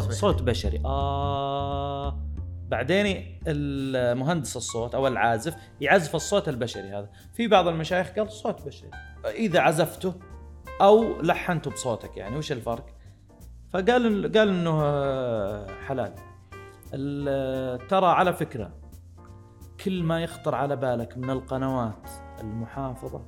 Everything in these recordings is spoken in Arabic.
صوت بشري. صوت بشري. آه بعدين المهندس الصوت أو العازف يعزف الصوت البشري هذا. في بعض المشايخ قال صوت بشري. إذا عزفته أو لحنته بصوتك يعني وش الفرق؟ فقال قال إنه آه، حلال. ال- ترى على فكرة كل ما يخطر على بالك من القنوات المحافظة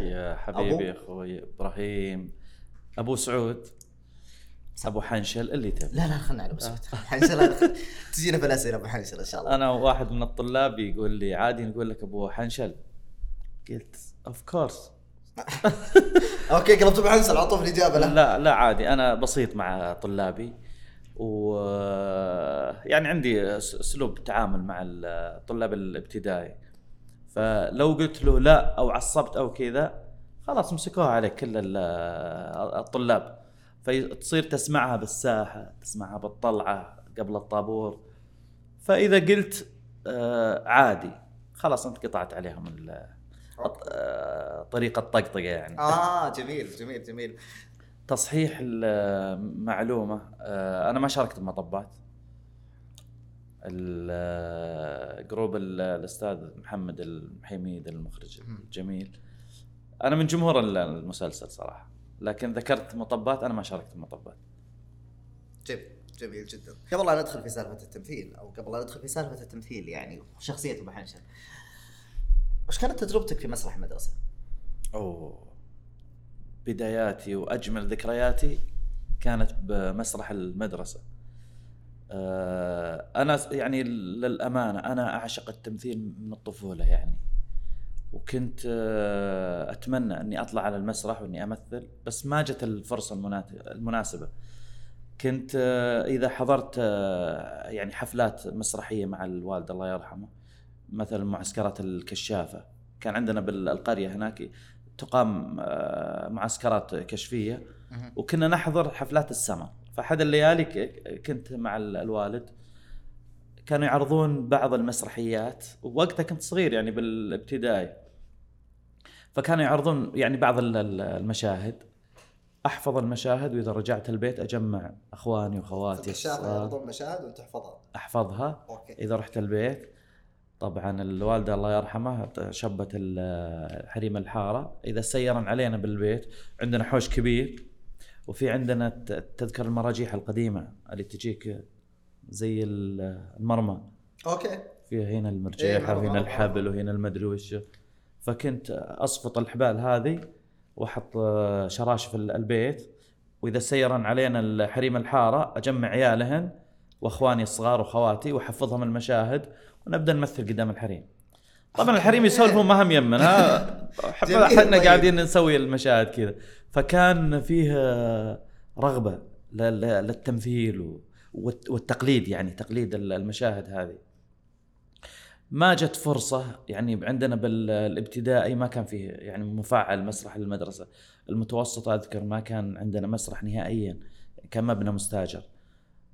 يا حبيبي أبو؟ أخوي إبراهيم أبو سعود. أبو حنشل اللي تبي. لا لا خلنا على بسيط حنشل تجينا في الأسئلة أبو حنشل إن شاء الله. أنا واحد من الطلاب يقول لي عادي نقول لك أبو حنشل. قلت of course okay قلبت أبو حنشل اعطوه الإجابة لا. لا لا عادي. أنا بسيط مع طلابي و يعني عندي أسلوب تعامل مع الطلاب الابتدائي. فلو قلت له لا أو عصبت أو كذا خلاص مسكوها عليك كل ال- الطلاب. فتصير تسمعها بالساحة تسمعها بالطلعة قبل الطابور. فإذا قلت آه، عادي. خلاص أنت قطعت عليهم آه، طريقة طقطقه يعني. آه جميل جميل جميل. تصحيح المعلومة آه، أنا ما شاركت بمطبات. جروب ال- الأستاذ محمد المحيميد المخرج الجميل. أنا من جمهور ال- المسلسل صراحة لكن ذكرت مطبات أنا ما شاركت بمطبات جميل جميل جدا. قبل لا ندخل في سالفة التمثيل أو قبل لا ندخل في سالفة التمثيل يعني شخصية أبو حنشل. وش كانت تجربتك في مسرح المدرسة؟ أوه. بداياتي وأجمل ذكرياتي كانت بمسرح المدرسة. آه، أنا س- يعني للأمانة أنا أعشق التمثيل من الطفولة يعني. وكنت آه، أتمنى أني أطلع على المسرح وأني أمثل بس ما جت الفرصة المنات- المناسبة. كنت آه، إذا حضرت يعني حفلات مسرحية مع الوالد الله يرحمه مثلا معسكرات الكشافة. كان عندنا بالقرية هناك تقام معسكرات كشفية. وكنا نحضر حفلات السمر فأحد الليالي كنت مع ال- الوالد. كانوا يعرضون بعض المسرحيات. ووقتها كنت صغير يعني بالابتدائي. فكانوا يعرضون يعني بعض ال- ال- المشاهد. أحفظ المشاهد وإذا رجعت البيت أجمع أخواني وأخواتي الكشافه الصغار. يعرضون مشاهد وأنت تحفظها. أحفظها. أوكي. إذا رحت البيت طبعا الوالدة الله يرحمها شبت حريم الحارة. إذا سيرا علينا بالبيت عندنا حوش كبير. وفي عندنا تذكر المراجيح القديمة اللي تجيك زي ال- المرمى أوكي فيها هنا إيه، المرجيحه وهنا الحبل. وهنا المدري وش فكنت أصفط الحبال هذه وأحط آه، شراشف ال- البيت وإذا سيرا علينا الحريم الحارة أجمع عيالهن وأخواني الصغار واخواتي وأحفظهم المشاهد ونبدأ نمثل قدام الحريم. طبعا الحريم يسولفون ما هم يمنا. إحنا طيب. قاعدين نسوي المشاهد كذا. فكان فيه رغبة للتمثيل والتقليد يعني تقليد ال- المشاهد هذه. ما جت فرصة يعني عندنا بالابتدائي ما كان فيه يعني مفعل مسرح للمدرسة المتوسطة أذكر ما كان عندنا مسرح نهائيا كان مبنى مستاجر.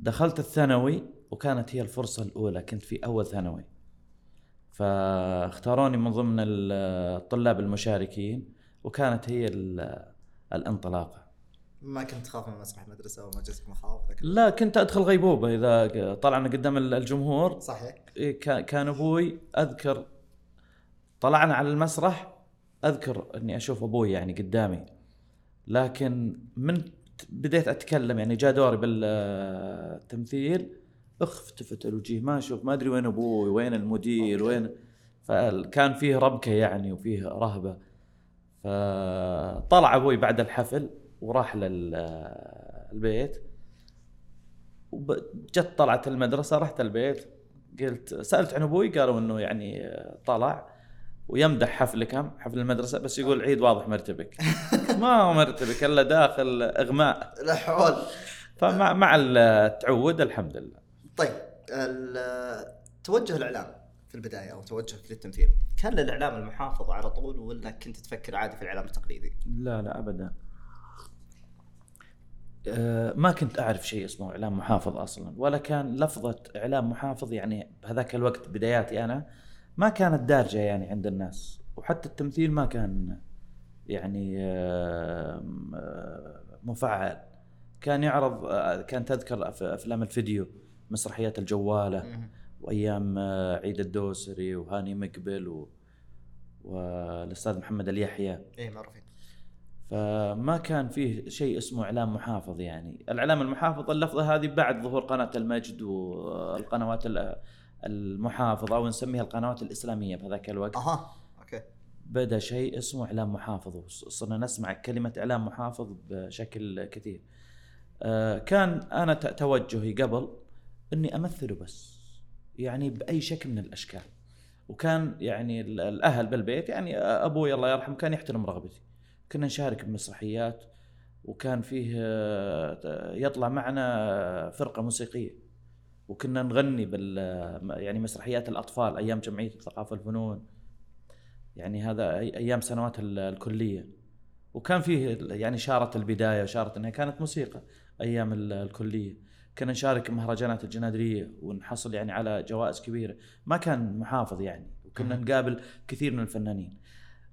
دخلت الثانوي وكانت هي الفرصة الأولى كنت في أول ثانوي. فاختاروني من ضمن الطلاب المشاركين وكانت هي ال- الانطلاقة. ما كنت تخاف من مسرح المدرسة وما جاتك مخاوف لا كنت أدخل غيبوبة إذا طلعنا قدام الجمهور. صحيح. كا- كان أبوي أذكر طلعنا على المسرح أذكر إني أشوف أبوي يعني قدامي. لكن من بديت أتكلم يعني جاء دوري بالتمثيل اختفت الوجيه ما أشوف ما أدري وين أبوي وين المدير. وين. فكان فيه ربكة يعني وفيه رهبة. فطلع أبوي بعد الحفل وراح للبيت وجت طلعت المدرسة رحت البيت. قلت سألت عن أبوي قالوا إنه يعني طلع. ويمدح حفلكم حفل المدرسة بس يقول عيد واضح مرتبك ما هو مرتبك إلا داخل إغماء. لا حول. فمع مع التعود الحمد لله. طيب توجه الإعلام في البداية أو توجهك للتمثيل كان للإعلام المحافظ على طول ولا كنت تفكر عادي في الإعلام التقليدي؟ لا لا ابدا. آه، ما كنت أعرف شيء اسمه إعلام محافظ أصلا ولا كان لفظة إعلام محافظ يعني بهذاك الوقت بداياتي أنا ما كانت دارجة يعني عند الناس وحتى التمثيل ما كان يعني آه، مفعل. كان يعرض آه، كان تذكر أفلام الفيديو. مسرحيات الجوالة وأيام آه، عيد الدوسري وهاني مقبل و... والأستاذ محمد اليحيى إيه معروفين. فما كان فيه شيء اسمه إعلام محافظ يعني. الإعلام المحافظ اللفظة هذه بعد ظهور قناة المجد والقنوات ال- المحافظة أو نسميها القنوات الإسلامية بهذاك الوقت. أها أوكي. بدا شيء اسمه إعلام محافظ وصرنا نسمع كلمة إعلام محافظ بشكل كثير. آه، كان أنا توجهي قبل إني أمثله بس يعني بأي شكل من الأشكال. وكان يعني ال- الأهل بالبيت يعني أبوي الله يرحمه كان يحترم رغبتي. كنا نشارك بمسرحيات وكان فيه آه، يطلع معنا فرقة موسيقية. وكنا نغني بال يعني مسرحيات الأطفال أيام جمعية الثقافه والفنون يعني هذا أيام سنوات ال- الكلية. وكان فيه يعني شارة البداية وشارة إنها كانت موسيقى أيام ال- الكلية. كنا نشارك بمهرجانات الجنادرية ونحصل يعني على جوائز كبيرة. ما كان محافظ يعني وكنا. نقابل كثير من الفنانين.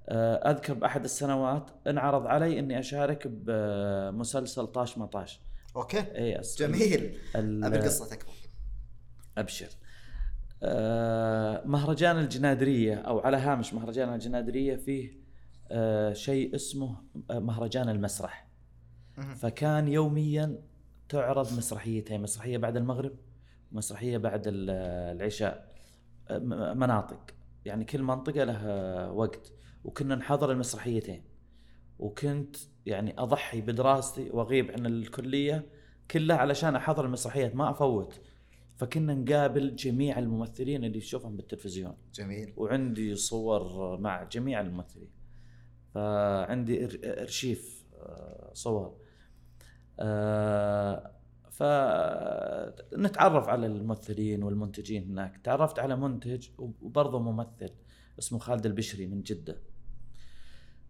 آه، أذكر بأحد السنوات انعرض علي إني أشارك بمسلسل طاش مطاش أوكي. إي جميل. أبي القصة تكبر أبشر. آه، مهرجان الجنادرية أو على هامش مهرجان الجنادرية فيه آه، شيء اسمه مهرجان المسرح. فكان يوميا تعرض مسرحيتين مسرحية بعد المغرب ومسرحية بعد ال- العشاء. مناطق. يعني كل منطقة لها وقت. وكنا نحضر المسرحيتين. وكنت يعني أضحي بدراستي وأغيب عن الكلية كلها علشان أحضر المسرحيات ما أفوت. فكنا نقابل جميع الممثلين اللي تشوفهم بالتلفزيون. جميل. وعندي صور مع جميع الممثلين. فعندي إرشيف آه، صور. فنتعرف على الممثلين والمنتجين هناك. تعرفت على منتج وبرضه ممثل اسمه خالد البشري من جدة.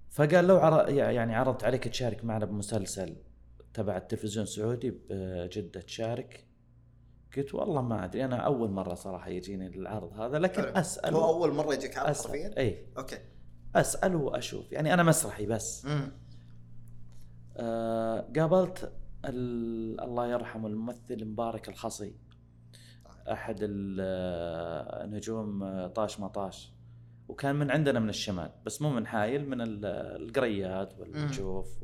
فقال لو عر... يعني عرضت عليك تشارك معنا بمسلسل تبع التلفزيون السعودي بجدة تشارك. قلت والله ما أدري أنا أول مرة صراحة يجيني العرض هذا لكن. أسأل هو أول مرة يجيك عرض حرفيا؟ اي أوكي. أسأل وأشوف. يعني أنا مسرحي بس. مم. آه قابلت ال- الله يرحمه الممثل مبارك الخصي أحد ال- آه، نجوم آه، طاش مطاش. وكان من عندنا من الشمال بس مو من حايل من ال- القريات والجوف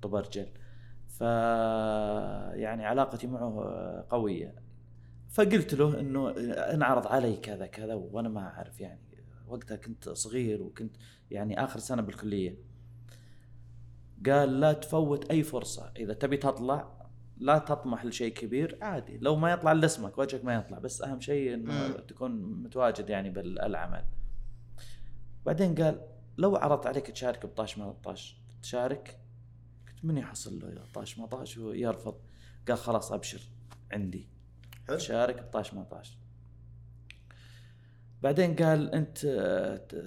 وطبرجل ف يعني علاقتي معه قوية. فقلت له إنه انعرض علي كذا كذا وأنا ما أعرف يعني. وقتها كنت صغير وكنت يعني آخر سنة بالكلية. قال لا تفوت أي فرصة. إذا تبي تطلع لا تطمح لشيء كبير عادي. لو ما يطلع الا اسمك وجهك ما يطلع. بس أهم شيء إنه. تكون متواجد يعني بالعمل. بعدين قال لو عرضت عليك تشارك بطاش ما طاش تشارك؟ قلت من يحصل له يا طاش ما طاش؟ ويرفض قال خلاص أبشر. عندي. حلو. تشارك بطاش ما طاش. بعدين قال أنت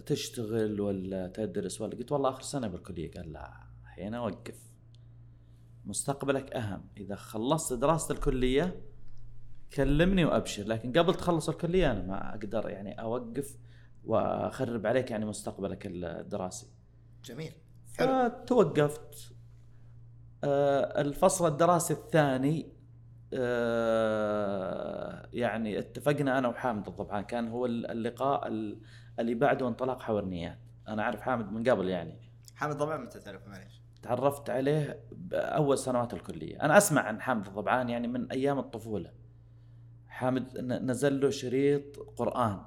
تشتغل ولا تدرس ولا؟ قلت والله آخر سنة بالكلية. قال لا. الحين أوقف. مستقبلك أهم. إذا خلصت دراسه الكلية كلمني وأبشر. لكن قبل تخلص الكلية أنا ما أقدر يعني أوقف وأخرب عليك يعني مستقبلك الدراسي. جميل. حلو. فتوقفت. آه، الفصل الدراسي الثاني آه، يعني اتفقنا أنا وحامد الضبعان كان هو اللقاء اللي بعده انطلاق حورنيات أنا أعرف حامد من قبل يعني. حامد ضبعان متى تعرف؟ معليش. تعرفت عليه بأول سنوات الكلية. أنا أسمع عن حامد الضبعان يعني من أيام الطفولة. حامد نزل له شريط قرآن.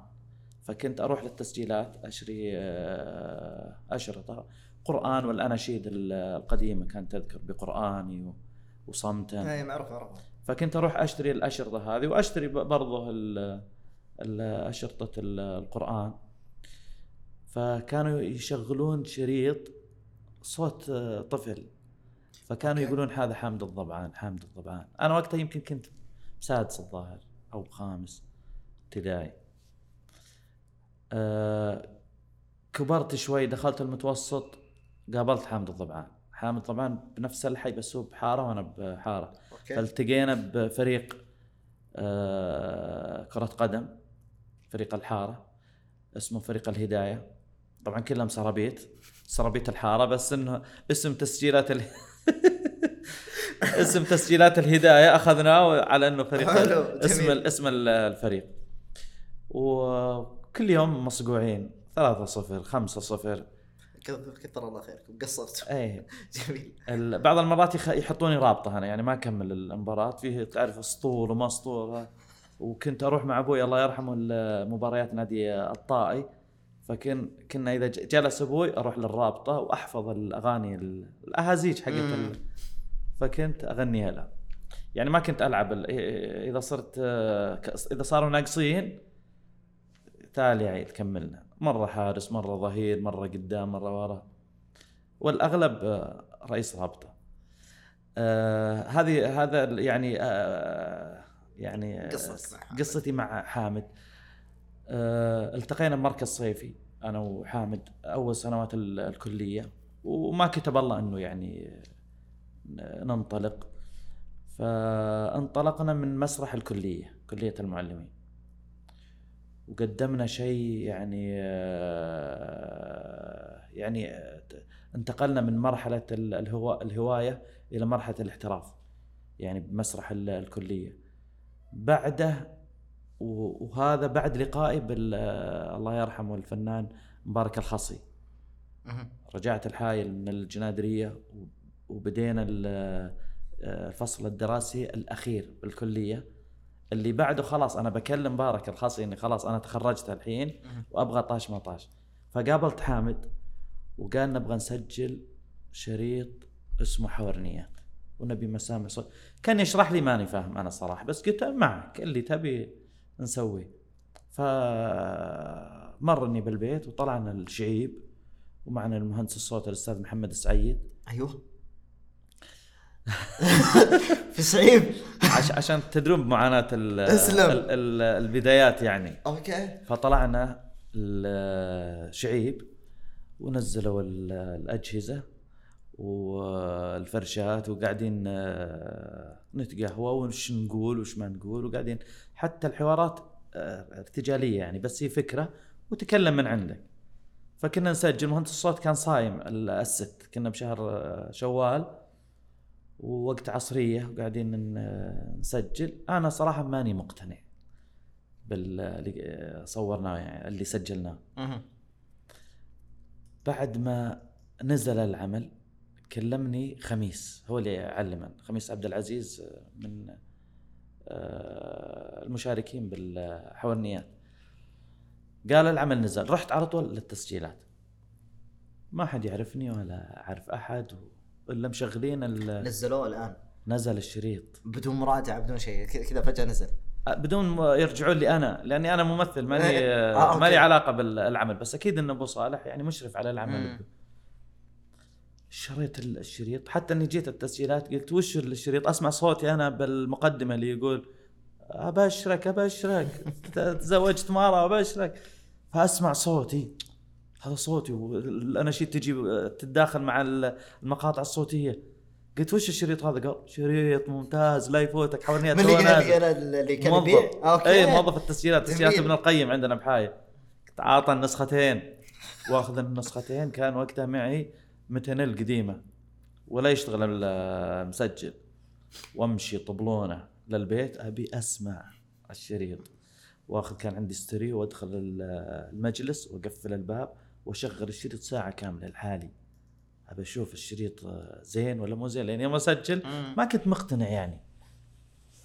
فكنت أروح للتسجيلات أشري آه، اشرطه قرآن والأناشيد القديمة كانت تذكر بقرآني وصمتا أي معروف معروف. فكنت أروح أشتري الأشرطة هذه وأشتري برضه أشرطة القرآن. فكانوا يشغلون شريط صوت آه، طفل. فكانوا يقولون هذا حامد الضبعان حامد الضبعان. أنا وقتها يمكن كنت سادس الظاهر أو خامس ابتدائي. أه كبرت شوي دخلت المتوسط قابلت حامد الضبعان. حامد طبعا بنفس الحي بس هو بحارة وأنا بحارة. أوكي. فالتقينا بفريق أه كرة قدم فريق الحارة اسمه فريق الهداية. طبعا كلهم سرابيت. سرابيت الحارة بس إنه اسم تسجيلات ال... اسم تسجيلات الهداية أخذناه على إنه فريق اسم اسم الفريق. وكل يوم مصقوعين 3 0 5 0 كثر الله خيركم قصرتوا. إيه. جميل. بعض المرات يحطوني رابطة أنا يعني ما أكمل المباراة فيه تعرف أسطول وما أسطول. وكنت أروح مع أبوي الله يرحمه مباريات نادي الطائي. فكن كنا إذا جلس أبوي أروح للرابطة وأحفظ الأغاني الأهازيج حقت فكنت أغنيها له يعني ما كنت ألعب إذا صرت إذا صاروا ناقصين تعال يا عيد كملنا. مرة حارس مرة ظهير مرة قدام مرة ورا. والأغلب آه، رئيس رابطة. آه هذه هذا يعني آه يعني آه قصتي مع حامد. آه التقينا بمركز صيفي أنا وحامد أول سنوات الكلية وما كتب الله إنه يعني ننطلق. فانطلقنا من مسرح الكلية كلية المعلمين. وقدمنا شيء يعني آه، يعني انتقلنا من مرحلة الهواية إلى مرحلة الاحتراف يعني بمسرح الكلية. بعده وهذا بعد لقائي بال الله يرحمه الفنان مبارك الخصي رجعت الحايل من الجنادرية وبدينا الفصل الدراسي الأخير بالكلية اللي بعده خلاص أنا بكلم مبارك الخاصي إني خلاص أنا تخرجت الحين وأبغى طاش ما طاش. فقابلت حامد وقال نبغى نسجل شريط اسمه حورنيات ونبي مسامع صوت. كان يشرح لي ماني فاهم أنا صراحة بس قلت معك اللي تبي نسويه فمرني بالبيت وطلعنا الشعيب ومعنا المهندس الصوت الأستاذ محمد السعيد. أيوه. في عش عشان تدرون بمعاناة أسلم. البدايات يعني. أوكي. فطلعنا الشعيب ونزلوا الأجهزة والفرشات وقاعدين آه، نتقهوى وش نقول وش ما نقول وقاعدين حتى الحوارات آه، ارتجالية يعني بس هي فكرة وتكلم من عندك. فكنا نسجل مهندس الصوت كان صايم الست كنا بشهر آه، شوال ووقت عصرية وقاعدين نسجل. أنا صراحة ماني مقتنع باللي صورناه يعني اللي سجلناه. بعد ما نزل العمل كلمني خميس هو اللي علمنا خميس عبد العزيز من آه، المشاركين بالحورنيات قال العمل نزل. رحت على طول للتسجيلات. ما حد يعرفني ولا أعرف أحد الا مشغلين نزلوه الآن. نزل الشريط. بدون مراجعة بدون شيء. كذا فجأة نزل. بدون يرجعون لي أنا لأني أنا ممثل ماني إيه. آه ما لي علاقة بالعمل. بس أكيد إن أبو صالح يعني مشرف على العمل. شريت الشريط. حتى إني جيت التسجيلات قلت وش الشريط؟ أسمع صوتي أنا بالمقدمة اللي يقول أبشرك أبشرك. تزوجت مره أبشرك. فأسمع صوتي. هذا صوتي. والاناشيد تجي تتداخل مع المقاطع الصوتية. قلت وش الشريط هذا؟ قال شريط ممتاز لا يفوتك حولني من اللي كان اللي كان يبيع؟ موظف اي موظف التسجيلات تسجيلات. ابن القيم عندنا بحاية تعاطى النسختين. وأخذ النسختين كان وقتها معي 200 القديمة ولا يشتغل المسجل وأمشي طبلونه للبيت أبي أسمع الشريط. واخذ كان عندي ستيريو وأدخل ال- المجلس وأقفل الباب وأشغل الشريط ساعة كاملة لحالي. أبي أشوف الشريط زين ولا مو زين؟ لأن يوم أسجل. ما كنت مقتنع يعني.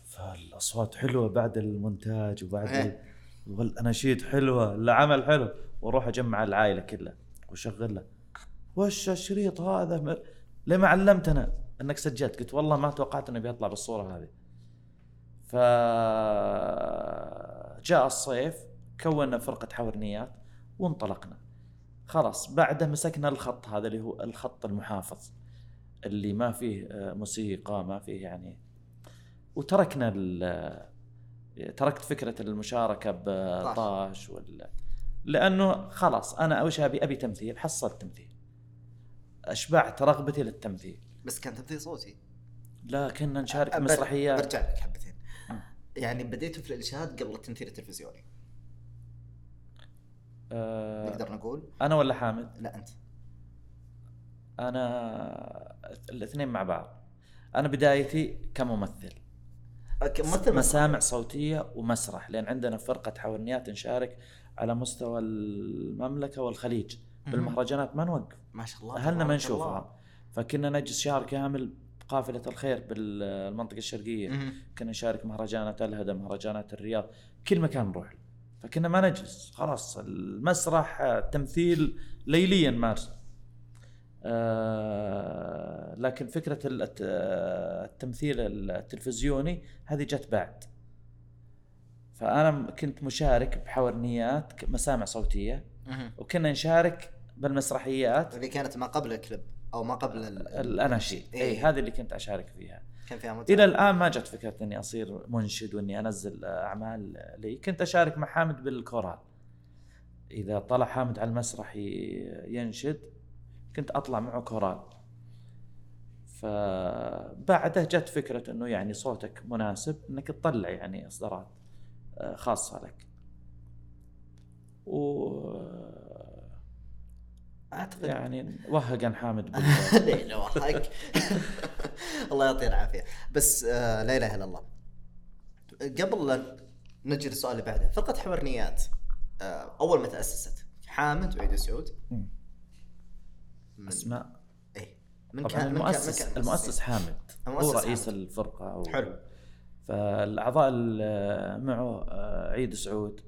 فالأصوات حلوة بعد المونتاج وبعد إيه. والأناشيد حلوة العمل حلو. وأروح أجمع العائلة كلها وأشغلها. وش الشريط هذا؟ م- ليه ما علمتنا انك سجلت قلت والله ما توقعت انه بيطلع بالصورة هذه. ف جاء الصيف كونا فرقة حورنيات وانطلقنا. خلاص بعده مسكنا الخط هذا اللي هو الخط المحافظ اللي ما فيه آه، موسيقى ما فيه يعني. وتركنا تركت فكرة المشاركة بطاش ولا لأنه خلاص أنا وش ابي أبي تمثيل حصلت تمثيل. أشبعت رغبتي للتمثيل. بس كان تمثيل صوتي. لا كنا نشارك بر- مسرحيات. برجع لك حبتين. يعني بديتوا في الانشاد قبل التمثيل التلفزيوني. آه نقدر نقول؟ أنا ولا حامد؟ لا أنت. أنا الاثنين مع بعض. أنا بدايتي كممثل. ممثل مسامع صوتية ومسرح لأن عندنا فرقة حورنيات نشارك على مستوى المملكة والخليج. بالمهرجانات ما نوقف. ما شاء الله أهلنا ما. نشوفها. فكنا نجلس شهر كامل بقافلة الخير بالمنطقة الشرقية. مهم. كنا نشارك مهرجانات الهدى مهرجانات الرياض كل مكان نروح. له. فكنا ما نجلس. خلاص المسرح تمثيل ليليا نمارسه آه لكن فكرة الت- آه، التمثيل التلفزيوني هذه جت بعد. فأنا كنت مشارك بحورنيات مسامع صوتية. وكنا نشارك بالمسرحيات. اللي كانت ما قبل الكليب أو ما قبل ال- الأناشيد. اي إيه. هذه اللي كنت أشارك فيها. كان فيها متعة. إلى الآن ما جت فكرة إني أصير منشد وإني أنزل أعمال لي. كنت أشارك مع حامد بالكورال. إذا طلع حامد على المسرح ينشد كنت أطلع معه كورال. فبعده جت فكرة إنه يعني صوتك مناسب إنك تطلع يعني إصدارات. خاصة لك. و أعتقد يعني وهق عن حامد الله يعطيه العافية. بس آه لا إله إلا الله. قبل لا نجي للسؤال اللي بعده فرقه حورنيات آه أول ما تأسست حامد وعيد سعود أسماء. إيه. من كان المؤسس من كان المؤسس حامد. المؤسس هو رئيس حامد. الفرقة. حلو. فالأعضاء اللي معه آه، عيد سعود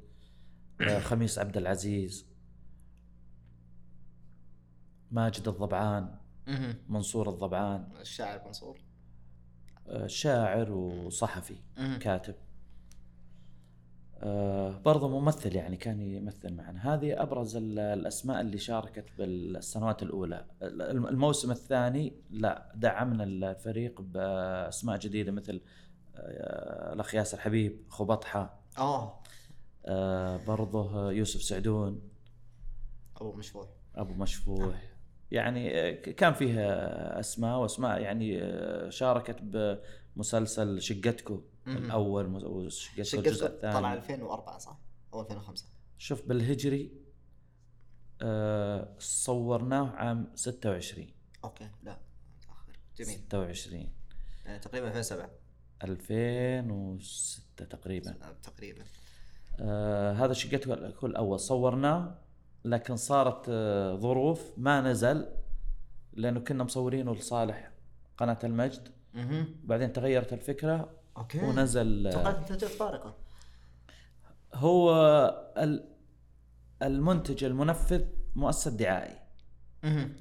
آه، خميس عبد العزيز ماجد الضبعان. منصور الضبعان الشاعر منصور آه، شاعر وصحفي. كاتب برضه ممثل يعني كان يمثل معنا هذه أبرز ال- الأسماء اللي شاركت بالسنوات الأولى الم- الموسم الثاني لا دعمنا الفريق بأسماء جديدة مثل الاخ ياسر حبيب أخو بطحة. آه. آه، برضه يوسف سعدون. أبو مشفوع. أبو مشفوح يعني آه، ك- كان فيه آه، أسماء وأسماء يعني آه، شاركت بمسلسل شقتكو. الأول وشقتكو الجزء الثاني. طلع 2004 صح؟ أو 2005 شوف بالهجري آه صورناه عام 26 أوكي لا متاخر جميل. 26 يعني تقريبا 2007 2006 تقريبا. آه، تقريبا. آه هذا شقته الكل الأول. صورناه لكن صارت آه ظروف ما نزل لأنه كنا مصورينه لصالح قناة المجد. أها بعدين تغيرت الفكرة أوكي. ونزل آه توقعت نتائج فارقة. هو ال- المنتج المنفذ مؤسسة دعائي.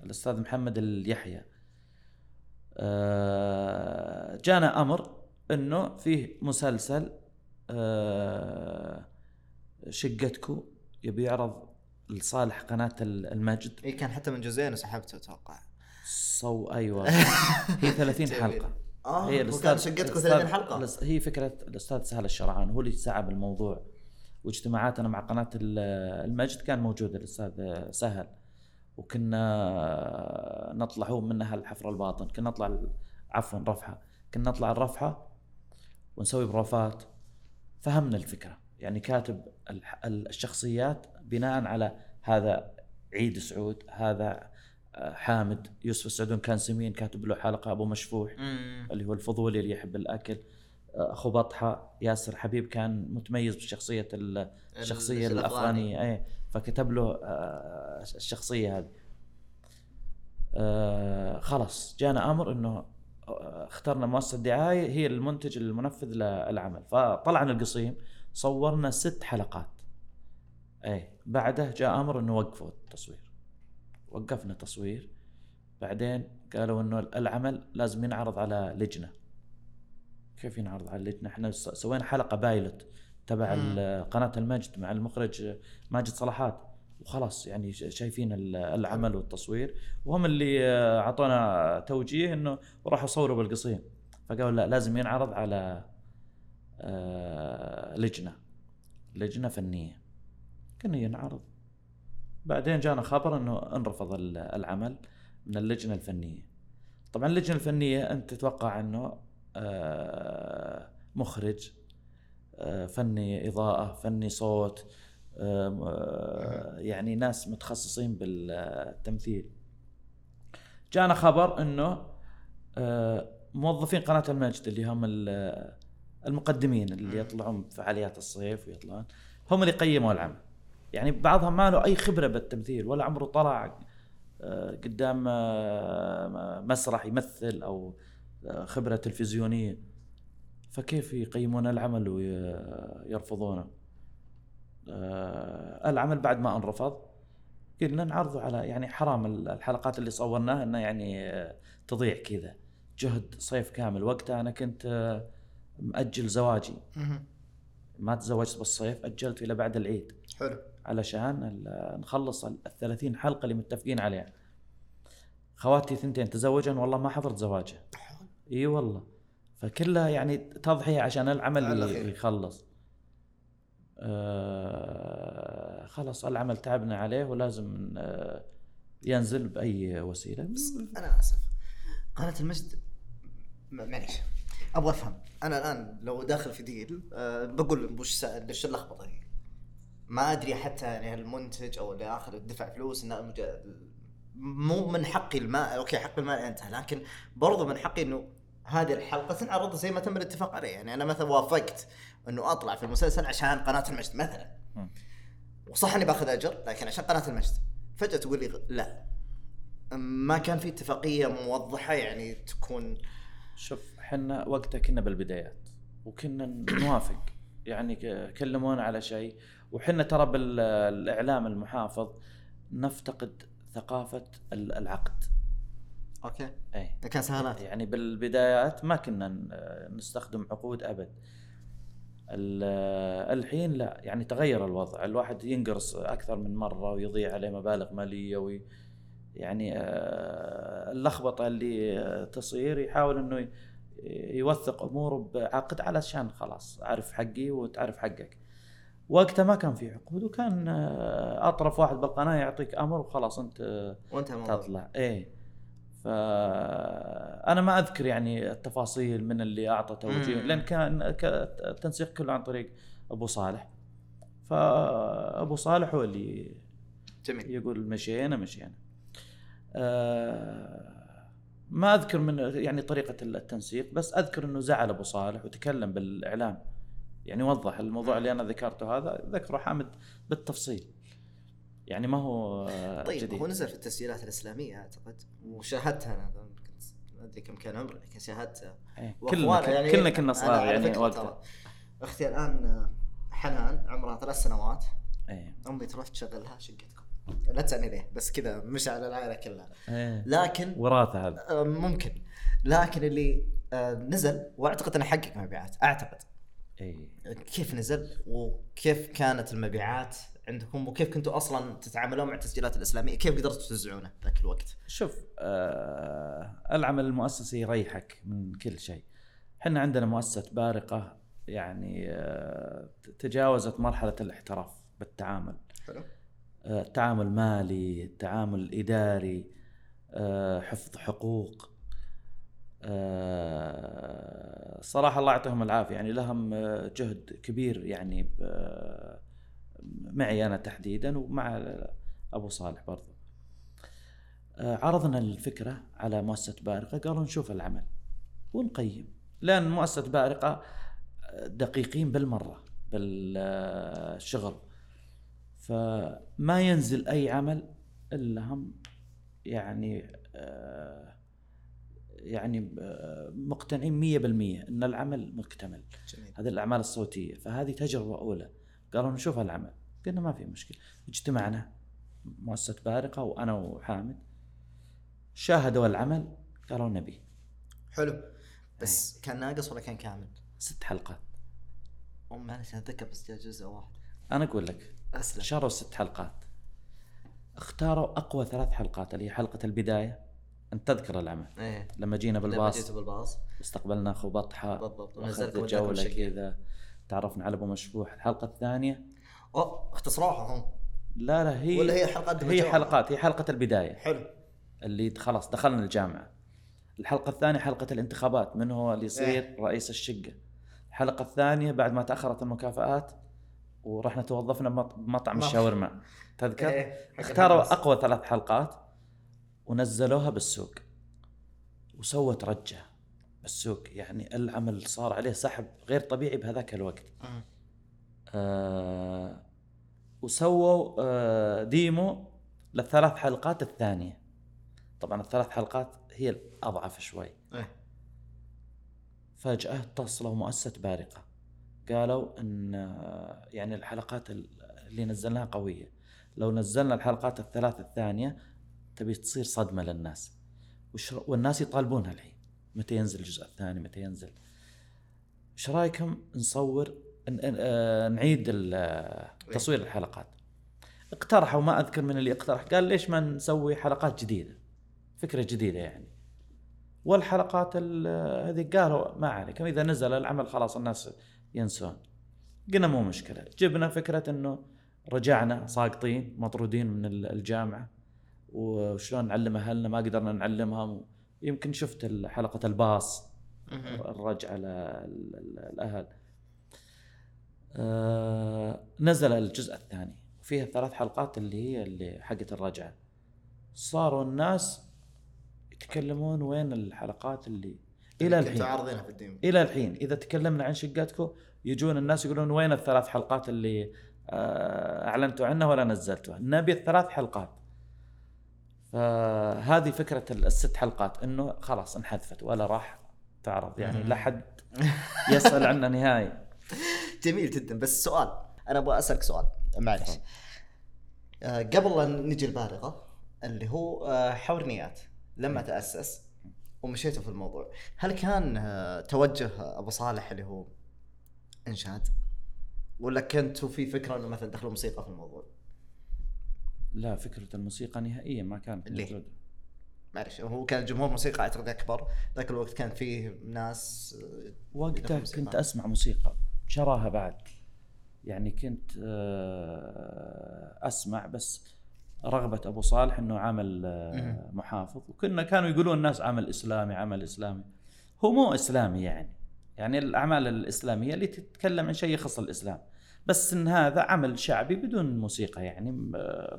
الأستاذ محمد اليحيى. آه، جانا أمر انه فيه مسلسل آه، شقتكو يبي يعرض لصالح قناة ال- المجد. اي كان حتى من جزئين وسحبته أتوقع. صو أيوه. هي 30 جميل. حلقة. آه هي شقتكم الأستاذ- 30 حلقة؟ هي فكرة الأستاذ سهل الشرعان هو اللي سعى بالموضوع واجتماعاتنا مع قناة ال- المجد كان موجود الأستاذ سهل. وكنا نطلع هو منها الحفر الباطن كنا نطلع عفوا رفحة. كنا نطلع الرفحة ونسوي بروفات فهمنا الفكرة. يعني كاتب الشخصيات بناء على هذا عيد سعود هذا آه، حامد يوسف السعدون كان سمين كاتب له حلقة أبو مشفوح مم. اللي هو الفضولي اللي يحب الأكل آه، أخو بطحة ياسر حبيب كان متميز بشخصية ال- الشخصية. الافغانيه اي فكتب له آه، الشخصية هذه. آه، خلاص. جانا أمر إنه اخترنا مؤسسة دعاية هي المنتج المنفذ للعمل. فطلعنا القصيم صورنا ست حلقات. اي بعده جاء أمر إنه وقفوا التصوير. وقفنا تصوير بعدين قالوا إنه العمل لازم ينعرض على لجنة. كيف ينعرض على اللجنه إحنا سوينا حلقة بايلوت تبع قناة المجد مع المخرج ماجد صلاحات. وخلاص يعني شايفين ال- العمل والتصوير. وهم اللي آه، اعطونا توجيه إنه وراحوا صوروا بالقصيم. فقالوا لا لازم ينعرض على آه، لجنة لجنة فنية. كنا ينعرض. بعدين جانا خبر إنه انرفض ال- العمل من اللجنة الفنية. طبعا اللجنة الفنية أنت تتوقع إنه آه، مخرج آه، فني إضاءة فني صوت آه، يعني ناس متخصصين بالتمثيل. جانا خبر إنه آه، موظفين قناة المجد اللي هم ال- المقدمين اللي. يطلعون بفعاليات الصيف ويطلعون هم اللي قيموا العمل. يعني بعضهم ما له أي خبرة بالتمثيل ولا عمره طلع آه، قدام آه، مسرح يمثل أو آه، خبرة تلفزيونية. فكيف يقيمون العمل ويرفضونه آه، العمل بعد ما انرفض. قلنا نعرضه على يعني حرام الحلقات اللي صورناها انها يعني آه، تضيع كذا. جهد صيف كامل. وقتها أنا كنت آه، مأجل زواجي. ما تزوجت بالصيف أجلت إلى بعد العيد. حلو. علشان نخلص ال 30 حلقة اللي متفقين عليها. خواتي ثنتين تزوجن؟ والله ما حضرت زواجها إي والله. فكلها يعني تضحية عشان العمل. يخلص. آه خلاص العمل تعبنا عليه ولازم آه ينزل بأي وسيلة. بس أنا آسف. قناة المجد معليش. أبغى أفهم. أنا الآن لو داخل في deal أه بقول وش ليش اللخبطة دي ما أدري حتى يعني المنتج أو اللي آخر دفع فلوس إنه مو من حقي المال okay حق المال انتهى لكن برضو من حقي إنه هذه الحلقة تنعرض زي ما تم الاتفاق عليه. يعني أنا مثلا وافقت انه اطلع في المسلسل عشان قناة المجد مثلا. وصح اني باخذ اجر لكن عشان قناة المجد. فجأة تقول لي لا. ما كان في اتفاقية موضحة يعني تكون شوف إحنا وقتها كنا بالبدايات وكنا نوافق. يعني كلمونا على شيء. وحنا ترى بالاعلام المحافظ نفتقد ثقافة ال- العقد. okay. اي كان سهالات يعني بالبدايات ما كنا نستخدم عقود أبد. الحين لا يعني تغير الوضع الواحد ينقرص أكثر من مرة ويضيع عليه مبالغ مالية وي يعني آه، اللخبطة اللي تصير يحاول إنه يوثق أموره بعقد علشان خلاص اعرف حقي وتعرف حقك. وقتها ما كان في عقود وكان آه، أطرف واحد بالقناة يعطيك أمر وخلاص أنت وانت تطلع. إيه. فأنا ما أذكر يعني التفاصيل من اللي اعطى توجيه. لأن كان التنسيق كله عن طريق أبو صالح. فابو صالح هو اللي جميل. يقول مشينا مشينا. آه، ما أذكر من يعني طريقة التنسيق بس أذكر إنه زعل أبو صالح وتكلم بالإعلام. يعني وضح الموضوع اللي أنا ذكرته هذا ذكره حامد بالتفصيل. يعني ما هو طيب جديد. هو نزل في التسجيلات الإسلامية أعتقد وشاهدتها أنا كنت ما أدري كم كان عمري لكن شاهدتها. إيه، كلنا كلنا كنا صغار يعني وقتها أختي الآن آه، حنان عمرها ثلاث سنوات. إيه. أمي تروح تشغلها شقتكم. لا تسألني ليه بس كذا مش على العائلة كلها. إيه. لكن وراثة هذا. آه، ممكن. لكن اللي آه، نزل وأعتقد انه حقق مبيعات أعتقد. إيه. كيف نزل وكيف كانت المبيعات؟ عندكم وكيف كنتوا أصلا تتعاملون مع التسجيلات الإسلامية؟ كيف قدرتوا توزعونه ذاك الوقت؟ شوف آه العمل المؤسسي يريحك من كل شيء. إحنا عندنا مؤسسة بارقة يعني آه تجاوزت مرحلة الاحتراف بالتعامل. حلو. آه تعامل مالي تعامل إداري آه حفظ حقوق. آه، صراحة الله يعطيهم العافية. يعني لهم آه، جهد كبير يعني ب- معي أنا تحديدا ومع أبو صالح برضو. آه، عرضنا الفكرة على مؤسسة بارقة قالوا نشوف العمل ونقيم لأن مؤسسة بارقة آه، دقيقين بالمرة بالشغل فما ينزل أي عمل إلا هم يعني آه، يعني مقتنعين 100% إن العمل مكتمل. جميل. هذه الأعمال الصوتية فهذه تجربة أولى. قالوا نشوف العمل قلنا ما في مشكلة. اجتمعنا مؤسسة بارقة وأنا وحامد. شاهدوا العمل قالوا نبي. حلو. بس كان ناقص ولا كان كامل؟ ست حلقات. أو معلش أتذكر بس جزء واحد. أنا أقول لك أسلم. شاروا ست حلقات. اختاروا أقوى ثلاث حلقات اللي هي حلقة البداية. أنت تذكر العمل. إيه. لما جينا لما بالباص. جيت بالباص. استقبلنا أخو بطحة. بالضبط. جولة. كذا. تعرفنا على أبو مشبوح الحلقة الثانية؟ اوه اختصروها هم لا لا هي ولا هي حلقات هي؟ حلقات هي حلقة البداية. حلو. اللي خلاص دخلنا الجامعة. الحلقة الثانية حلقة الانتخابات من هو اللي يصير إيه. رئيس الشقة. الحلقة الثانية بعد ما تأخرت المكافآت ورحنا توظفنا بمط- بمطعم مطعم. الشاورما. تذكر؟ إيه، اختاروا. أقوى ثلاث حلقات ونزلوها بالسوق. وسوت رجة. بالسوق يعني العمل صار عليه سحب غير طبيعي بهذاك الوقت. آه وسووا آه ديمو للثلاث حلقات الثانية. طبعا الثلاث حلقات هي الأضعف شوي. إيه. فجأة اتصلوا مؤسسة بارقة. قالوا إن آه، يعني الحلقات ال- اللي نزلناها قوية. لو نزلنا الحلقات الثلاث الثانية تبي تصير صدمة للناس. والناس يطالبونها الحين. متى ينزل الجزء الثاني؟ متى ينزل؟ إيش رأيكم نصور آه، نعيد آه، تصوير الحلقات؟ اقترحوا ما أذكر من اللي اقترح. قال ليش ما نسوي حلقات جديدة؟ فكرة جديدة يعني. والحلقات ال- هذه قالوا ما عليك. إذا نزل العمل خلاص الناس ينسون. قلنا مو مشكلة. جبنا فكرة إنه رجعنا ساقطين مطرودين من ال- الجامعة. وشلون نعلم أهلنا؟ ما قدرنا نعلمهم. يمكن شفت حلقة الباص. الرجعة ل- ال- ال- الاهل آه نزل الجزء الثاني. فيها ثلاث حلقات اللي هي اللي حقت الرجعة. صاروا الناس يتكلمون وين الحلقات اللي إلى الحين. عارضينها في إلى الحين. إذا تكلمنا عن شقتكم يجون الناس يقولون وين الثلاث حلقات اللي آه، أعلنتوا عنها ولا نزلتوها. نبي الثلاث حلقات. فهذه فكرة الست حلقات إنه خلاص انحذفت ولا راح تعرض يعني لا حد يسأل عنها نهائي. جميل جدا. بس سؤال أنا أبغى أسألك سؤال. معلش. آه، قبل لا نجي البالغة اللي هو آه، حورنيات لما تأسس ومشيتوا في الموضوع هل كان آه، توجه أبو صالح اللي هو إنشاد؟ ولا كنتوا في فكرة إنه مثلا دخلوا موسيقى في الموضوع؟ لا فكرة الموسيقى نهائيا ما كانت ليه؟ موجودة. معلش هو كان جمهور موسيقى أعتقد أكبر. ذاك الوقت كان فيه ناس آه، وقتها. كنت أسمع موسيقى شراها بعد. يعني كنت آه، أسمع بس رغبة أبو صالح إنه عمل آه،. محافظ. وكنا كانوا يقولون الناس عمل إسلامي عمل إسلامي. هو مو إسلامي يعني. يعني الأعمال الإسلامية اللي تتكلم عن شيء يخص الإسلام. بس إن هذا عمل شعبي بدون موسيقى يعني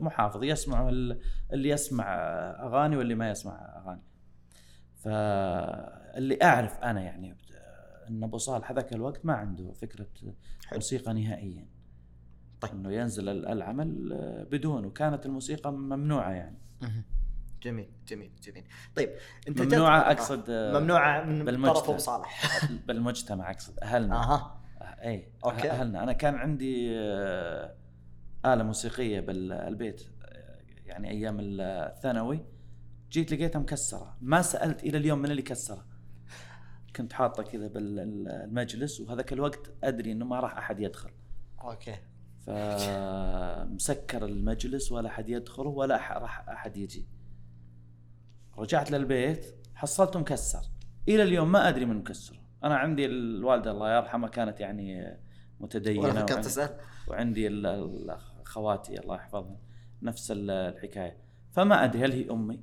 محافظ يسمع ال- اللي يسمع أغاني واللي ما يسمع أغاني فاللي أعرف أنا يعني إن أبو صالح هذاك الوقت ما عنده فكرة حلو. موسيقى نهائيا طيب. إنه ينزل ال- العمل بدون وكانت الموسيقى ممنوعة يعني. جميل جميل جميل طيب أنت ممنوعة أقصد ممنوعة من. طرف أبو صالح بالمجتمع أقصد أهلنا أها اي okay. أهلنا. أنا كان عندي آه، آلة موسيقية بالبيت يعني أيام الثانوي. جيت لقيتها مكسرة. ما سألت إلى اليوم من اللي كسرها. كنت حاطة كذا بالمجلس وهذاك الوقت أدري إنه ما راح أحد يدخل. okay. فمسكر المجلس ولا أحد يدخل ولا راح أحد يجي. رجعت للبيت حصلته مكسر. إلى اليوم ما أدري من مكسره أنا عندي الوالدة الله يرحمها كانت يعني متدينة وعندي- تسال وعندي خواتي الله يحفظهم نفس ال- الحكاية. فما أدري هل هي أمي؟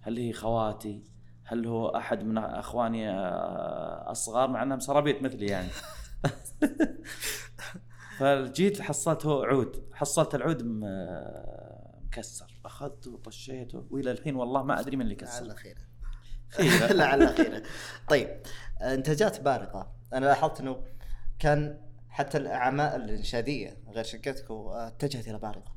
هل هي خواتي؟ هل هو أحد من أخواني آه، الصغار؟ مع أنهم سرابيط مثلي يعني. فجيت حصلت هو عود. حصلت العود مكسر. أخذته وطشيته وإلى الحين والله ما أدري من اللي كسر. لعل خيره خيرة. لعل خيره طيب انتاجات بارقة أنا لاحظت إنه كان حتى الأعمال الإنشادية غير آه، اتجهت إلى بارقة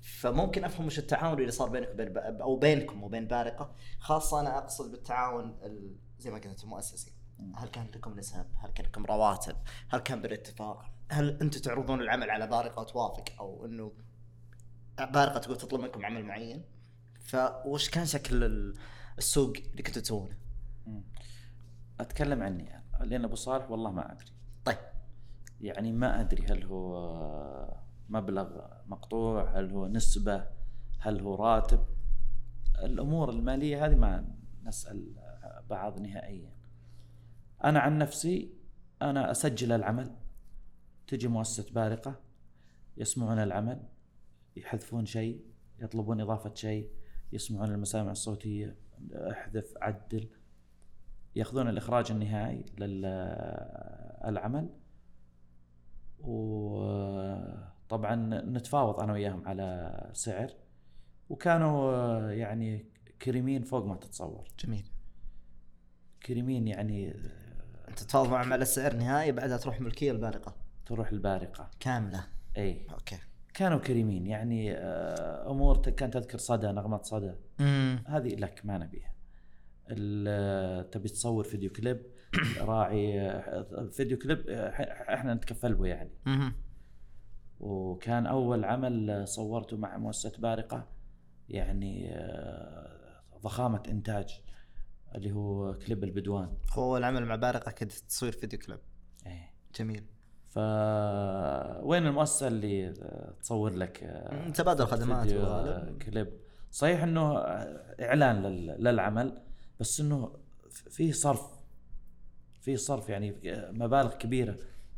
فممكن أفهم وش التعاون اللي صار بينك وبين أو بينكم وبين بارقة خاصة أنا أقصد بالتعاون ال- زي ما قلت المؤسسي هل كان لكم نسب؟ هل كان لكم رواتب؟ هل كان بالاتفاق؟ هل أنتم تعرضون العمل على بارقة وتوافق أو إنه بارقة تقول تطلب منكم عمل معين؟ فوش كان شكل السوق اللي كنتوا تسوونه؟ أتكلم عني. يعني لأن أبو صالح والله ما أدري. طيب. يعني ما أدري هل هو مبلغ مقطوع هل هو نسبة هل هو راتب. الأمور المالية هذه ما نسأل بعض نهائيا. أنا عن نفسي أنا أسجل العمل. تجي مؤسسة بارقة يسمعون العمل يحذفون شيء يطلبون إضافة شيء يسمعون المسامع الصوتية. أحذف عدل. يأخذون الإخراج النهائي للعمل. وطبعا نتفاوض أنا وياهم على سعر. وكانوا يعني كريمين فوق ما تتصور. جميل. كريمين يعني أنت تتفاوض معهم على السعر نهائي بعدها تروح ملكية البارقة. تروح البارقة. كاملة. إي. okay. كانوا كريمين يعني آه، أمور كانت تذكر صدى نغمه صدى. امم هذه لك ما نبيها. ال- تبي تصور فيديو كليب راعي آه، فيديو كليب آه، إحنا نتكفل به يعني. وكان أول عمل صورته مع مؤسسة بارقة يعني آه، ضخامة إنتاج اللي هو كليب البدوان. هو العمل مع بارقة كنت تصوير فيديو كليب. إيه. جميل. ف وين المؤسسة اللي آه، تصور لك آه، تبادل خدمات. آه، كليب؟ صحيح إنه آه، إعلان لل- للعمل بس إنه فيه صرف فيه صرف يعني مبالغ كبيرة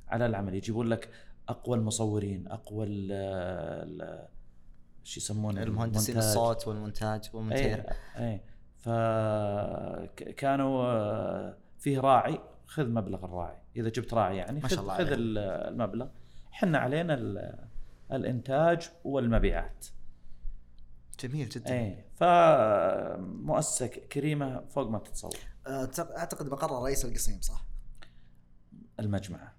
على العمل. يجيبون لك أقوى المصورين أقوى ال- شو يسمونه؟ المهندسين المونتاج. الصوت والمونتاج والمونتير. اي اي فكانوا آه، فيه راعي خذ مبلغ الراعي. إذا جبت راعي يعني ما شاء خذ الله خذ. ال- المبلغ. حنا علينا ال- الإنتاج والمبيعات. جميل جدا. اي فمؤسسه كريمة فوق ما تتصور. أعتق- أعتقد مقر رئيس القصيم صح؟ المجمعه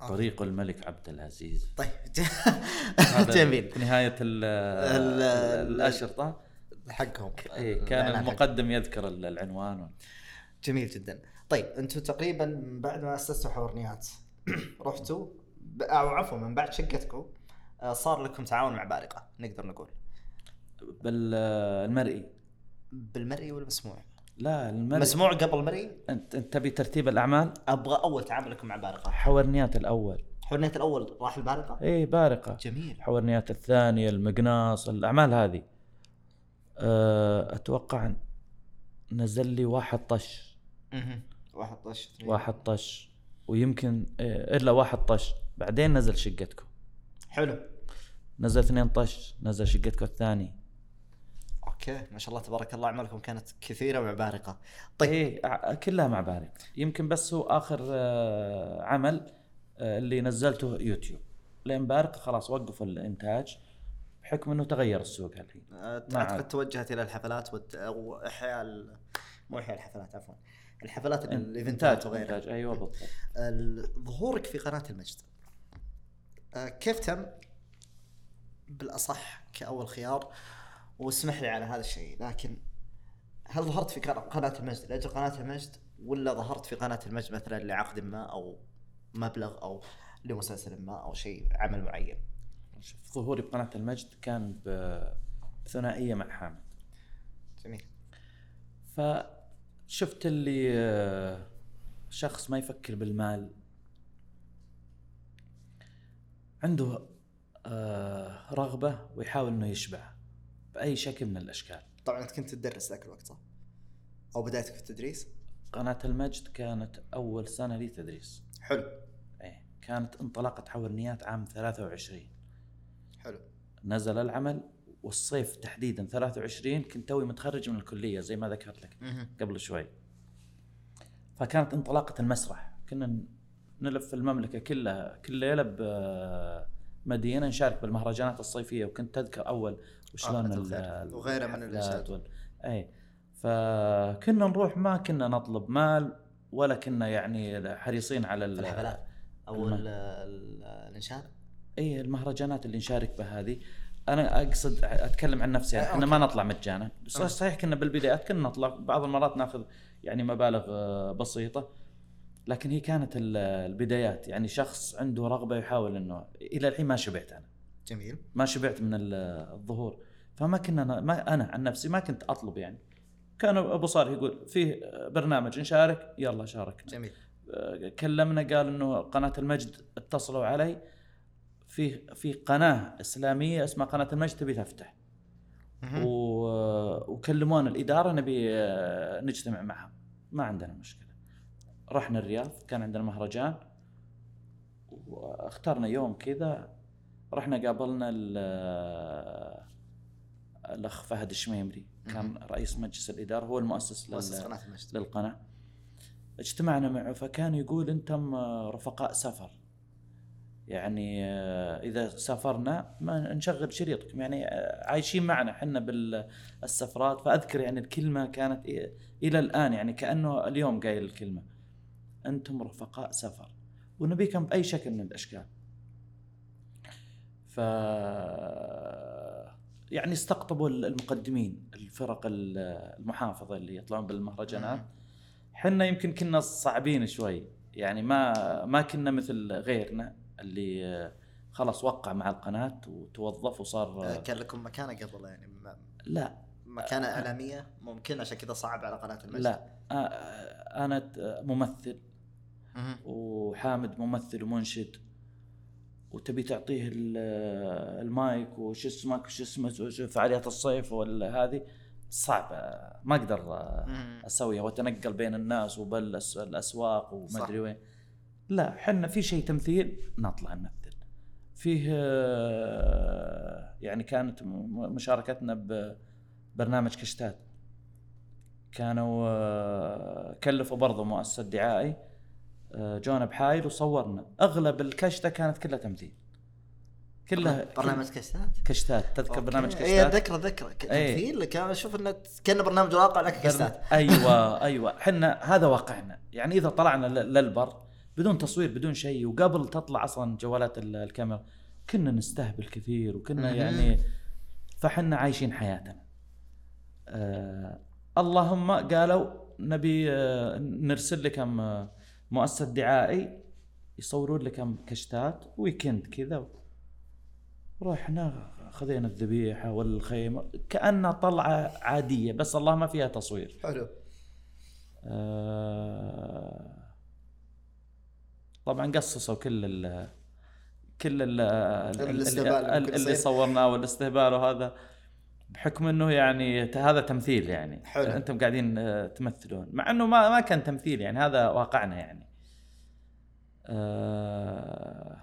آه. طريق الملك عبد العزيز. طيب جميل. في نهاية ال- ال- الأشرطة. حقهم. إيه كان المقدم يذكر ال- العنوان. جميل جدا. طيب أنتم تقريبا من بعد ما أسستوا حورنيات رحتوا ب- أو عفوا من بعد شقتكم آه، صار لكم تعاون مع بارقة نقدر نقول. بالمرئي بالمرئي والمسموع لا المرئي. مسموع قبل المرئي؟ أنت أنت تبي ترتيب الأعمال؟ أبغى أول تعامل لكم مع بارقة. حورنيات الأول. حورنيات الأول راح البارقة؟ اي بارقة. جميل. حورنيات الثانية المقناص الأعمال هذه. أه، أتوقع نزل لي واحد طش. واحد طش. واحد طش. ويمكن إيه، إلا واحد طش. بعدين نزل شقتكم. حلو. نزل اثنين طش نزل شقتكم الثاني. أوكي. ما شاء الله تبارك الله أعمالكم كانت كثيرة مع بارقه طيب ع- كلها مع بارق يمكن بس هو آخر آه، عمل آه، اللي نزلته يوتيوب. لين بارق خلاص وقفوا الإنتاج. بحكم إنه تغير السوق الحين ما أعتقد. توجهت إلى الحفلات والت... أو احياء ال... مو احياء الحفلات عفوا. الحفلات الإيفنتات وغيرها. إنتاج أيوه بالضبط. ال- ظهورك في قناة المجد. آه، كيف تم؟ بالأصح كأول خيار. واسمح لي على هذا الشيء لكن هل ظهرت في قناه المجد؟ لأجل قناة المجد ولا ظهرت في قناة المجد مثلا لعقد ما أو مبلغ أو لمسلسل ما أو شيء عمل معين؟ شوف ظهوري بقناة المجد كان بثنائيه مع حامد. جميل. فشفت اللي آه، شخص ما يفكر بالمال. عنده آه، رغبة ويحاول إنه يشبع بأي شكل من الأشكال. طبعا أنت كنت تدرس ذاك الوقت صح؟ أو بدايتك في التدريس؟ قناة المجد كانت أول سنة لي تدريس. حلو. إيه كانت انطلاقة حورنيات عام 23 حلو. نزل العمل والصيف تحديدا 23 كنت توي متخرج من الكلية زي ما ذكرت لك. قبل شوي. فكانت انطلاقة المسرح. كنا نلف المملكة كلها كل ليلة بمدينه نشارك بالمهرجانات الصيفية. وكنت تذكر أول وشلون وغيرها من الإنشاد. وال- اي فكنا نروح ما كنا نطلب مال ولا كنا يعني حريصين على الحفلات. أو الانشاد اي المهرجانات اللي نشارك بها هذه. أنا أقصد أتكلم عن نفسي آه، إحنا. ما نطلع مجانا. آه. صحيح كنا بالبدايات كنا نطلع بعض المرات ناخذ يعني مبالغ آه، بسيطة. لكن هي كانت ال- البدايات. يعني شخص عنده رغبة يحاول إنه إلى الحين ما شبعت أنا. جميل. ما شبعت من ال- الظهور. فما كنا ما أنا عن نفسي ما كنت أطلب يعني. كان أبو صالح يقول فيه برنامج نشارك يلا شاركنا. جميل. كلمنا قال إنه قناة المجد اتصلوا علي. في في قناة إسلامية اسمها قناة المجد تبي تفتح. و- وكلمونا الإدارة نبي آه، نجتمع معها. ما عندنا مشكلة. رحنا الرياض كان عندنا مهرجان. واخترنا يوم كذا رحنا قابلنا ال- الأخ فهد الشميمري. كان رئيس مجلس الإدارة هو المؤسس مؤسس قناة المجد للقناة. اجتمعنا معه فكان يقول أنتم آه، رفقاء سفر. يعني آه، إذا سافرنا ما نشغل شريطكم. يعني آه، عايشين معنا إحنا بالسفرات. فأذكر يعني الكلمة كانت إلى الآن يعني كأنه اليوم قايل الكلمة. أنتم رفقاء سفر. ونبيكم بأي شكل من الأشكال. ف يعني استقطبوا المقدمين الفرق المحافظة اللي يطلعون بالمهرجانات. حنا يمكن كنا صعبين شوي. يعني ما ما كنا مثل غيرنا. اللي آه، خلاص وقع مع القناة وتوظف وصار آه، آه، كان لكم مكانة قبل يعني؟ م- لا. مكانة إعلامية ممكن عشان كذا صعب على قناة المجد. لا. أنا ممثل. وحامد ممثل ومنشد. وتبي تعطيه ال- المايك وش اسمك وش اسمه فعاليات الصيف ولا هذه. صعب آه، ما أقدر. أسويها. وأتنقل بين الناس وبالاسواق وما. أدري وين. لا حنا في شيء تمثيل نطلع نمثل. فيه آه، يعني كانت مشاركتنا ببرنامج كشتات. كانوا آه، كلفوا برضه مؤسسة دعائي آه، جونا بحايل وصورنا. أغلب الكشتة كانت كلها تمثيل. كلها برنامج كشتات؟ كشتات. تذكر okay. برنامج اي كشتات؟ ذكره ك- إيه. تمثيل؟ كان أشوف إنه كان برنامج واقع لكن كشتات. أيوه أيوه. إحنا هذا واقعنا. يعني إذا طلعنا للبر بدون تصوير بدون شيء. وقبل تطلع أصلا جوالات ال- الكاميرا كنا نستهبل كثير وكنا. يعني فحنا عايشين حياتنا. آه اللهم قالوا نبي آه نرسل لكم آه مؤسسة دعائي يصورون لكم كشتات ويكند كذا. رحنا خذينا الذبيحة والخيمة كأنها طلعة عادية بس الله ما فيها تصوير. حلو. آه، طبعا قصصوا كل ال كل ال الاستهبال اللي. صورناه والاستهبال وهذا بحكم إنه يعني هذا تمثيل يعني. حلو. أنتم قاعدين آه، تمثلون. مع إنه ما ما كان تمثيل يعني هذا واقعنا يعني. آه،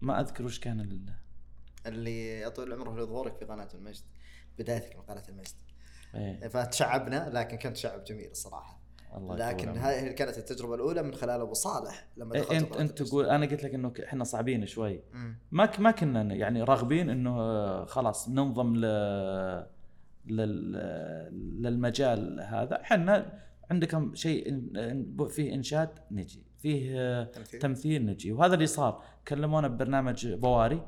ما أذكر وش كان ال... اللي يا طويل العمر هو ظهورك في قناة المجد بدايتك من قناة المجد. إيه. فتشعبنا لكن كان تشعب جميل الصراحة. الله لكن هذه كانت التجربة الأولى من خلال أبو صالح لما إيه، دخلت أنت انت. تقول أنا قلت لك إنه إحنا صعبين شوي. ما ك- ما كنا يعني راغبين إنه خلاص ننضم ل لل... للمجال هذا. إحنا عندكم شيء فيه إنشاد نجي فيه تمثيل. تمثيل نجي. وهذا اللي صار. كلمونا ببرنامج بواري.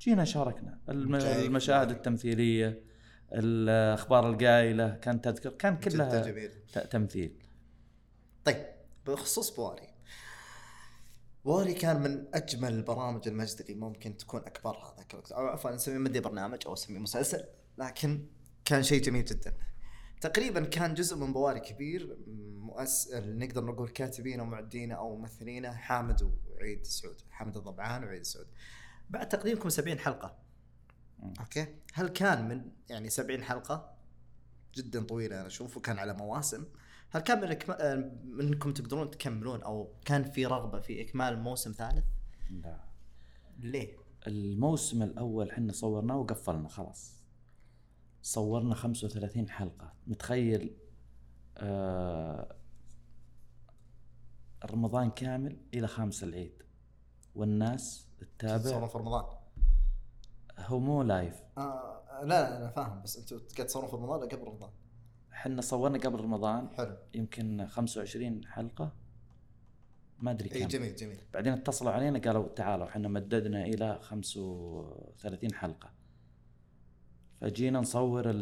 جينا شاركنا. المشاهد. التمثيلية الأخبار القايلة كانت تذكر كان كلها تمثيل. طيب بخصوص بواري. بواري كان من أجمل البرامج المجد اللي ممكن تكون اكبرها ذاك الوقت أو عفوا نسميه مدي برنامج أو نسميه مسلسل لكن كان شيء جميل جدا. تقريبا كان جزء من بواري كبير مؤس... نقدر نقول كاتبين أو معدين أو ممثلين حامد وعيد السعود حامد الضبعان وعيد السعود بعد تقديمكم 70 حلقة. أوكي؟ هل كان من يعني 70 حلقة؟ جدا طويلة أنا أشوف وكان على مواسم. هل كان من إكما... آه، منكم تقدرون تكملون أو كان في رغبة في إكمال موسم ثالث؟ لا. ليه؟ الموسم الأول إحنا صورناه وقفلنا خلاص صورنا 35 حلقة متخيل آه رمضان كامل إلى خامس العيد والناس تصورون تتابع في رمضان هو مو لايف آه لا لا أنا فاهم بس أنتم قاعد تصورون في رمضان ولا قبل رمضان؟ إحنا صورنا قبل رمضان. حلو. يمكن 25 حلقة. ما أدري اي كم. جميل جميل. بعدين اتصلوا علينا قالوا تعالوا إحنا مددنا إلى 35 حلقة. فجينا نصور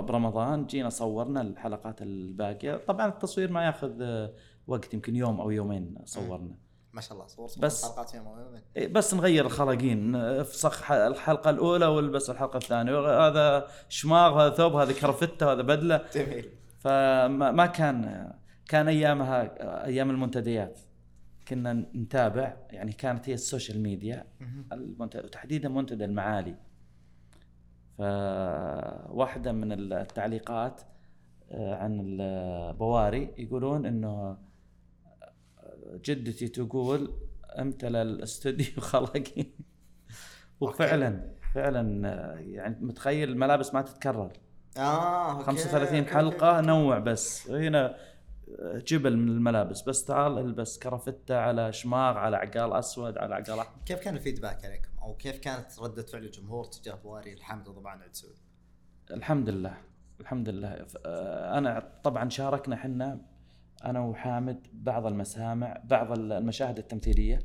برمضان جينا صورنا الحلقات الباقية. طبعا التصوير ما ياخذ وقت يمكن يوم أو يومين صورنا. ما شاء الله صورت بس- حلقات يومين إيه، بس نغير الخلاقين افسخ الحلقة الأولى والبس الحلقة الثانية. هذا شماغ هذا ثوب هذا كرفته هذا بدلة. جميل. فما ما كان كان ايامها أيام المنتديات. كنا نتابع يعني كانت هي ال social media. المنتدى وتحديدا منتدى المعالي. فواحدة من التعليقات آه، عن البواري يقولون إنه جدتي تقول امتلى الاستوديو خلاقين. وفعلا فعلا يعني متخيل الملابس ما تتكرر. آه okay. 35 okay، حلقة okay. نوع بس. هنا جبل من الملابس بس تعال البس كرفتة على شماغ على عقال أسود على عقال أحمر. كيف كان ال feedback عليكم؟ أو كيف كانت ردة فعل الجمهور تجاه بواري؟ الحمد طبعا عيد سعود؟ الحمد لله الحمد لله. آه، أنا طبعا شاركنا إحنا أنا وحامد بعض المسامع بعض المشاهد التمثيلية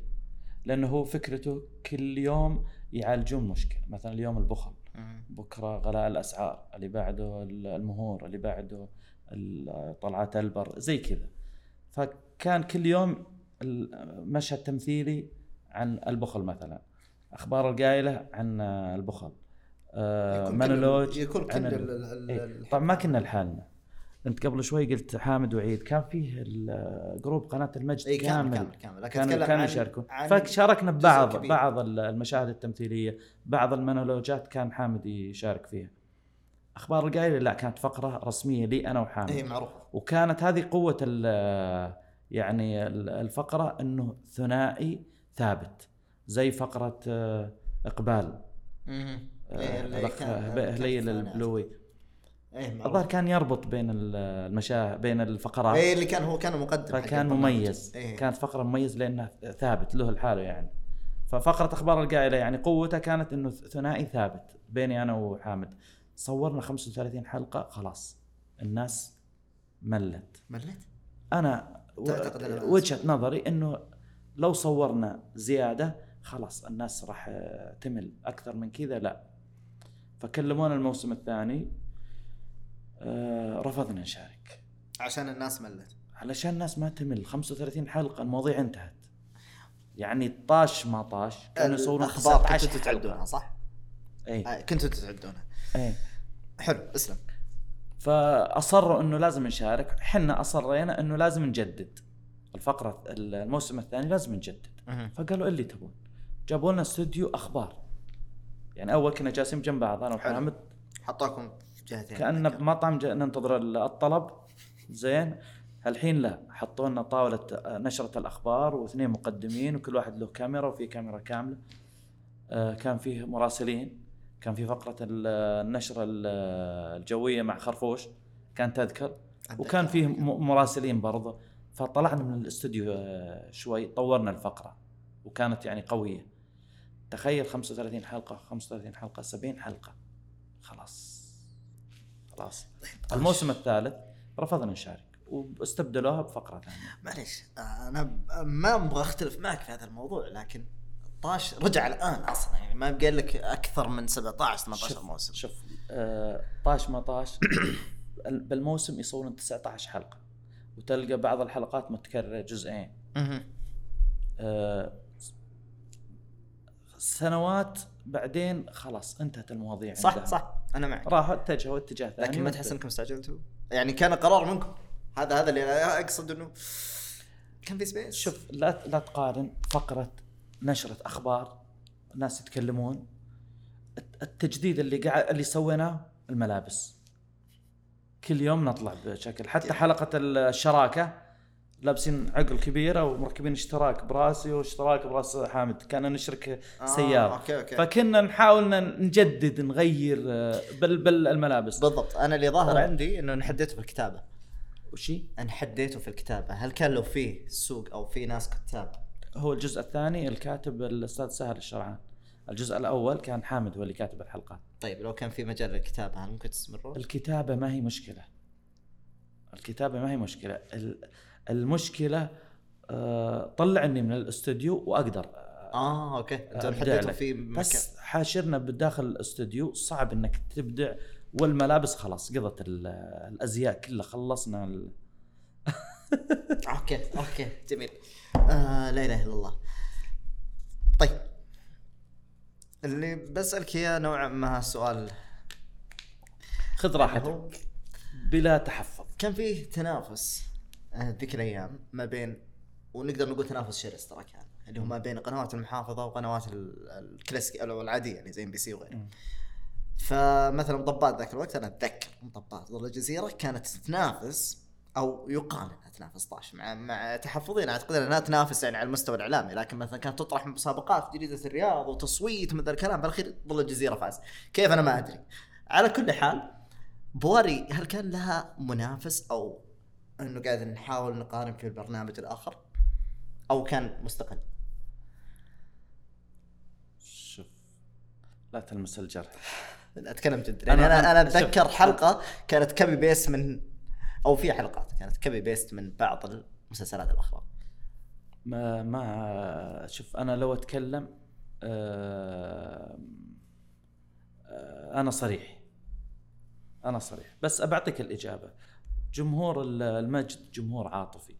لأنه هو فكرته كل يوم يعالجون مشكلة. مثلا اليوم البخل بكرة غلاء الأسعار اللي بعده المهور اللي بعده طلعات ألبر زي كذا. فكان كل يوم مشهد تمثيلي عن البخل مثلا. أخبار القايلة عن البخل. آه، مونولوج يكون كل عن ال- ال- ال- إيه. ال- طبعا ما كنا لحالنا. انت قبل شوي قلت حامد وعيد كان فيه group قناة المجد إي كامل كامل. كامل لكن كانوا كانوا يشاركون. فشاركنا ببعض. بعض ال- المشاهد التمثيلية بعض المونولوجات كان حامد يشارك فيها. أخبار القايلة لا كانت فقرة رسمية لي أنا وحامد. إي معروف وكانت هذه قوة يعني ال- الفقرة إنه ثنائي ثابت زي فقرة آه، إقبال. الاخ كان هليل. البلوي. إيه الظاهر كان يربط بين ال- المشاهد بين الفقرات. إيه اللي كان هو كان مقدم فكان. مميز. إيه. كانت فقرة مميز لأنه ثابت له لحاله يعني. ففقرة أخبار القائله يعني قوتها كانت إنه ثنائي ثابت بيني أنا وحامد. صورنا 35 حلقة خلاص. الناس ملت. ملت؟ أنا تعتقد وجهة نظري إنه لو صورنا زيادة خلاص الناس راح تمل. أكثر من كذا لا. فكلمونا الموسم الثاني. رفضنا نشارك. عشان الناس ملت. علشان الناس ما تمل. 35 حلقة المواضيع انتهت. يعني طاش ما طاش. كانوا يصورون الأخبار 19 كنتوا تعدونها صح؟ اي آه، كنتوا تعدونها اي حلو اسلم. فأصروا إنه لازم نشارك. إحنا أصرينا إنه لازم نجدد. الفقرة الموسم الثاني لازم نجدد. فقالوا اللي تبون. جابوا لنا استوديو أخبار. يعني أول كنا جالسين جنب بعض أنا. وحامد. حطوكم جهتين كاننا بمطعم ننتظر الطلب. زين. الحين لا حطوا لنا طاوله نشرة الأخبار واثنين مقدمين وكل واحد له كاميرا وفي كاميرا كاملة. آه، كان فيه مراسلين. كان في فقرة ال- النشرة ال- الجوية مع خرفوش. كان تذكر. وكان فيه مراسلين برضه فطلعنا من الاستوديو آه، شوي طورنا الفقرة. وكانت يعني قوية. تخيل 35 حلقة 35 حلقة 70 حلقة. خلاص. خلاص. الموسم الثالث رفضنا نشارك واستبدلوها بفقرة ثانية. معليش آه، أنا ما أبغى أختلف معك في هذا الموضوع لكن طاش رجع الآن أصلا يعني ما بقى لك أكثر من 17 18 شوف موسم. شوف آه طاش ما طاش بالموسم يصورون 19 حلقة وتلقى بعض الحلقات متكررة جزئين. آه، سنوات بعدين خلاص انتهت المواضيع صح عندها. صح. أنا معك. راحوا اتجهوا اتجاه ثاني. لكن ما تحس انكم استعجلتوا؟ يعني كان قرار منكم. هذا هذا اللي أنا أقصد إنه كان في space شوف لا لا تقارن فقرة نشرة أخبار ناس يتكلمون. الت- التجديد اللي قاعد اللي سويناه الملابس. كل يوم نطلع بشكل. حتى حلقة الشراكة لابسين عقل كبيره ومركبين اشتراك براسي واشتراك براس حامد. كان نشرك آه، سيارة. okay، okay. فكنا نحاول نجدد نغير آه، بال بالملابس بالضبط. أنا اللي ظاهر آه. عندي إنه انحديته في الكتابة. وشي انحديته في الكتابة. هل كان لو فيه سوق أو في ناس كتاب؟ هو الجزء الثاني الكاتب الأستاذ سهل الشرعان. الجزء الأول كان حامد هو اللي كاتب الحلقات. طيب لو كان في مجال للكتابة هل ممكن تستمرون؟ الكتابة ما هي مشكلة. الكتابة ما هي مشكلة. ال- المشكلة آه، طلعني من الاستوديو وأقدر آه أوكي. أنتوا أبدع انحديتوا لك. في مكان. بس حاشرنا بداخل الاستوديو صعب إنك تبدع والملابس خلاص قضت ال- الأزياء كلها خلصنا ال... okay okay جميل. آه لا إله إلا الله. طيب. اللي بسألك إياه نوعا ما سؤال. خذ راحتك. بلا تحفظ. كان فيه تنافس. آه، ذيك الأيام ما بين ونقدر نقول تنافس شرس ترى كان اللي هو ما بين قنوات المحافظة وقنوات ال- الكلاسيك أو العادية يعني زي إم بي سي وغيره. فمثلا مطبات ذاك الوقت أنا أتذكر مطبات ظل الجزيرة كانت تنافس أو يقال إنها تنافس طاش مع مع تحفظين أعتقد إنها تنافس يعني على المستوى الإعلامي لكن مثلا كانت تطرح مسابقات في جريده الرياض وتصويت من ذا الكلام بالأخير ظل الجزيرة فاز. كيف؟ أنا ما أدري. على كل حال بواري هل كان لها منافس أو إنه قاعد نحاول نقارن في البرنامج الآخر أو كان مستقل. شوف لا تلمس الجرح. أتكلم جد. يعني أنا أنا. أتذكر حلقة كانت copy paste من أو في حلقات كانت copy paste من بعض المسلسلات الأخرى. ما ما شوف أنا لو أتكلم آه، آه، أنا صريح. أنا صريح. بس بعطيك الإجابة. جمهور ال- المجد جمهور عاطفي.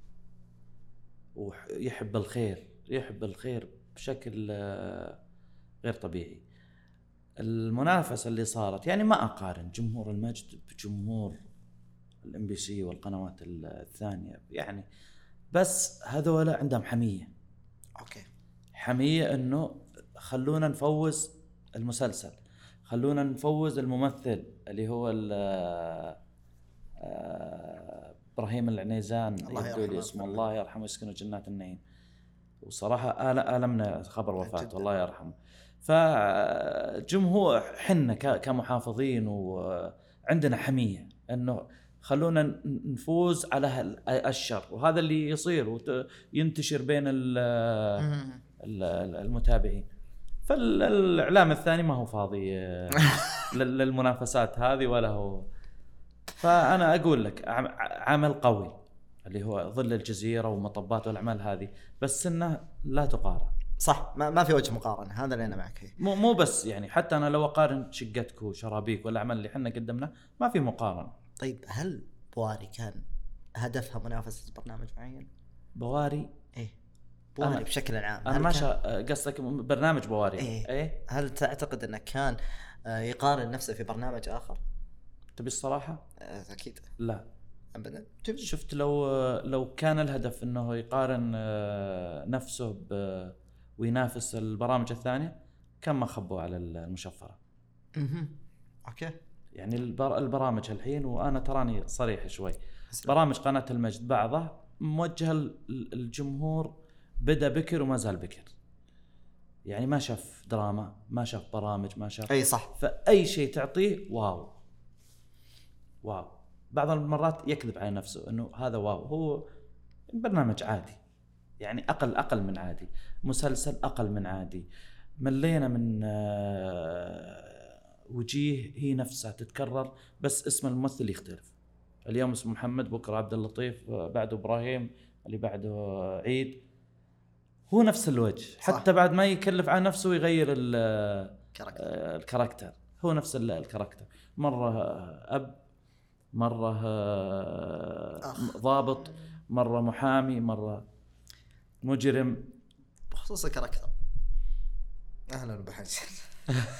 ويحب الخير يحب الخير بشكل آه، غير طبيعي. المنافسة اللي صارت يعني ما أقارن جمهور المجد بجمهور الام بي سي والقنوات الثانية يعني بس هذول عندهم حمية. okay. حمية إنه خلونا نفوز المسلسل خلونا نفوز الممثل اللي هو إبراهيم العنيزان الله يبدو لي. اسمه الله يرحمه ويسكنه جنات النعيم. وصراحة آل- المنا خبر وفاته. الله يرحمه. فجمهور حنا كمحافظين وعندنا حمية إنه خلونا نفوز على الشر. وهذا اللي يصير وينتشر بين ال- ال- ال- المتابعين. فالاعلام الثاني ما هو فاضي آه، لل- للمنافسات هذه ولا هو فأنا أقول لك عم- عمل قوي اللي هو ظل الجزيرة ومطبات والأعمال هذه بس إنه لا تقارن صح ما, ما في وجه مقارنة هذا اللي أنا معك فيه مو مو بس يعني حتى أنا لو أقارن شقتك وشرابيك والأعمال اللي إحنا قدمناه ما في مقارنة طيب هل بواري كان هدفها منافسة برنامج معين؟ بواري إيه بواري أنا- بشكل عام أنا ما كان-. قصدك برنامج بواري إيه. إيه هل تعتقد إنه كان آه، يقارن نفسه في برنامج آخر؟ تبي الصراحة؟ آه، أكيد. لا. ابدا. شفت لو لو كان الهدف إنه يقارن آه، نفسه ب وينافس البرامج الثانية كان ما خبوا على المشفرة. مهم. أوكي. يعني البر- البرامج الحين وأنا تراني صريح شوي. برامج قناة المجد بعضها موجهة الجمهور بدأ بكر وما زال بكر. يعني ما شاف دراما ما شاف برامج ما شاف أي صح. فأي شيء تعطيه wow. wow. بعض المرات يكذب على نفسه إنه هذا wow. هو برنامج عادي. يعني أقل أقل من عادي. مسلسل أقل من عادي. ملينا من آه، وجيه هي نفسها تتكرر بس اسم الممثل يختلف. اليوم اسمه محمد بكرة عبد اللطيف بعده إبراهيم اللي بعده عيد. هو نفس الوجه. صح. حتى بعد ما يكلف على نفسه ويغير ال- character آه، ال character. هو نفس ال- ال character. مرة آه، أب مرة آه، أخ. ضابط مرة محامي مرة مجرم بخصوص ال character أهلا ابو حنشل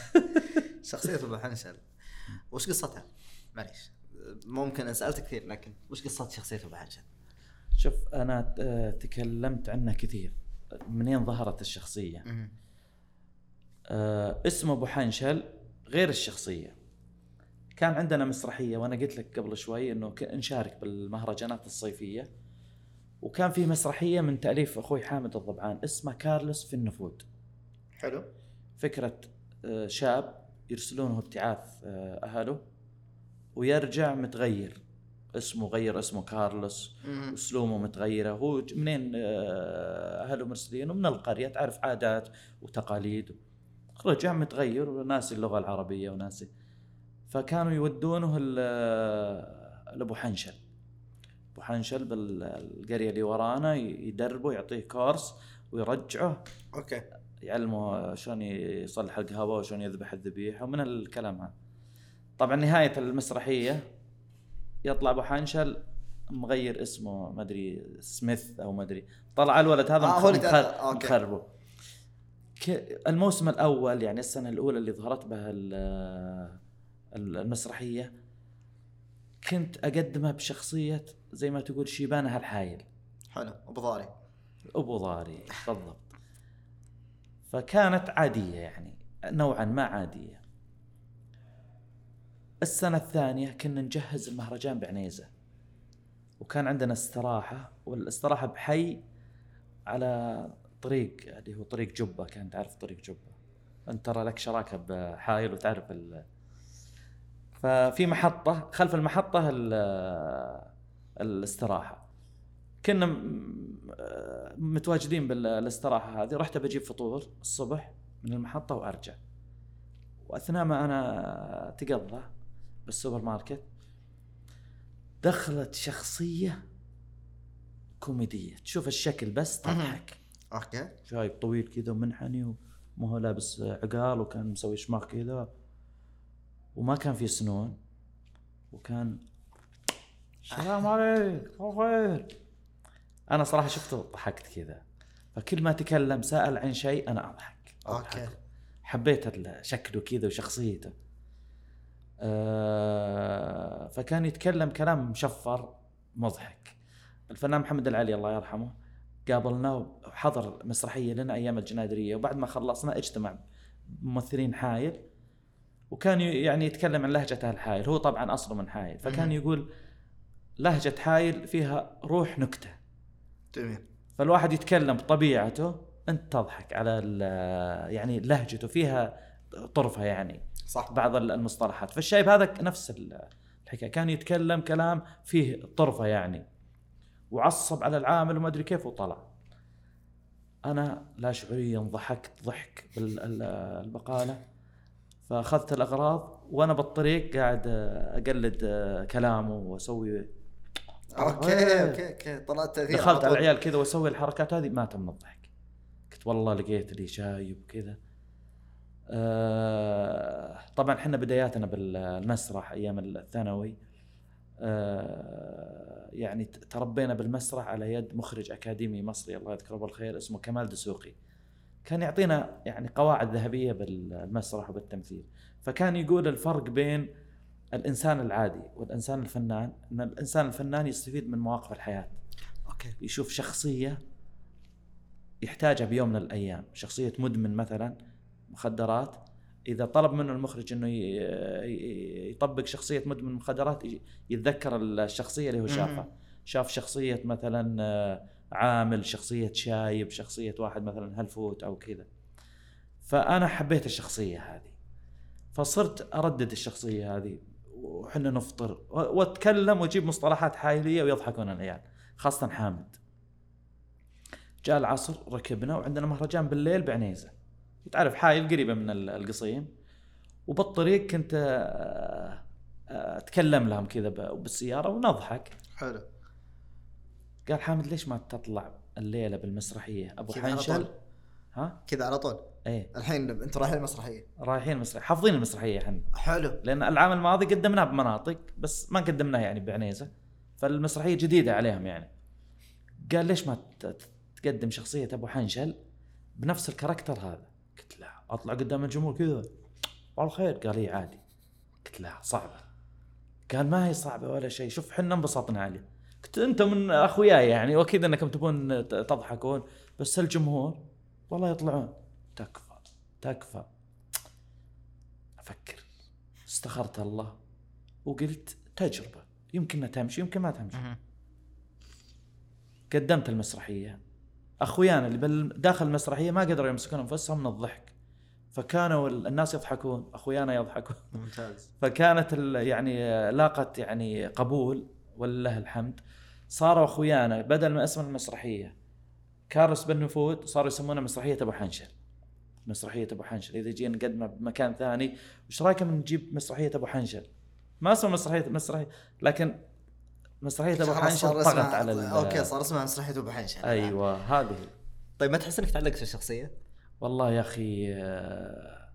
شخصية ابو حنشل وش قصتها؟ معليش ممكن أن سالت كثير لكن وش قصة شخصية ابو حنشل؟ شوف أنا آه، تكلمت عنها كثير منين ظهرت الشخصية. آه، اسم أبو حنشل غير الشخصية كان عندنا مسرحية وأنا قلت لك قبل شوي إنه نشارك بالمهرجانات الصيفية. وكان في مسرحية من تأليف أخوي حامد الضبعان اسمها كارلس في النفود حلو. فكرة آه، شاب يرسلونه ابتعاث آه، أهله ويرجع متغير. اسمه غير اسمه كارلوس. أسلوبه متغيرة. هو منين آه، أهله مرسلينه؟ من القرية تعرف عادات وتقاليد. رجع متغير وناسي اللغة العربية وناسي فكانوا يودونه لأبو حنشل. أبو حنشل بالقرية اللي ورانا يدربه يعطيه كورس ويرجعه. أوكي. يعلمه شلون يصلح القهوة وشلون يذبح الذبيحة ومن الكلام هذا. طبعا نهاية المسرحية يطلع أبو حنشل مغير اسمه ما أدري سميث أو ما أدري. طلع الولد هذا آه،. مخربه. الموسم الأول يعني السنة الأولى اللي ظهرت بها المسرحية كنت أقدمها بشخصية زي ما تقول شيبانها الحايل حلو أبو ضاري أبو ضاري بالضبط. فكانت عادية يعني نوعا ما عادية. السنة الثانية كنا نجهز المهرجان بعنيزة. وكان عندنا استراحة والاستراحة بحي على طريق اللي هو طريق جبة كان تعرف طريق جبة. أنت ترى لك شراكة بحايل وتعرف ال... ففي محطة خلف المحطة ال... الاستراحة. كنا آه، متواجدين بالاستراحة هذه. رحت بجيب فطور الصبح من المحطة وأرجع. وأثناء ما أنا أتقضى بالسوبر ماركت دخلت شخصية كوميدية. تشوف الشكل بس تضحك. okay. شايب طويل كذا ومنحني وما هو لابس عقال وكان مسوي شماغ كذا. وما كان في سنون وكان السلام عليك خير. أنا صراحة شفته ضحكت كذا. فكل ما تكلم سأل عن شيء أنا أضحك. أوكي. أضحك. حبيت ال- شكله كذا وشخصيته. آه فكان يتكلم كلام مشفر مضحك. الفنان محمد العلي الله يرحمه قابلناه وحضر مسرحية لنا أيام الجنادرية وبعد ما خلصنا اجتمع ممثلين حايل. وكان يعني يتكلم عن لهجة أهل حايل هو طبعا أصله من حايل فكان. يقول لهجة حايل فيها روح نكتة. جميل. فالواحد يتكلم بطبيعته أنت تضحك على يعني لهجته فيها طرفه يعني صح. بعض المصطلحات. فالشايب هذا نفس ال- الحكاية كان يتكلم كلام فيه طرفه يعني وعصب على العامل وما أدري كيف وطلع. أنا لا شعوريا ضحكت ضحك بالبقالة. فأخذت الأغراض وأنا بالطريق قاعد أقلد كلامه وأسوي okay okay okay. طلعت تاثير دخلت على. العيال كذا وأسوي الحركات هذه ماتوا من الضحك. قلت والله لقيت لي شايب كذا آه طبعا إحنا بداياتنا بالمسرح أيام الثانوي. آه يعني تربينا بالمسرح على يد مخرج أكاديمي مصري الله يذكره بالخير اسمه كمال دسوقي. كان يعطينا يعني قواعد ذهبية بالمسرح وبالتمثيل. فكان يقول الفرق بين الإنسان العادي والإنسان الفنان إن الإنسان الفنان يستفيد من مواقف الحياة. أوكي. يشوف شخصية يحتاجها بيوم من الأيام. شخصية مدمن مثلا مخدرات. إذا طلب منه المخرج إنه يطبق شخصية مدمن مخدرات يتذكر الشخصية اللي هو شافها. شاف شخصية مثلا آه، عامل شخصية شايب شخصية واحد مثلا هلفوت أو كذا. فأنا حبيت الشخصية هذه. فصرت أردد الشخصية هذه وحنا نفطر وأتكلم وأجيب مصطلحات حايلية ويضحكون العيال خاصة حامد. جاء العصر ركبنا وعندنا مهرجان بالليل بعنيزة. وتعرف حايل قريبة من ال- القصيم. وبالطريق كنت آه، آه، أتكلم لهم كذا بالسيارة ونضحك. حلو. قال حامد ليش ما تطلع الليلة بالمسرحية؟ أبو حنشل. ها؟ كذا على طول؟ إيه. الحين أنتم رايحين المسرحية؟ رايحين المسرحية. حافظين المسرحية إحنا. حلو. لأن العام الماضي قدمناها بمناطق بس ما قدمناها يعني بعنيزة. فالمسرحية جديدة عليهم يعني. قال ليش ما تقدم شخصية أبو حنشل بنفس الكاركتر هذا؟ قلت لا. أطلع قدام الجمهور كذا. والله خير. قال لي عادي. قلت لا صعبة. قال ما هي صعبة ولا شيء. شوف حنا انبسطنا عليه. قلت أنتم من اخوياي يعني واكيد انكم تبون تضحكون بس الجمهور والله يطلعون. تكفى تكفى. أفكر. استخرت الله وقلت تجربة. يمكن تمشي يمكن ما تمشي. قدمت المسرحية. أخويانا اللي داخل المسرحية ما قدروا يمسكون أنفسهم من الضحك. فكانوا ال- الناس يضحكون أخويانا يضحكون. ممتاز. فكانت يعني لاقت يعني قبول. ولله الحمد. صاروا أخويانا بدل ما اسم المسرحية كارلوس بن نفود صاروا يسمونها مسرحية أبو حنشل. مسرحية أبو حنشل. إذا جينا نقدمها بمكان ثاني وش رايكم نجيب مسرحية أبو حنشل؟ ما اسمها مسرحيه مسرحيه لكن مسرحية أبو صار طغت على أوكي صار اسمها مسرحية أبو حنشل. أيوه هذه. طيب ما تحس إنك تعلقت في الشخصيه؟ والله يا أخي آه،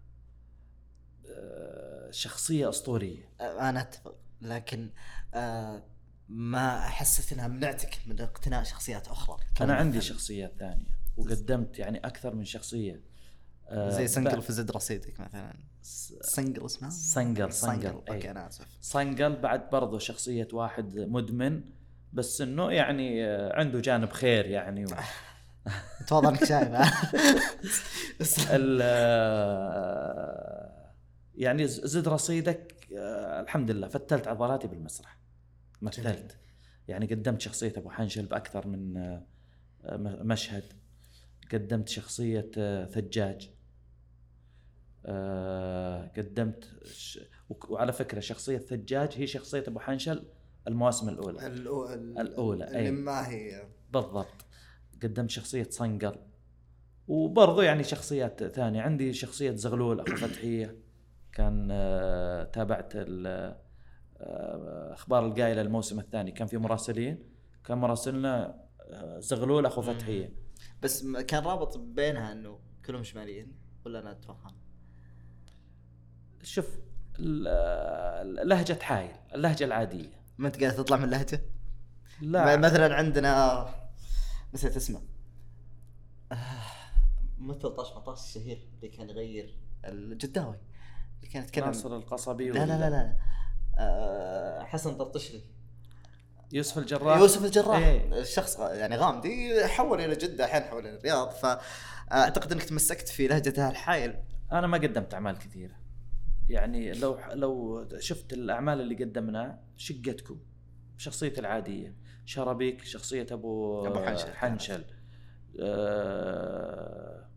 آه، شخصية أسطورية. أنا أتفق لكن آه ما حسيت إنها منعتك من اقتناء شخصيات أخرى أنا عندي. شخصيات ثانية وقدمت يعني أكثر من شخصية آه، زي سنقل في زد رصيدك مثلا سنقل اسمه؟ صنقل صنقل أوكي أي. أنا آسف صنقل بعد برضو شخصية واحد مدمن بس إنه يعني آه، عنده جانب خير يعني و... إنك شايف ها؟ بس- ال- آه، يعني زد رصيدك الحمد لله فتلت عضلاتي بالمسرح مثلت يعني قدمت شخصية أبو حنشل بأكثر من آه، مشهد. قدمت شخصية آه، ثجاج. آه، قدمت وعلى فكرة شخصية ثجاج هي شخصية أبو حنشل المواسم الأولى. الأو- ال- الأولى، اللي أي. ما هي. بالضبط. قدمت شخصية صنقل. وبرضو يعني شخصيات ثانية. عندي شخصية زغلول أخو فتحية. كان تابعت ال- آه، أخبار القايلة الموسم الثاني. كان في مراسلين. كان مراسلنا آه، زغلول أخو فتحية. بس كان رابط بينها إنه كلهم شماليين ولا أنا اتوهم؟ شوف آه، لهجة حايل اللهجة العادية. ما أنت قاعد تطلع من لهجة؟ لا. مثلا عندنا نسيت اسمه. آه، ممثل طاش مطاش الشهير اللي كان يغير الجداوي اللي كان يتكلم. ناصر القصبي لا لا لا لا آه، حسن طرطشلي يوسف الجراح. يوسف الجراح. إيه. الشخص يعني غامدي حول إلى جدة الحين حول إلى الرياض. فاعتقد إنك تمسكت في لهجتها الحايل أنا ما قدمت أعمال كثيرة. يعني لو لو شفت الأعمال اللي قدمناها شقتكم. شخصيتي العادية. شربيك شخصية أبو أبو حنشل. حنشل. آه،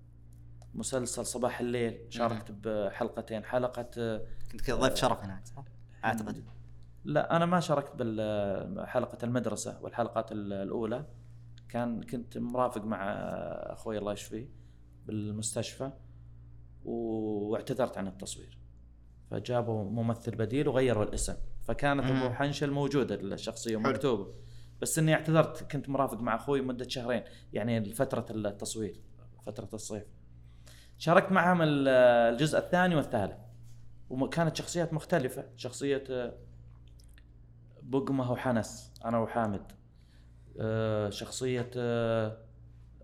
مسلسل صباح الليل شاركت بحلقتين. حلقة آه، كنت كذا ضيف شرف هناك صح؟ أعتقد. لا أنا ما شاركت بحلقه المدرسة والحلقات ال- الأولى. كان كنت مرافق مع أخوي الله يشفيه بالمستشفى واعتذرت عن التصوير. فجابوا ممثل بديل وغيروا الاسم. فكانت. أبو حنشل موجودة الشخصية حلو. ومكتوبة. بس إني اعتذرت كنت مرافق مع أخوي مدة شهرين يعني فتره التصوير فترة الصيف. شاركت معهم ال- الجزء الثاني والثالث. وكانت شخصيات مختلفة. شخصية آه، بقمه وحنس. أنا وحامد. آه، شخصية آه،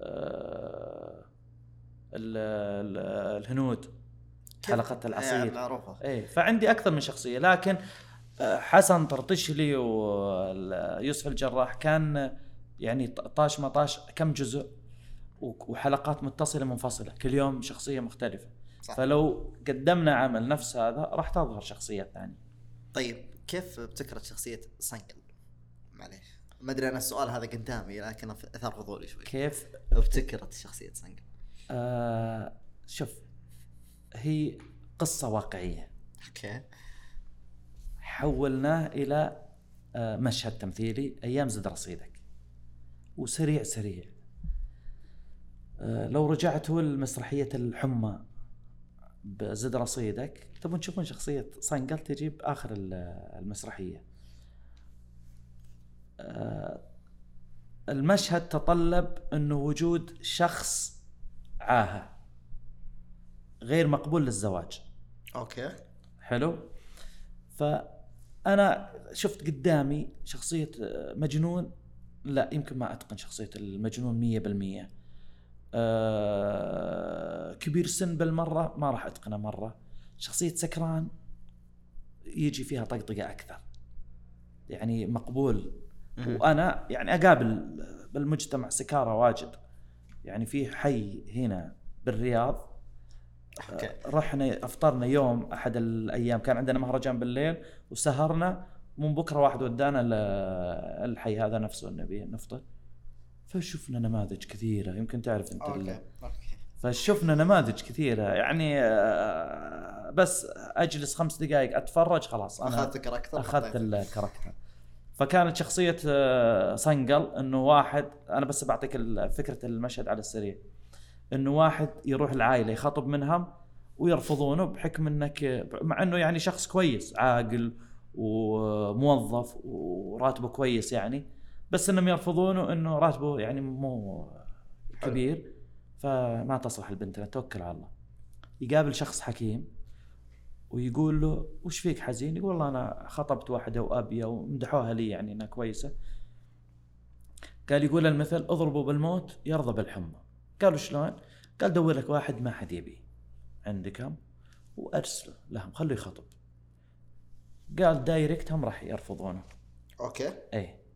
آه، ال- ال- الهنود. حلقة العصير إيه، معروفة. إيه فعندي أكثر من شخصية. لكن آه، حسن طرطشلي ويوسف الجراح كان يعني طاش مطاش كم جزء وحلقات متصلة منفصلة. كل يوم شخصية مختلفة. صح. فلو قدمنا عمل نفس هذا راح تظهر شخصيات ثانية. طيب كيف ابتكرت شخصية صنقل؟ معليش. ما أدري أنا السؤال هذا قدامي لكن أثار فضولي شوي. كيف؟ ابتكرت شخصية صنقل آه شوف هي قصة واقعية. أوكي. حولناه إلى آه، مشهد تمثيلي أيام زد رصيدك. وسريع سريع. آه، لو رجعتوا لمسرحية الحمى بزد رصيدك. تبون تشوفون شخصية صنقل تجي بآخر ال- المسرحية. آه، المشهد تطلب إنه وجود شخص عاهة غير مقبول للزواج. أوكي. حلو؟ فأنا شفت قدامي شخصية آه، مجنون. لا يمكن ما أتقن شخصية المجنون مية بالمية. آه كبير سن بالمرة ما راح أتقنه مرة. شخصية سكران يجي فيها طقطقة أكثر. يعني مقبول. وأنا يعني أقابل بالمجتمع سكارى واجد. يعني في حي هنا بالرياض. okay. رحنا أفطرنا يوم أحد الأيام. كان عندنا مهرجان بالليل وسهرنا. من بكرة واحد ودانا ال- الحي هذا نفسه نبي نفطر. فشفنا نماذج كثيرة يمكن تعرف أنت okay okay. فشفنا نماذج كثيرة يعني آه، بس أجلس خمس دقائق أتفرج خلاص أنا أخذت character أخذت. ال character فكانت شخصية آه، صنقل إنه واحد أنا بس بعطيك فكرة المشهد على السريع. إنه واحد يروح العائلة يخاطب منهم ويرفضونه بحكم إنك مع إنه يعني شخص كويس عاقل وموظف وراتبه كويس يعني. بس إنهم يرفضونه إنه راتبه يعني مو كبير فما تصلح البنت توكل على الله يقابل شخص حكيم ويقول له وش فيك حزين؟ يقول والله أنا خطبت واحدة وأبية ومدحوها لي يعني إنها كويسة. قال يقول المثل اضربوا بالموت يرضى بالحمى. قالوا شلون؟ قال دور لك واحد ما حد يبيه عندكم وأرسله لهم خليه يخطب. قال direct هم راح يرفضونه. okay إيه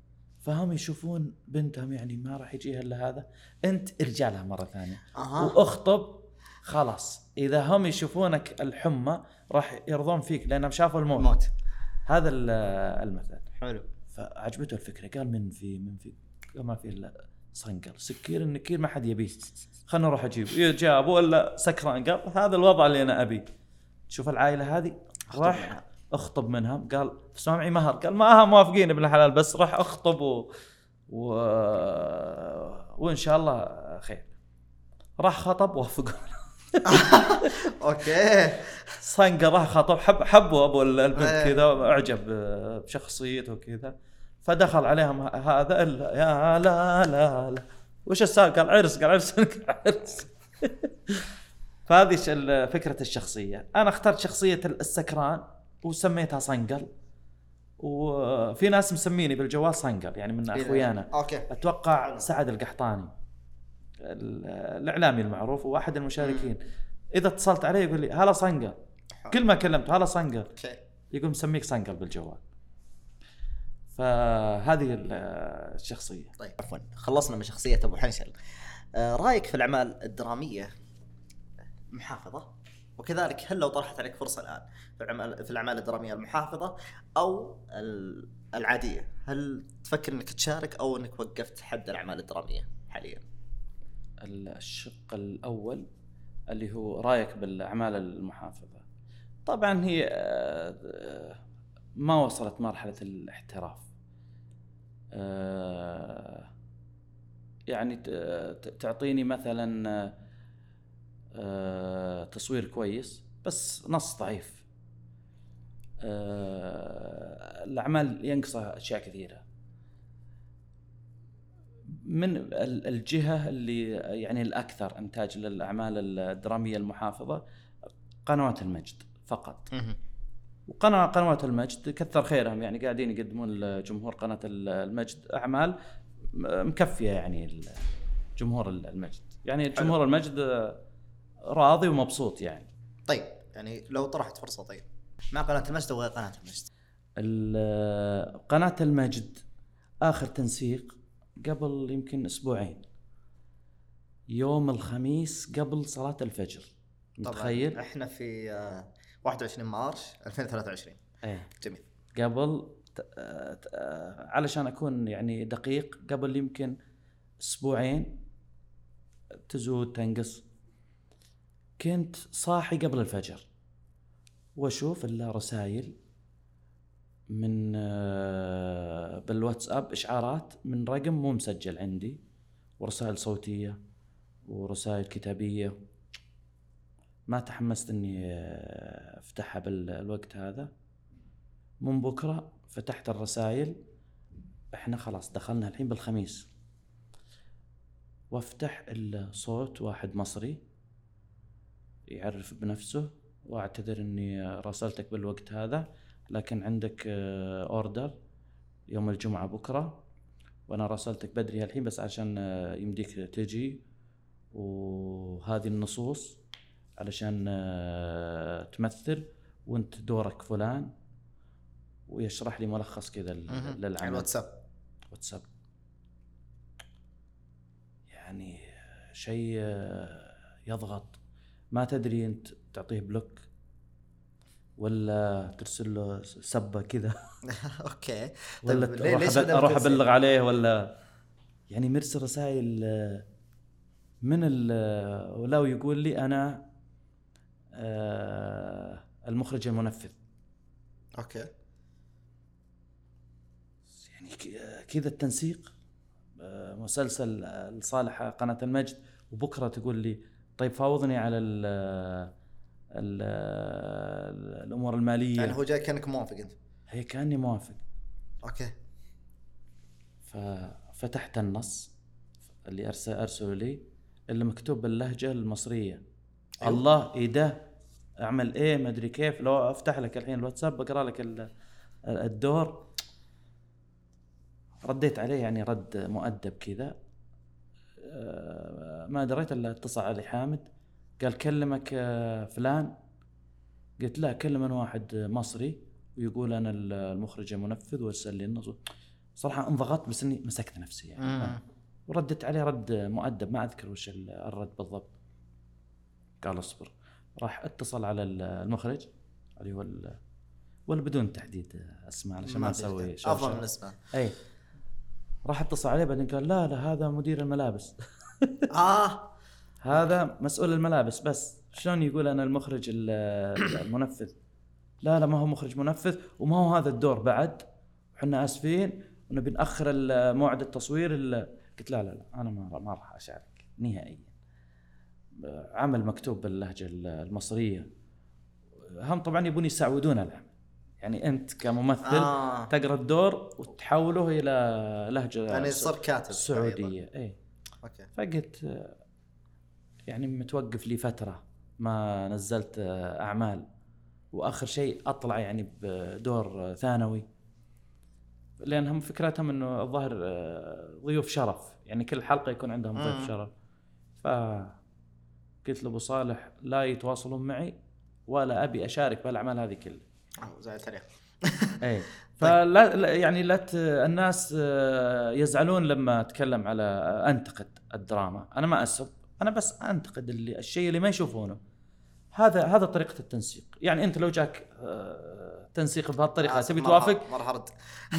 فهم يشوفون بنتهم يعني ما راح يجيها إلا هذا. أنت ارجع مرة ثانية. أها. وأخطب. خلاص. إذا هم يشوفونك الحمى راح يرضون فيك لأنهم شافوا الموت. موت هذا ال- المثل. حلو. فعجبته الفكرة. قال من في من في قال ما في إلا صنقل. سكير النكير ما حد يبيه. خلنا نروح أجيب. جاب ولا سكران. قال هذا الوضع اللي أنا أبيه. تشوف العائلة هذه. راح منها. اخطب منهم قال بس ما معي مهر. قال ما موافقين ابن الحلال بس راح اخطب و... و... وان شاء الله خير. راح خطب وافقوا. أوكي. صنقة راح خطب. حب حبوا أبو البنت إيه. كذا أعجب بشخصيته وكذا. فدخل عليهم هذا ال- يا لا لا لا. وش السالفة؟ قال عرس قال عرس عرس. فهذه فكرة الشخصية. أنا اخترت شخصية السكران. وسميتها صنقل. وفي ناس مسميني بالجوال صنقل يعني من أخويانا. okay. أتوقع سعد القحطاني ال- الإعلامي المعروف واحد المشاركين. إذا اتصلت عليه يقول لي هلا صنقل. كل ما كلمته هلا صنقل. يقول مسميك صنقل بالجوال. فهذه ال- الشخصية. طيب عفوا. خلصنا من شخصية أبو حنشل. آه رأيك في الأعمال الدرامية؟ محافظة. وكذلك هل لو طرحت عليك فرصة الآن في الاعمال في الأعمال الدرامية المحافظة أو ال- العادية هل تفكر إنك تشارك أو إنك وقفت حد الأعمال الدرامية حاليا؟ الشق الأول اللي هو رأيك بالأعمال المحافظة. طبعا هي آه، ما وصلت مرحلة الاحتراف. آه، يعني ت- تعطيني مثلا آه، تصوير كويس بس نص ضعيف. آه، الأعمال ينقصها أشياء كثيرة. من ال- الجهة اللي يعني الأكثر إنتاج للأعمال الدرامية المحافظة قنوات المجد فقط. وقناة قنوات المجد كثر خيرهم يعني قاعدين يقدمون لجمهور قناة ال- المجد أعمال مكفية يعني ال- جمهور ال- المجد. يعني جمهور المجد آه، راضي ومبسوط يعني. طيب يعني لو طرحت فرصة طيب. مع قناة المجد وغير قناة المجد؟ ال- قناة المجد آخر تنسيق قبل يمكن أسبوعين. يوم الخميس قبل صلاة الفجر. متخيل؟ طبعا إحنا في آه 21 مارش 2023 إيه. جميل. قبل آه، آه، علشان أكون يعني دقيق قبل يمكن أسبوعين تزود تنقص. كنت صاحي قبل الفجر. وأشوف إلا رسائل من آه، بالواتساب إشعارات من رقم مو مسجل عندي. ورسائل صوتية ورسائل كتابية. ما تحمست إني آه، أفتحها بالوقت هذا. من بكرة فتحت الرسائل إحنا خلاص دخلنا الحين بالخميس. وأفتح الصوت واحد مصري. يعرف بنفسه واعتذر إني راسلتك بالوقت هذا لكن عندك آه، اوردر يوم الجمعة بكرة وأنا راسلتك بدري الحين بس عشان آه، يمديك تجي. وهذه النصوص علشان آه، تمثل وأنت دورك فلان ويشرح لي ملخص كذا. على للعمل. الواتساب واتساب. يعني شيء آه، يضغط. ما تدري أنت تعطيه بلوك ولا ترسل له سبة كذا؟ okay. ولا طيب ليه- أروح ليش أروح؟ أبلغ عليه ولا؟ يعني مرسل رسائل آه، من ال ولو يقول لي أنا آه، المخرج المنفذ. okay. يعني كذا التنسيق آه، مسلسل آه، لصالح قناة المجد. وبكرة تقول لي طيب فاوضني على ال ال الأمور المالية. يعني هو جاي كأنك موافق أنت. هي كأني موافق. أوكي. ففتحت النص اللي أرسل ارسله لي اللي مكتوب باللهجة المصرية. أيوة. الله ايده أعمل إيه؟ ما أدري كيف. لو أفتح لك الحين الواتساب بقرأ لك ال- الدور. رديت عليه يعني رد مؤدب كذا. آه، ما دريت إلا اتصل علي حامد قال كلمك آه، فلان. قلت لا كلم واحد مصري ويقول أنا المخرج المنفذ وأرسل لي النص. صراحة انضغطت بس إني مسكت نفسي يعني. وردت عليه رد مؤدب ما أذكر وش ال- الرد بالضبط. قال اصبر. راح اتصل على ال- المخرج اللي هو ولا بدون تحديد أسماء علشان ما نسوي. أفضل من اسمه اي راح اتصل عليه بعدين قال لا لا هذا مدير الملابس. آه. هذا مسؤول الملابس بس شلون يقول أنا المخرج ال- المنفذ؟ لا لا ما هو مخرج منفذ وما هو هذا الدور بعد. إحنا آسفين ونبي نأخر موعد التصوير ال- قلت لا لا لا أنا ما ما راح أشارك نهائيا. عمل مكتوب باللهجة ال- المصرية. هم طبعا يبون يسعودون العمل. يعني أنت كممثل آه. تقرأ الدور وتحوله إلى لهجة يعني صار كاتب السعوديه اي أوكي. فقلت يعني متوقف لي فترة ما نزلت آه، أعمال. وآخر شيء أطلع يعني بدور ثانوي لأنهم فكرتهم أنه الظاهر آه، ضيوف شرف. يعني كل حلقة يكون عندهم مم. ضيف شرف. ف قلت لأبو صالح لا يتواصلون معي ولا أبي أشارك بالأعمال هذه كلها. زعلت عليه اي فلا لا- يعني لا الناس آه، يزعلون لما أتكلم على أنتقد. الدراما. أنا ما أسب أنا بس أنتقد اللي الشيء اللي ما يشوفونه. هذا هذا طريقة التنسيق. يعني أنت لو جاك آه، تنسيق بهالطريقة تبي توافق؟ ما راح ارد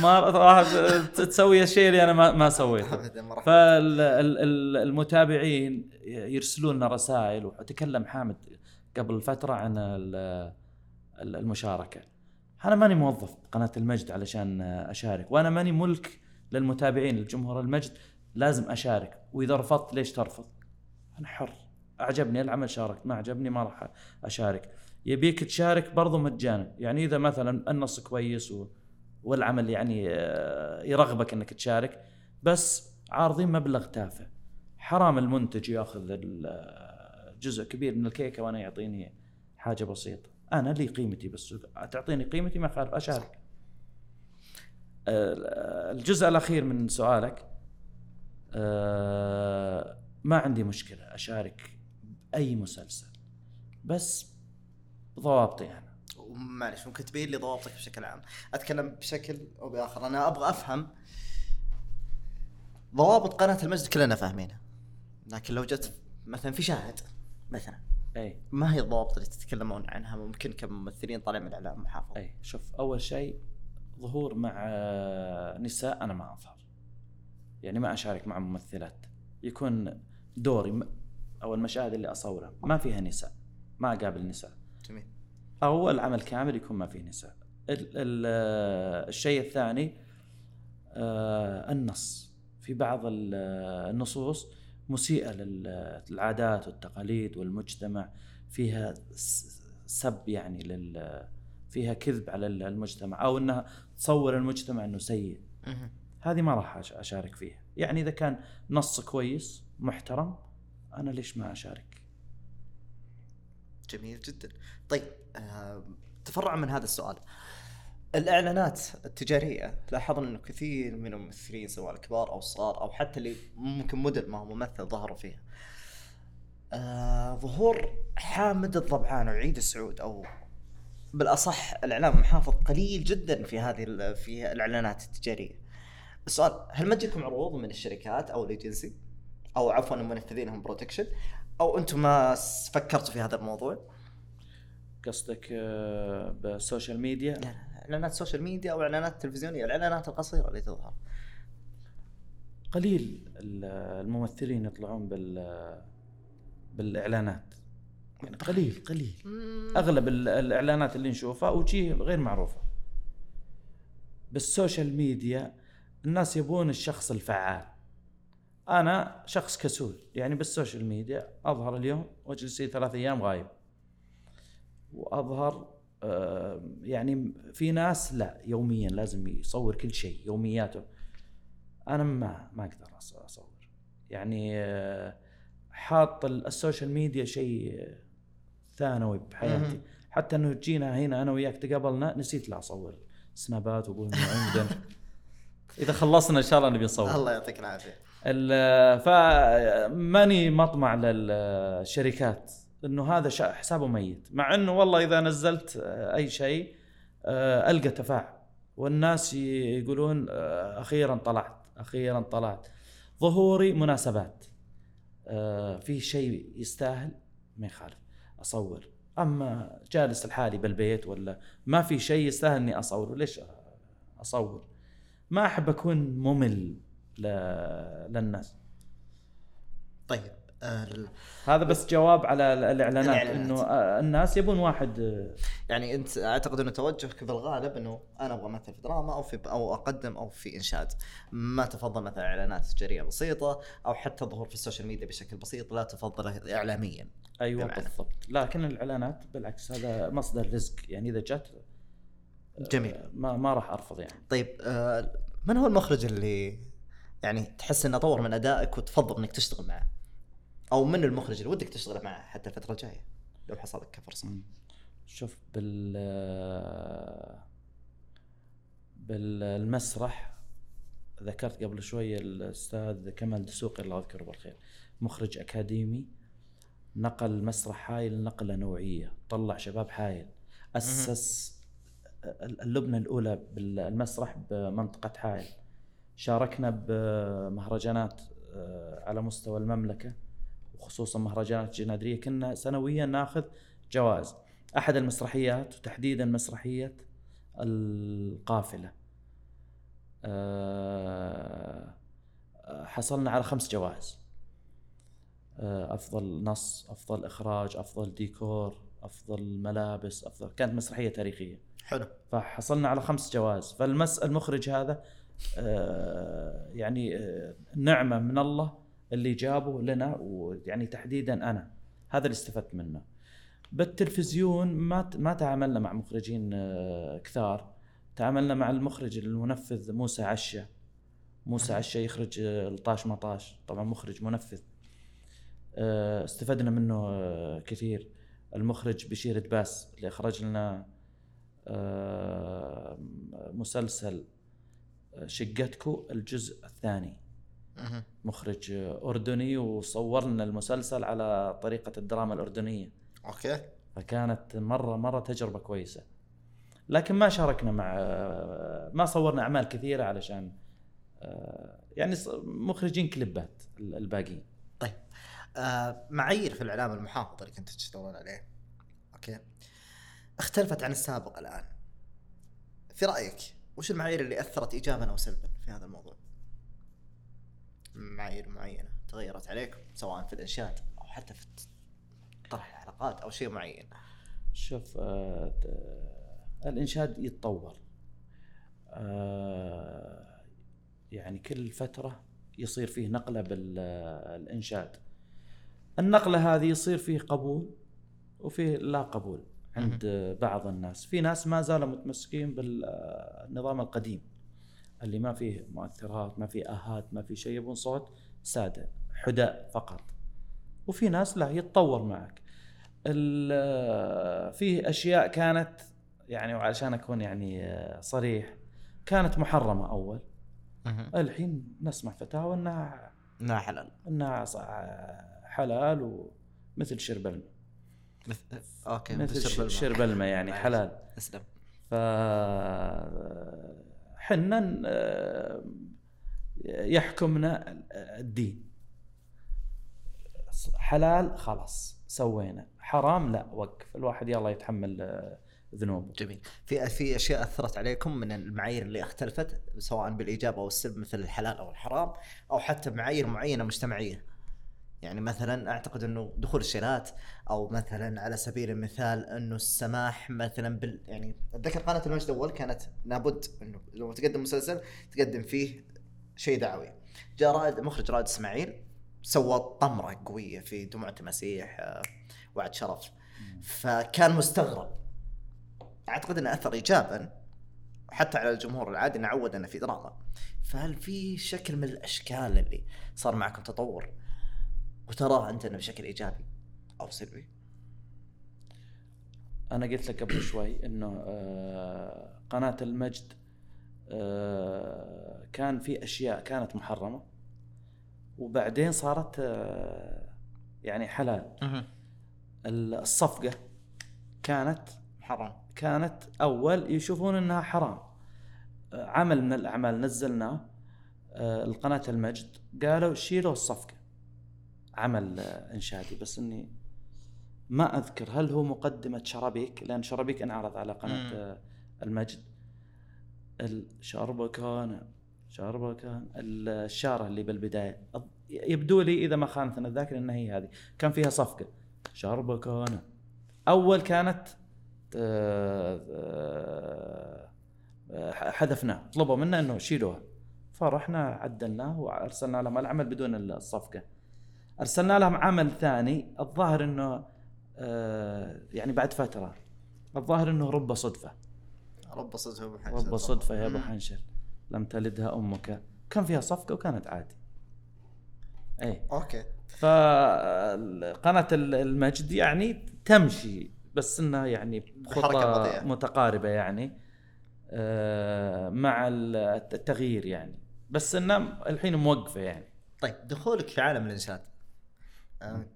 ما راح تسوي الشيء اللي أنا ما ما سويته. فالمتابعين يرسلون لنا رسائل وتكلم حامد قبل فترة عن ال- ال- المشاركة. أنا ماني موظف قناه المجد علشان أشارك وأنا ماني ملك للمتابعين لجمهور المجد. لازم أشارك. وإذا رفضت ليش ترفض؟ أنا حر. أعجبني العمل شاركت. ما عجبني ما راح أشارك. يبيك تشارك برضو مجانا. يعني إذا مثلا النص كويس و... والعمل يعني آه، يرغبك إنك تشارك بس عارضين مبلغ تافه. حرام المنتج يأخذ ال- جزء كبير من الكيكة وأنا يعطيني حاجة بسيطة. أنا لي قيمتي بالسوق تعطيني قيمتي ما خالف. أشارك. آه، الجزء الأخير من سؤالك. آه، ما عندي مشكلة أشارك بأي مسلسل بس بضوابطي أنا. معلش ممكن تبين لي ضوابطك بشكل عام؟ أتكلم بشكل أو بآخر. أنا أبغى أفهم ضوابط قناة المجد كلنا فاهمينها. لكن لو جت مثلا في شاهد مثلا أي. ما هي الضوابط اللي تتكلمون عنها؟ ممكن كممثلين طالع من الإعلام محافظ. أي. شوف أول شيء ظهور مع آه، نساء أنا ما اظهر يعني ما أشارك مع ممثلات. يكون دوري أو المشاهد اللي اصورها ما فيها نساء. ما أقابل نساء. جميل. أو العمل كامل يكون ما فيه نساء. آه، الشيء الثاني آه، النص. في بعض آه، النصوص مسيئة لل- للعادات والتقاليد والمجتمع. فيها سب يعني لل فيها كذب على ال- المجتمع. أو إنها تصور المجتمع إنه سيء. هذه ما راح أشارك فيها. يعني إذا كان نص كويس محترم أنا ليش ما أشارك؟ جميل جدا. طيب تفرع من هذا السؤال. الإعلانات التجارية لاحظنا إنه كثير من الممثلين سواء الكبار أو الصغار أو حتى اللي ممكن مدن ما هو ممثل ظهروا فيها. آه ظهور حامد الضبعان وعيد السعود أو بالأصح الإعلام المحافظ قليل جدا في هذه في الإعلانات التجارية. السؤال هل ما تجيكم عروض من الشركات أو الإيجنسي؟ أو عفوا المنفذين هم بروتكشن أو أنتم ما فكرتوا في هذا الموضوع؟ قصدك آه، بال social media؟ لا لا إعلانات social media أو إعلانات تلفزيونية الإعلانات القصيرة اللي تظهر. قليل ال- الممثلين يطلعون بال بالإعلانات. يعني قليل قليل. أغلب ال- الإعلانات اللي نشوفها وجيه غير معروفة. بال social media الناس يبون الشخص الفعال. أنا شخص كسول يعني بال social media أظهر اليوم واجلس لي ثلاث أيام غايب. وأظهر آه، يعني في ناس لا يوميا لازم يصور كل شيء يومياته. أنا ما ما أقدر أصور. يعني آه، حاط ال- ال social media شيء ثانوي بحياتي. حتى إنه جينا هنا أنا وياك تقابلنا نسيت لا أصور سنابات واقول انه عندنا. إذا خلصنا إن شاء الله نبي نصور. الله يعطيك العافية. ال- فماني مطمع للشركات إنه هذا حسابه ميت. مع إنه والله إذا نزلت آه، أي شيء آه، ألقى تفاعل. والناس يقولون آه، أخيرا طلعت أخيرا طلعت. ظهوري مناسبات. في شيء يستاهل؟ ما يخالف. أصور. أما جالس لحالي بالبيت ولا ما في شيء يستاهل إني اصور ليش أصور؟ ما أحب أكون ممل ل... للناس. طيب آه، هذا بس جواب على ال- الإعلانات الإعلانات. إنه آه، الناس يبون واحد آه، يعني أنت أعتقد أنه توجهك بالغالب أنه أنا أبغى امثل في دراما أو في أو أقدم أو في إنشاد. ما تفضل مثلا إعلانات تجارية بسيطة أو حتى ظهور في السوشيال ميديا بشكل بسيط لا تفضله اعلاميا. أيوه بمعنى. بالضبط. لكن الإعلانات بالعكس هذا مصدر رزق. يعني إذا جت جميل. ما ما راح أرفض يعني. طيب آه، من هو المخرج اللي يعني تحس إنه طور من أدائك وتفضل إنك تشتغل معه؟ أو من المخرج اللي ودك تشتغل معه حتى الفترة الجاية لو حصل لك كفرصه شوف بال بالمسرح ذكرت قبل شوي الأستاذ كمال دسوقي الله يذكره بالخير مخرج أكاديمي نقل مسرح هايل نقلة نوعية طلع شباب هايل أسس اللبنة الأولى بالمسرح بمنطقة هايل شاركنا بمهرجانات آه، على مستوى المملكة وخصوصا مهرجانات الجنادرية. كنا سنويا ناخذ جوائز. أحد المسرحيات وتحديدا مسرحية القافلة. آه، حصلنا على خمس جوائز. آه، أفضل نص أفضل إخراج أفضل ديكور أفضل ملابس أفضل كانت مسرحية تاريخية. حلو. فحصلنا على خمس جوائز. فالمس المخرج هذا آه، يعني آه، نعمة من الله اللي جابه لنا ويعني تحديدا أنا. هذا اللي استفدت منه. بالتلفزيون ما ما تعاملنا مع مخرجين آه، كثار. تعاملنا مع المخرج المنفذ موسى عشه موسى عشه يخرج آه، الطاش مطاش. طبعا مخرج منفذ. آه، استفدنا منه آه، كثير. المخرج بشير دباس اللي أخرج لنا آه، مسلسل شقتكو الجزء الثاني. مخرج أردني وصور لنا المسلسل على طريقة الدراما الأردنية. okay. فكانت مرة مرة تجربة كويسة. لكن ما شاركنا مع ما صورنا أعمال كثيرة علشان آه، يعني مخرجين كليبات الباقيين. طيب. آه معايير في الإعلام المحافظ اللي كنت تشتغلون عليه. okay. اختلفت عن السابق الآن. في رأيك وش المعايير اللي أثرت ايجابا أو سلبا في هذا الموضوع؟ معايير معينة تغيرت عليكم سواء في الإنشاد أو حتى في طرح الحلقات أو شيء معين. شوف آه، الإنشاد يتطور. آه، يعني كل فترة يصير فيه نقلة بالإنشاد النقلة هذه يصير فيه قبول وفيه لا قبول. عند بعض الناس. في ناس ما زالوا متمسكين بالنظام القديم اللي ما فيه مؤثرات ما فيه آهات ما فيه شيء يبون صوت سادة حداء فقط. وفي ناس لا يتطور معك. ال- في أشياء كانت يعني وعشان أكون يعني صريح كانت محرمة أول. الحين نسمع فتاوى إنها لا حلال. إنها حلال ومثل شرب الماء. مثل أوكي مثل شرب الماء. شرب الماء يعني معليش. حلال. أسلم. ف حنا آه، يحكمنا الدين. حلال خلاص سوينا. حرام لا وقف. الواحد يلا يتحمل آه، ذنوبه. جميل. في في أشياء أثرت عليكم من المعايير اللي اختلفت سواء بالإيجاب أو السلب مثل الحلال أو الحرام أو حتى معايير معينة مجتمعية؟ يعني مثلا أعتقد إنه دخول الشيلات أو مثلا على سبيل المثال إنه السماح مثلا بال يعني أتذكر قناة المجد اول كانت لابد إنه لو تقدم مسلسل تقدم فيه شيء دعوي. جاء رائد مخرج رائد إسماعيل سوى طمرة قوية في دموع تماسيح آه، وعد شرف. فكان مستغرب. أعتقد إنه أثر ايجابا حتى على الجمهور العادي إنه عودنا في دراما فهل في شكل من الأشكال اللي صار معكم تطور؟ وتراه عندنا بشكل إيجابي. أو سلبي؟ أنا قلت لك قبل شوي إنه آه، قناة المجد آه، كان في أشياء كانت محرمة وبعدين صارت آه، يعني حلال. الصفقة كانت حرام. كانت أول يشوفون إنها حرام. عمل من الأعمال نزلناه القناه المجد قالوا شيلوا الصفقة. عمل إنشادي. بس إني ما أذكر هل هو مقدمة شرابيك؟ لأن شرابيك انعرض على قناة مم. المجد. الشربة كان شربة كان الشارة اللي بالبداية. أظ- يبدو لي إذا ما خانتنا الذاكرة أنها هي هذه. كان فيها صفقة. شربة كان. أول كانت آه، آه، حذفناه طلبوا منا أنه شيلوها. فرحنا عدلناه وأرسلنا لهم العمل بدون الصفقة. أرسلنا لهم عمل ثاني الظاهر أنه آه، يعني بعد فترة. الظاهر أنه رب صدفة. رب صدفة أبو حنشل. رب صدفة يا أبو. حنشل. لم تلدها أمك. كان فيها صفقة وكانت عادي. اي أوكي. فقناة المجد يعني تمشي بس إنها يعني بحركة خطى بطيئة. متقاربة يعني آه، مع التغيير يعني. بس إنها الحين موقفة يعني. طيب دخولك في عالم الإنشاد.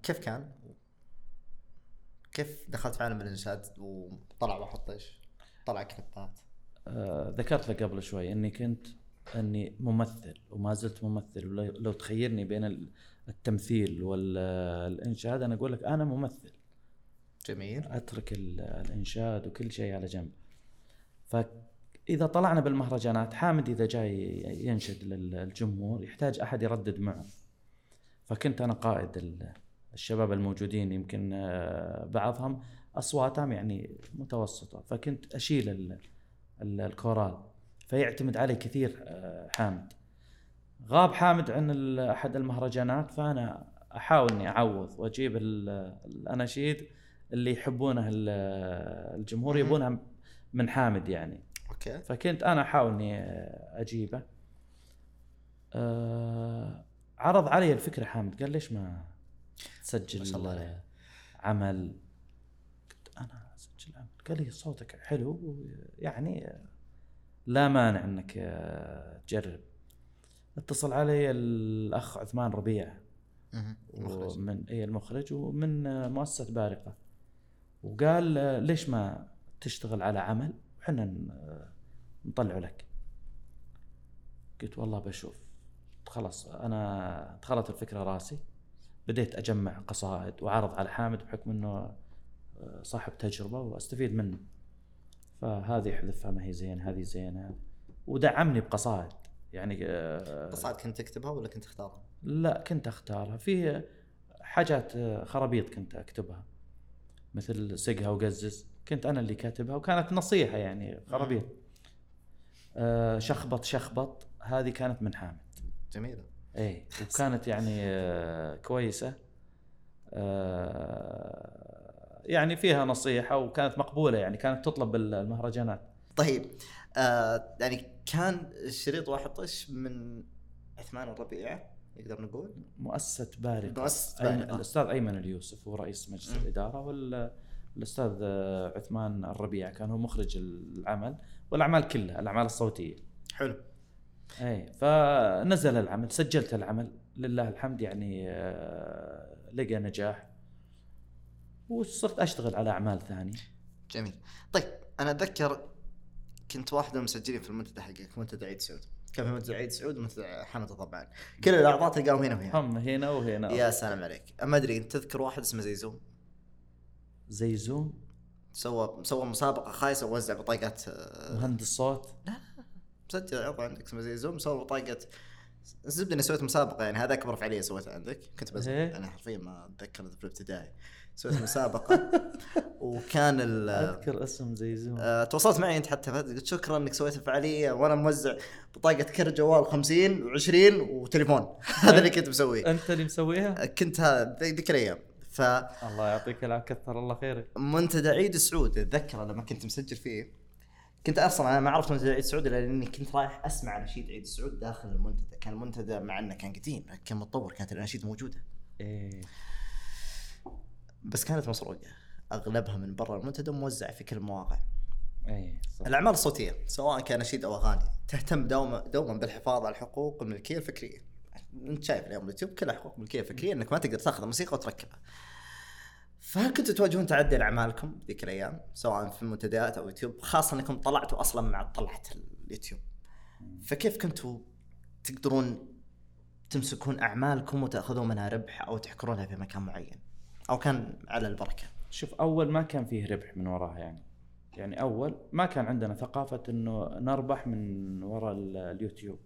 كيف كان؟ كيف دخلت في عالم الإنشاد وطلع واحد طيش؟ طلع كليبات آه، ذكرت لك قبل شوي إني كنت إني ممثل وما زلت ممثل. ولو لو تخيرني بين ال- التمثيل والانشاد أنا أقول لك أنا ممثل. جميل. أترك ال- الإنشاد وكل شيء على جنب. فإذا طلعنا بالمهرجانات حامد إذا جاي ينشد للجمهور يحتاج أحد يردد معه. فكنت أنا قائد ال- الشباب الموجودين يمكن آه، بعضهم أصواتهم يعني متوسطة فكنت أشيل ال- ال- الكورال فيعتمد علي كثير آه، حامد. غاب حامد عن أحد المهرجانات فأنا أحاول إني أعوض وأجيب ال- الأناشيد اللي يحبونه ال- الجمهور. يبونها من حامد يعني. okay. فكنت أنا أحاول إني أجيبه. أه عرض علي الفكرة حامد قال ليش ما تسجل ما شاء الله. عمل؟ قلت أنا أسجل عمل. قال لي صوتك حلو يعني لا مانع إنك تجرب. اتصل علي الأخ عثمان ربيع. مهم. مخرج ومن اي المخرج ومن مؤسسة بارقة. وقال ليش ما تشتغل على عمل؟ وحنا نطلعه لك. قلت والله بشوف. خلاص أنا دخلت الفكرة راسي بديت أجمع قصائد وأعرض على حامد بحكم إنه آه، صاحب تجربة وأستفيد منه. فهذه احذفها ما هي زين هذه زينة. ودعمني بقصائد يعني آه، قصائد كنت تكتبها ولا كنت تختارها؟ لا كنت أختارها. في حاجات خرابيط كنت أكتبها مثل سقها وقزز. كنت أنا اللي كاتبها وكانت نصيحة يعني خرابيط. آه، شخبط شخبط هذه كانت من حامد. جميلة. اي وكانت يعني آه، كويسة. آه، يعني فيها نصيحة وكانت مقبولة يعني كانت تطلب بالمهرجانات طيب آه يعني كان الشريط واحد طش من عثمان الربيع نقدر نقول؟ مؤسسة بارقة. مؤسسة أيمن بارقة. الأستاذ أيمن اليوسف هو رئيس مجلس مم. الإدارة والأستاذ آه، عثمان الربيع كان هو مخرج العمل والأعمال كلها الأعمال الصوتية. حلو. أي فنزل العمل سجلت العمل. لله الحمد يعني آه، لقى نجاح وصرت أشتغل على أعمال ثانية. جميل. طيب أنا أتذكر كنت واحد من المسجلين في المنتدى حقك منتدى عيد سعود. كان في منتدى عيد سعود ومنتدى حمد طبعا. كل الاعضاء تلقاهم هنا وهنا. هم هنا وهنا. يا سلام عليك. ما أدري أنت تذكر واحد اسمه زيزوم؟ زيزوم؟ سوى سوى مسابقة خايسة ووزع بطاقات آه، مهندس صوت؟ مسجل عضو عندك اسمه زيزوم سوى بطاقه الزبده إني سويت مسابقة يعني هذا اكبر فعاليه سويتها عندك. كنت بس إيه. أنا حرفيا ما أتذكر في الابتدائي. سويت مسابقة. وكان ال أذكر اسم زي زوم آه، تواصلت معي أنت حتى قلت شكرا إنك سويت الفعاليه وأنا موزع بطاقه كرت جوال 50 و20 وتليفون. هذا اللي كنت مسويه. أنت اللي مسويها؟ كنت هذا ذيك الأيام. فمنتدى الله يعطيك العافية كثر الله خيرك. عيد السعود أتذكر لما كنت مسجل فيه. كنت أصلا أنا ما عرفت منتدى عيد السعود إلا لاني كنت رايح أسمع نشيد عيد السعود داخل المنتدى. كان المنتدى مع إنه كان قديم كان متطور كانت الأناشيد موجودة. إيه. بس كانت مسروقة. أغلبها من برا المنتدى موزعه في كل المواقع. إيه صح. الأعمال الصوتية سواء كان نشيد أو أغاني تهتم دوما دوما بالحفاظ على الحقوق الملكية الفكرية. أنت شايف اليوم اليوتيوب كلها حقوق ملكية فكرية إنك ما تقدر تاخذ موسيقى وتركبها. فهل كنتوا تواجهون تعدي لأعمالكم ذيك الأيام سواء في المنتديات أو يوتيوب خاصة إنكم طلعتوا أصلا مع طلعة اليوتيوب. فكيف كنتوا تقدرون تمسكون أعمالكم وتأخذون منها ربح أو تحكرونها في مكان معين؟ أو كان على البركة؟ شوف أول ما كان فيه ربح من وراها يعني. يعني أول ما كان عندنا ثقافة إنه نربح من وراء ال- اليوتيوب.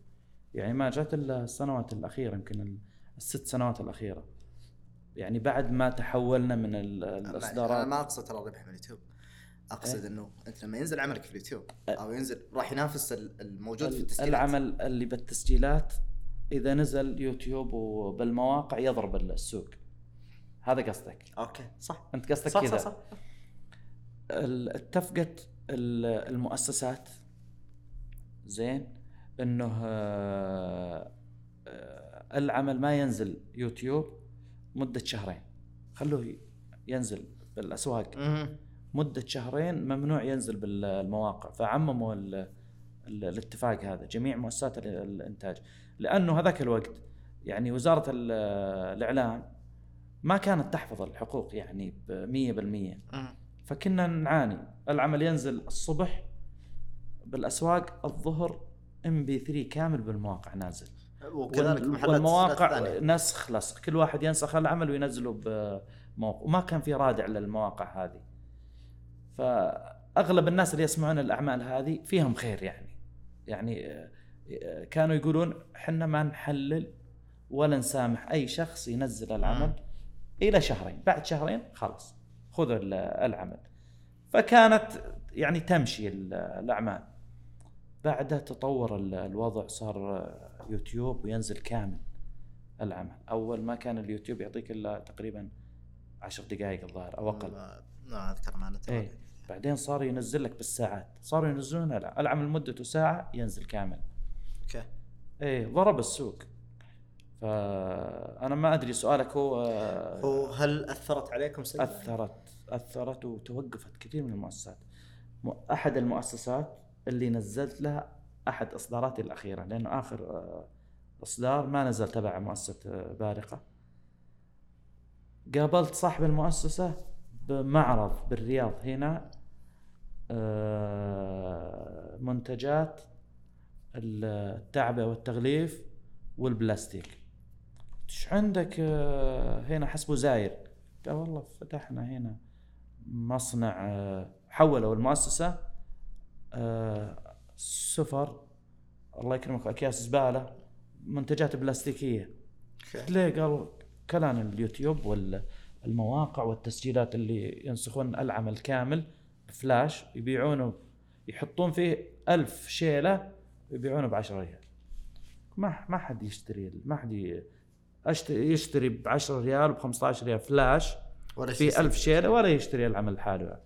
يعني ما جات إلا السنوات الأخيرة يمكن ال- الست سنوات الأخيرة. يعني بعد ما تحولنا من ال- أنا الإصدارات. ما أقصد ترى الربح من اليوتيوب. أقصد إيه؟ إنه أنت لما ينزل عملك في اليوتيوب أو ينزل راح ينافس ال- الموجود في التسجيلات. العمل اللي بالتسجيلات إذا نزل يوتيوب وبالمواقع يضرب السوق. هذا قصدك. okay صح. أنت قصدك صح كذا. صح صح. ال- اتفقت ال- المؤسسات. زين. إنه آه، آه، العمل ما ينزل يوتيوب. مدة شهرين. خلوه ينزل بالأسواق. مدة شهرين ممنوع ينزل بالمواقع. فعمموا ال- ال- الاتفاق هذا جميع مؤسسات ال- الإنتاج. لأنه هذاك الوقت يعني وزارة ال- الاعلام ما كانت تحفظ الحقوق يعني بمية بالمية. مهم. فكنا نعاني. العمل ينزل الصبح بالأسواق الظهر إم بي 3 كامل بالمواقع نازل. وكذلك والمواقع. نسخ لصق كل واحد ينسخ العمل وينزله بموقع. وما كان في رادع للمواقع هذه. فأغلب الناس اللي يسمعون الأعمال هذه فيهم خير يعني. يعني آه، كانوا يقولون إحنا ما نحلل ولا نسامح أي شخص ينزل العمل إلى شهرين. بعد شهرين خلاص خذوا ال- العمل. فكانت يعني تمشي ال- الأعمال. بعدها تطور ال- الوضع صار يوتيوب وينزل كامل العمل. أول ما كان اليوتيوب يعطيك إلا تقريبا عشر دقائق الظاهر أو أقل. ما- ما أذكر معنا إيه. بعدين صار ينزل لك بالساعات. صاروا ينزلون لا العمل مدته ساعة ينزل كامل. أوكي. إيه ضرب السوق. فأنا ما أدري سؤالك هو آه، وهل أثرت عليكم سلبا؟ أثرت أثرت وتوقفت كثير من المؤسسات. أحد المؤسسات اللي نزلت لها أحد إصداراتي الأخيرة لأنه آخر آه، إصدار ما نزل تبع مؤسسة آه، بارقة. قابلت صاحب المؤسسة بمعرض بالرياض هنا آه، منتجات التعبئة والتغليف والبلاستيك. إيش عندك هنا؟ حسبه زاير. قال والله فتحنا هنا مصنع حولوا المؤسسة آه، سفر الله يكرمك أكياس زبالة. منتجات بلاستيكية. okay ليه؟ قال كلام اليوتيوب والمواقع والتسجيلات اللي ينسخون العمل كامل. بفلاش يبيعونه. يحطون فيه ألف شيلة. يبيعونه بعشرة ريال. ما ما حد يشتري ما حد يشتري ب 10 ريال ب 15 ريال فلاش. ولا في ألف شيلة ولا يشتري العمل لحاله يعني.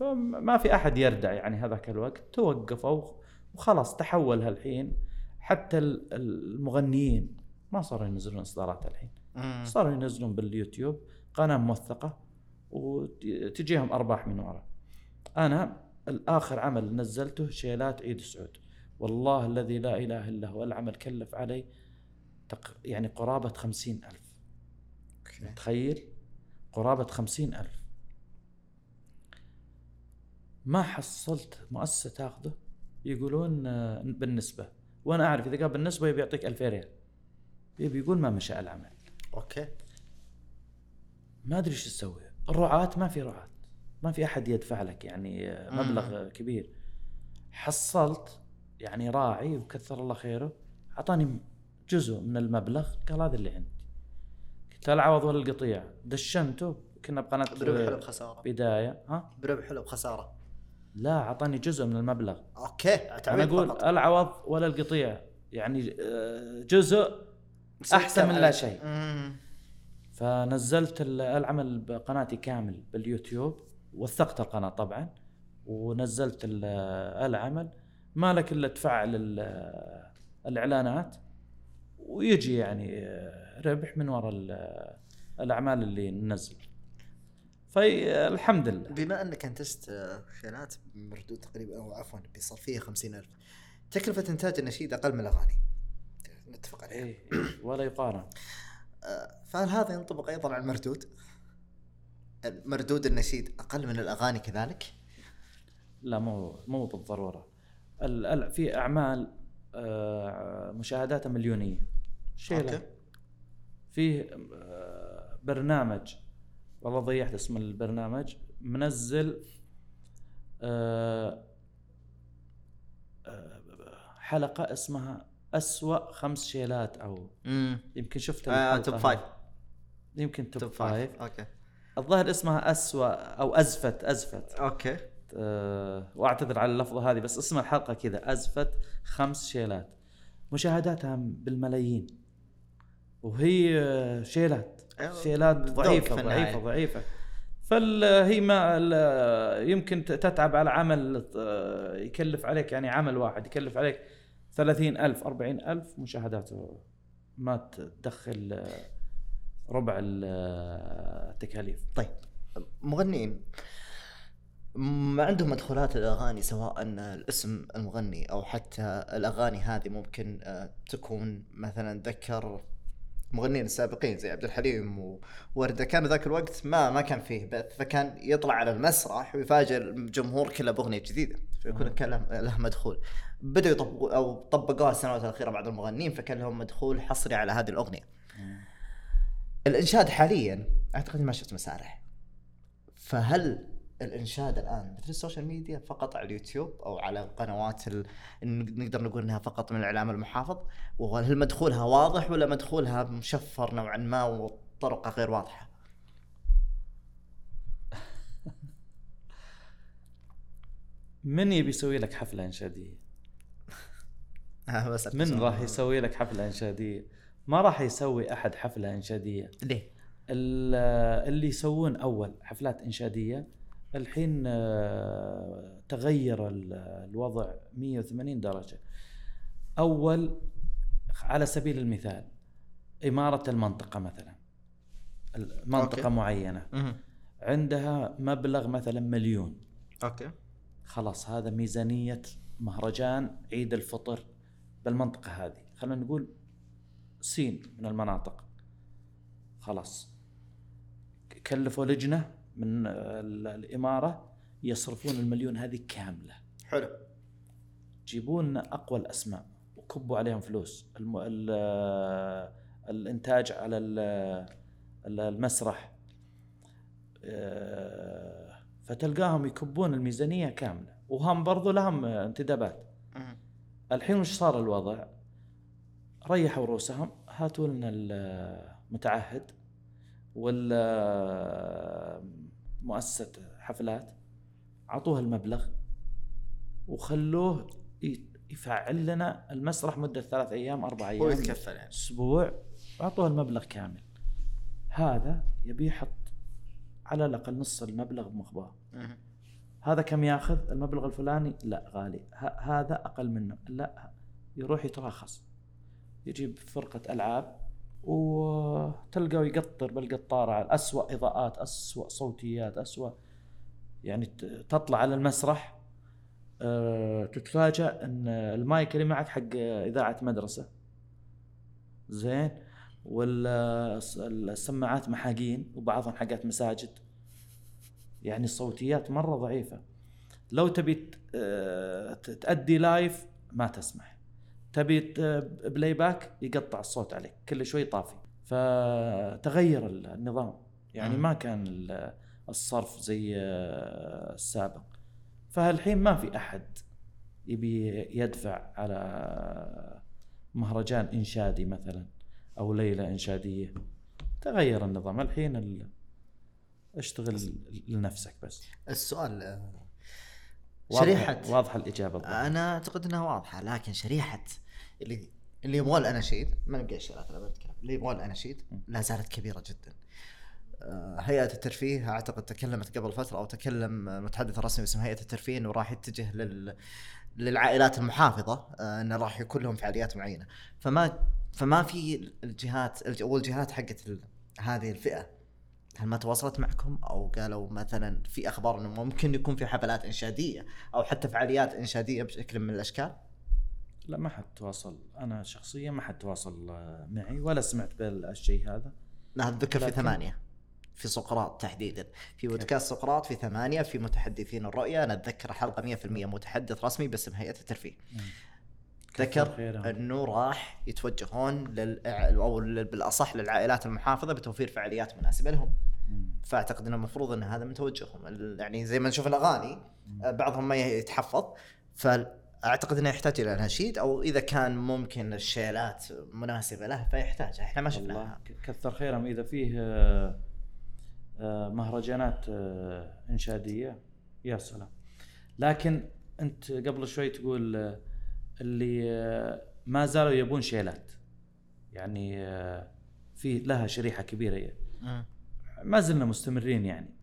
فما في أحد يردع يعني هذاك الوقت. توقفوا وخلاص تحول هالحين حتى ال- المغنيين ما صاروا ينزلون إصدارات الحين. صاروا ينزلون باليوتيوب قناة موثقة وتجيهم أرباح من وراء أنا الآخر عمل نزلته شيلات عيد سعود. والله الذي لا إله إلا هو العمل كلف علي تق... يعني قرابة خمسين ألف. تخيل قرابة خمسين ألف. ما حصلت مؤسسة تاخذه يقولون آه، بالنسبة. وأنا أعرف إذا قال بالنسبة يبي يعطيك 2000 ريال. يبي يقول ما مشى العمل. أوكي. ما أدري إيش أسوي الرعاة ما في رعاة. ما في أحد يدفع لك يعني آه، مبلغ كبير. حصلت يعني راعي وكثر الله خيره أعطاني جزء من المبلغ قال هذا اللي عندي. قلت لا العوض ولا القطيع. دشنته كنا بقناة بربح ولا بخسارة؟ بداية. ها؟ بربح ولا بخسارة؟ لا أعطاني جزء من المبلغ. أوكي أنا أقول فقط. العوض ولا القطيع. يعني آه، جزء أحسن من لا شيء. مم. فنزلت ال- العمل بقناتي كامل باليوتيوب. وثقت القناة طبعا. ونزلت ال- العمل. ما لك إلا تفعل ال- الإعلانات. ويجي يعني آه، ربح من وراء ال- الأعمال اللي ننزل. فالحمد لله. بما أنك أنتجت آه، خيانات مردود تقريبا أو عفوا بصرفيه 50000 تكلفة إنتاج النشيد أقل من الأغاني. نتفق عليها. إيه، ولا يقارن. آه، فهل هذا ينطبق أيضا على المردود؟ مردود النشيد أقل من الأغاني كذلك؟ لا مو مو بالضرورة. ال- ال- في أعمال آه، مشاهداتها مليونية. شيء. فيه برنامج والله ضيعت اسم البرنامج. منزل آه، آه، حلقة اسمها أسوأ خمس شيلات أو امم يمكن شفت آه، top. five يمكن top, top five five okay. الظاهر اسمها أسوأ أو أزفت أزفت. okay. آه، وأعتذر على اللفظه هذه بس اسم الحلقة كذا. أزفت خمس شيلات. مشاهداتها بالملايين. وهي شيلات. ذوق ضعيفة. ضعيفة ضعيفة فهي ما يمكن تتعب على عمل يكلف عليك يعني عمل واحد يكلف عليك ثلاثين ألف أربعين ألف مشاهداته ما تدخل ربع ال- التكاليف. طيب مغنيين. ما عندهم مدخولات الاغاني سواء الاسم المغني أو حتى الأغاني هذه ممكن آه، تكون مثلا ذكر مغنيين السابقين زي عبد الحليم ووردة كان ذاك الوقت ما ما كان فيه بث فكان يطلع على المسرح ويفاجئ الجمهور كله بأغنية جديدة فيكون كان له, له مدخول. بدأوا يطبقوا أو طبقوها السنوات الأخيرة بعض المغنيين فكان لهم مدخول حصري على هذه الأغنية. الإنشاد حاليا أعتقد ما شفت مسارح. فهل الإنشاد الآن مثل ال social media فقط على اليوتيوب أو على قنوات ال... نقدر نقول إنها فقط من الإعلام المحافظ وهل مدخولها واضح ولا مدخولها مشفر نوعا ما وطرقه غير واضحة؟ من يبي يسوي لك حفلة إنشادية؟ بس من راح يسوي لك حفلة إنشادية؟ ما راح يسوي أحد حفلة إنشادية ليه؟ ال- اللي يسوون أول حفلات إنشادية الحين آه، تغير ال- الوضع 180 درجة. أول على سبيل المثال إمارة المنطقة مثلا منطقة okay. معينة. مهم. عندها مبلغ مثلا مليون. okay. خلاص هذا ميزانية مهرجان عيد الفطر بالمنطقة هذه. خلينا نقول سين من المناطق. خلاص. كلفوا لجنة من ال- الإمارة يصرفون المليون هذه كاملة. حلو. جيبون لنا أقوى الأسماء وكبوا عليهم فلوس. الم... ال... الإنتاج على ال... ال- المسرح. آه، فتلقاهم يكبون الميزانية كاملة. وهم برضو لهم انتدابات. الحين وش صار الوضع؟ ريحوا رؤوسهم. هاتوا لنا المتعهد والمؤسسة حفلات أعطوه المبلغ وخلوه يفعل لنا المسرح مدة ثلاث أيام أربع أيام هو يتكفل يعني. أسبوع. واعطوه المبلغ كامل. هذا يبي يحط على الأقل نص المبلغ بمخباه. هذا كم ياخذ؟ المبلغ الفلاني؟ لا غالي. ه- هذا أقل منه. لا يروح يتراخص. يجيب فرقة ألعاب. وتلقاه يقطر بالقطارة على أسوأ إضاءات أسوأ صوتيات أسوأ يعني تطلع على المسرح أه، تتفاجأ إن المايك اللي معك حق إذاعة مدرسة. زين؟ والسماعات محاقين وبعضهم حقات مساجد. يعني الصوتيات مرة ضعيفة. لو تبي آه، تأدي live ما تسمح. تبي playback يقطع الصوت عليك كل شوي طافي. فتغير ال- النظام. يعني. ما كان ال- الصرف زي آه، السابق. فالحين ما في أحد يبي يدفع على مهرجان إنشادي مثلا أو ليلة إنشادية. تغير النظام. الحين ال... اشتغل لنفسك بس. السؤال آه، واضحة- شريحة. واضحة الإجابة الظاهر. أنا أعتقد إنها واضحة لكن شريحة اللي اللي يبغى الاناشيد ما نبقى الشيلات أنا بتكلم اللي يبغى الاناشيد لا زالت كبيرة جدا. آه، هيئة الترفيه أعتقد تكلمت قبل فترة أو تكلم المتحدث الرسمي باسم هيئة الترفيه إنه راح يتجه لل للعائلات المحافظة آه، إنه راح يكون لهم فعاليات معينة. فما فما في الجهات الج- أو الجهات حقت هذه الفئة. هل ما تواصلت معكم؟ أو قالوا مثلا في أخبار إنه ممكن يكون في حفلات إنشادية أو حتى فعاليات إنشادية بشكل من الأشكال؟ لا ما حد تواصل. أنا شخصيا ما حد تواصل آه، معي ولا سمعت بالشيء هذا. لا أتذكر في ثمانية. في سقراط تحديدا. في بودكاست سقراط في ثمانية في متحدثين الرؤية. أنا أتذكر حلقة 100% متحدث رسمي باسم هيئه الترفيه. كثر ذكر. أنه راح يتوجهون لل أو لل- بالأصح للعائلات المحافظة بتوفير فعاليات مناسبة لهم. مم. فأعتقد إنه المفروض إن هذا من توجههم. يعني زي ما نشوف الأغاني آه، بعضهم ما يتحفظ. فاعتقد إنه يحتاج إلى اناشيد أو إذا كان ممكن الشيلات مناسبة له فيحتاجها إحنا ما شفناها. كثر خيرهم. إذا فيه آه، آه، مهرجانات آه، إنشادية يا سلام. لكن أنت قبل شوي تقول اللي ما زالوا يبون شيلات. يعني في لها شريحة كبيرة. مم. ما زلنا مستمرين يعني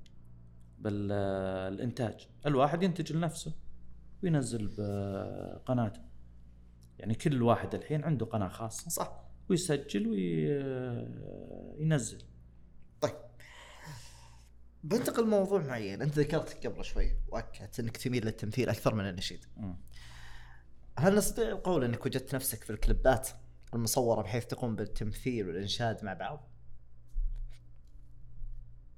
بالانتاج الواحد ينتج لنفسه. وينزل بقناته يعني كل واحد الحين عنده قناة خاصة. صح. ويسجل وينزل طيب. بنتقل لموضوع معين. انت ذكرت قبل شوي وأكدت إنك تميل للتمثيل أكثر من النشيد. هل نستطيع القول إنك وجدت نفسك في الكليبات المصورة بحيث تقوم بالتمثيل والإنشاد مع بعض؟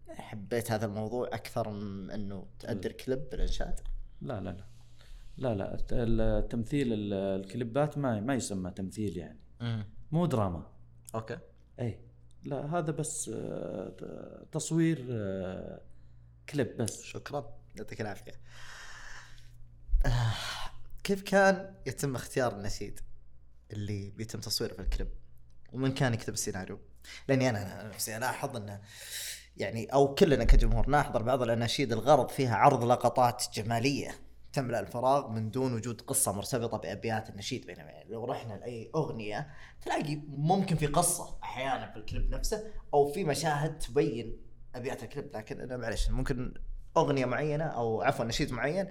حبيت هذا الموضوع أكثر من إنه تأدي الكليب بالإنشاد؟ لا لا لا. لا لا الت- التمثيل ال- الكليبات ما ما يسمى تمثيل يعني. مو دراما. okay. إي. لا هذا بس آه، تصوير آه، كليب بس. شكرا. يعطيك العافية. آه، كيف كان يتم اختيار النشيد اللي بيتم تصويره في الكليب؟ ومن كان يكتب السيناريو؟ لأني أنا نفسي الاحظ إنه يعني أو كلنا كجمهور نحضر بعض الأناشيد الغرض فيها عرض لقطات جمالية. تملأ الفراغ من دون وجود قصة مرتبطة بأبيات النشيد. بينما يعني لو رحنا لأي أغنية تلاقي ممكن في قصة أحيانا في الكليب نفسه أو في مشاهد تبين أبيات الكليب. لكن أنا معلش ممكن أغنية معينة أو عفوا نشيد معين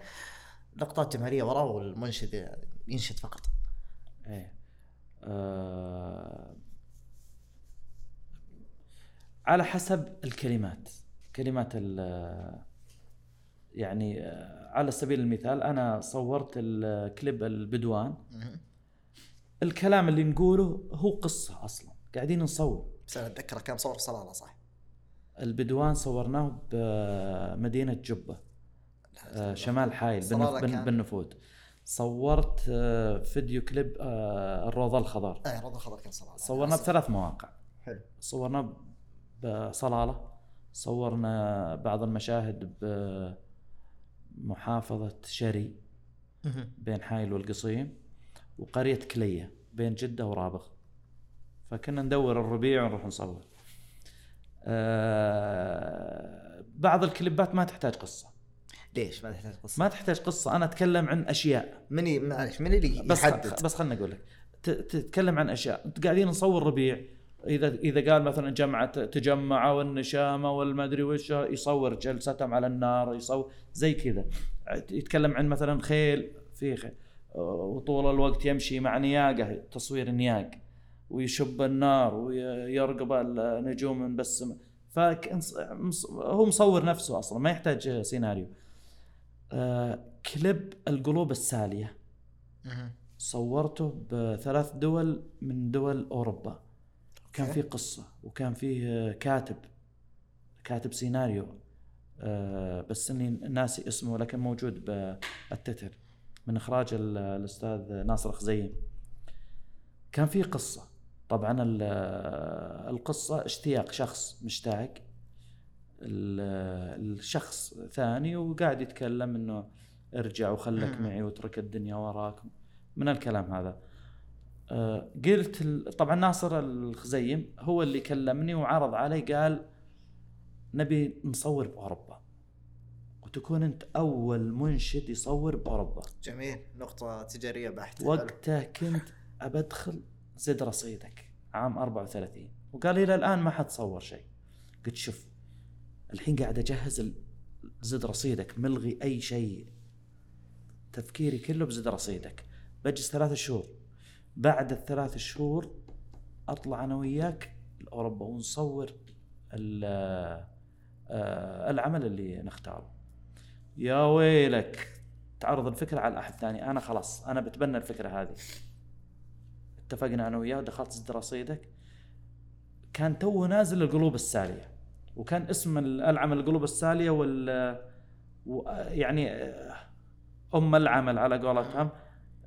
لقطات جماليه وراه والمنشد ينشد فقط. إيه. آه على حسب الكلمات. كلمات ال يعني آه، على سبيل المثال أنا صورت الكليب البدوان. الكلام اللي نقوله هو قصة أصلا. قاعدين نصور. بس أنا اتذكره كان صور صلالة صح؟ البدوان صورناه بمدينة جبة آه، شمال حايل بالنفود صورت آه، فيديو كليب الروضة الخضر اي رضا الخضر كان صلالة. صورناه بثلاث مواقع. حلو. صورناه بصلالة. صورنا بعض المشاهد بمحافظة شري بين حايل والقصيم وقرية كلية بين جدة ورابغ. فكنا ندور الربيع ونروح نصور. آه بعض الكليبات ما تحتاج قصة. ليش ما تحتاج قصة؟ ما تحتاج قصة أنا أتكلم عن أشياء. من ي- معلش من اللي بس يحدد. بس خلنا أقول لك. تتكلم عن أشياء. انت قاعدين نصور ربيع. اذا إذا قال مثلا جمعة تجمعوا والنشامة والمدري وش يصور جلستهم على النار يصور زي كذا. يتكلم عن مثلا خيل في خيل. وطول الوقت يمشي مع نياقة تصوير نياق. ويشب النار ويرقب النجوم من بس هو مصور نفسه أصلا ما يحتاج سيناريو. آه، كليب القلوب السالية. صورته بثلاث دول من دول أوروبا. كان. في قصة وكان فيه كاتب كاتب سيناريو آه، بس إني ناسي اسمه لكن موجود بالتتر من إخراج ال- الأستاذ ناصر خزيم كان في قصة طبعا ال- القصة اشتياق شخص مشتاق ال- الشخص ثاني وقاعد يتكلم إنه ارجع وخلك. معي واترك الدنيا وراك من الكلام هذا قلت ال- طبعا ناصر الخزيم هو اللي كلمني وعرض علي قال نبي نصور بأوروبا وتكون أنت أول منشد يصور بأوروبا. جميل نقطة تجارية بحتة حلو. وقتها كنت ابى ادخل زد رصيدك عام 34 وقال لي إلى الآن ما حد صور شيء. قلت شوف الحين قاعد أجهز زد رصيدك ملغي أي شيء. تفكيري كله بزد رصيدك. بجلس ثلاث شهور. بعد الثلاث شهور أطلع أنا وياك لأوروبا ونصور آه، العمل اللي نختاره. يا ويلك تعرض الفكرة على احد ثاني أنا خلاص أنا بتبنى الفكرة هذه. اتفقنا أنا وياه ودخلت زد رصيدك كان تو نازل القلوب السالية وكان اسم العمل القلوب السالية وال يعني آه، أم العمل على قولتهم.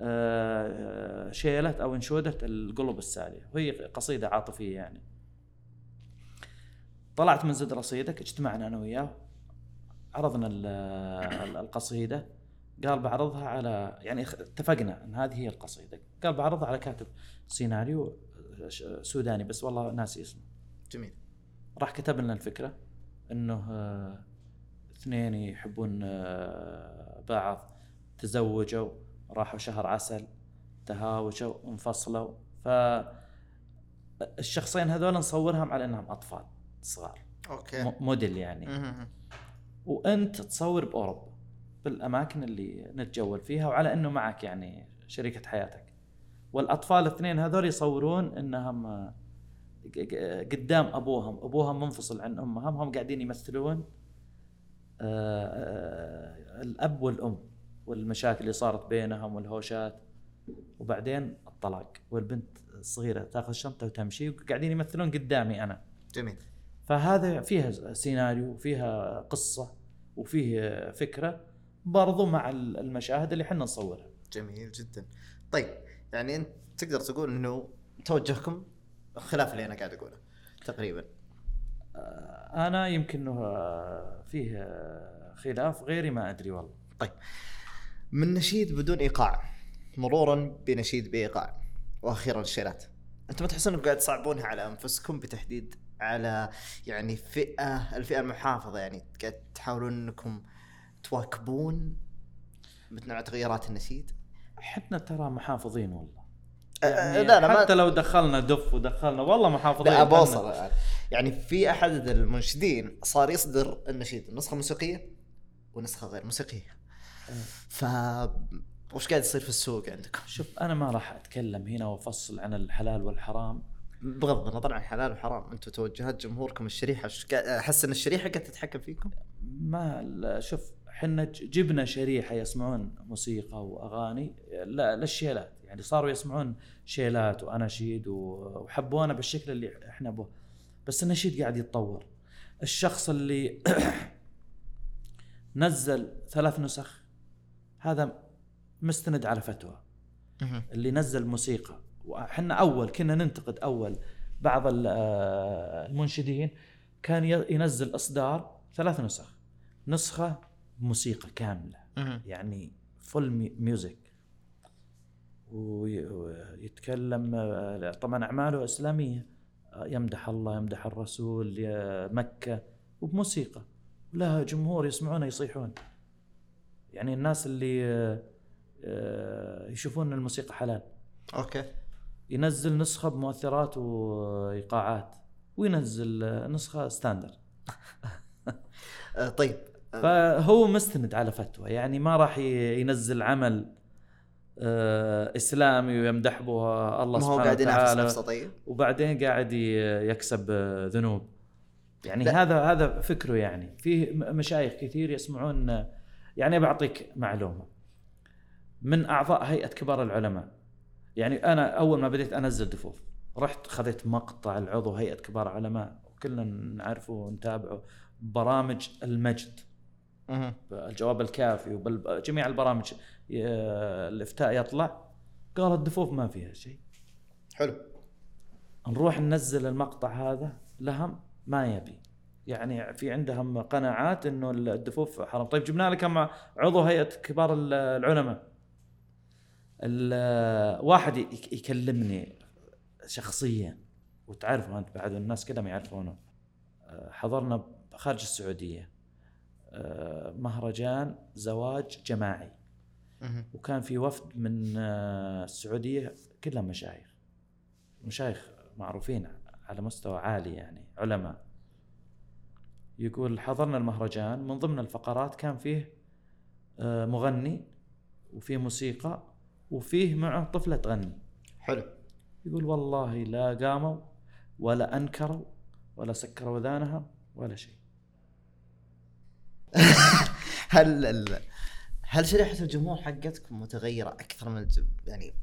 آه، شيلة أو انشوده القلوب السالية. وهي قصيدة عاطفية يعني. طلعت من زد رصيدك اجتمعنا أنا وياه. عرضنا ال- ال- القصيدة. قال بعرضها على يعني اتفقنا إن هذه هي القصيدة. قال بعرضها على كاتب سيناريو سوداني بس والله ناسي اسمه. جميل. راح كتب لنا الفكرة إنه آه، اثنين يحبون آه، بعض تزوجوا. راحوا شهر عسل تهاوشوا انفصلوا. ف الشخصين هذول نصورهم على إنهم أطفال صغار. أوكي. موديل يعني. وأنت تصور بأوروبا بالأماكن اللي نتجول فيها وعلى إنه معك يعني شريكة حياتك. والأطفال الاثنين هذول يصورون إنهم آه، ق- ق- قدام أبوهم أبوهم منفصل عن أمهم هم قاعدين يمثلون آه، آه، الأب والأم. والمشاكل اللي صارت بينهم والهوشات. وبعدين الطلاق والبنت الصغيرة تاخذ شنطة وتمشي وقاعدين يمثلون قدامي أنا. جميل. فهذا فيها سيناريو وفيها قصة وفيه فكرة برضو مع المشاهد اللي إحنا نصورها. جميل جدا. طيب يعني أنت تقدر تقول إنه توجهكم خلاف اللي أنا قاعد أقوله تقريبا. آه، أنا يمكن إنه فيه خلاف غيري ما أدري والله. طيب. من نشيد بدون إيقاع مرورا بنشيد بإيقاع. وأخيرا الشيلات. أنتم ما تحسون إنكم قاعد تصعبونها على أنفسكم بتحديد على يعني فئة الفئة المحافظة يعني قاعد تحاولون إنكم تواكبون مثل نوع تغيرات النشيد؟ إحنا ترى محافظين والله. أه، يعني لا لا حتى ما لو دخلنا دف ودخلنا والله محافظين. لا. بوصل. يعني في أحد المنشدين صار يصدر النشيد نسخة موسيقية ونسخة غير موسيقية. ف وش قاعد يصير في السوق عندكم؟ شوف أنا ما راح أتكلم هنا وأفصل عن الحلال والحرام. بغض النظر عن حلال وحرام أنتم توجهات جمهوركم الشريحة أحس إن الشريحة قاعدة تتحكم فيكم؟ ما لا، شوف إحنا جبنا شريحة يسمعون موسيقى وأغاني لا للشيلات. يعني صاروا يسمعون شيلات واناشيد وحبونا بالشكل اللي إحنا به بس النشيد قاعد يتطور. الشخص اللي نزل ثلاث نسخ هذا مستند على فتوى. اللي نزل موسيقى. وحنا أول كنا ننتقد أول بعض آه، المنشدين كان ينزل إصدار ثلاث نسخ. نسخة موسيقى كاملة. يعني full music وي- ويتكلم آه، طبعا أعماله إسلامية. آه، يمدح الله يمدح الرسول يا مكة. وبموسيقى. لها جمهور يسمعونه يصيحون. يعني الناس اللي آه، يشوفون الموسيقى حلال. okay. ينزل نسخة بمؤثرات وإيقاعات وينزل آه، نسخة ستاندرد آه طيب. فهو مستند على فتوى يعني ما راح ينزل عمل إسلامي ويمدح به الله ما هو سبحانه قاعد ينافس وتعالى. نفسه طيب. وبعدين قاعد يكسب ذنوب. يعني لا. هذا هذا فكره يعني. في م- مشايخ كثير يسمعون يعني بعطيك معلومة. من أعضاء هيئة كبار العلماء يعني أنا أول ما بديت أنزل دفوف رحت خذيت مقطع العضو هيئة كبار العلماء وكلنا نعرفه ونتابعه برامج المجد. الجواب الكافي وجميع البرامج ي- الإفتاء يطلع. قال الدفوف ما فيها شيء. حلو. نروح ننزل المقطع هذا لهم ما يبي. يعني في عندهم قناعات إنه الدفوف حرام. طيب جبنا لك كم عضو هيئة كبار ال- العلماء. ال- واحد يك- يكلمني شخصيا وتعرفه أنت بعد الناس كلهم يعرفونه. أه، حضرنا خارج السعودية. أه، مهرجان زواج جماعي. وكان في وفد من آه، السعودية كلهم مشايخ. مشايخ معروفين على مستوى عالي يعني علماء. يقول حضرنا المهرجان من ضمن الفقرات كان فيه آه، مغني وفيه موسيقى وفيه معه طفلة تغني حلو يقول والله لا قاموا ولا أنكروا ولا سكروا اذانها ولا شيء هل. هل شريحة الجمهور حقتكم متغيرة أكثر من. يعني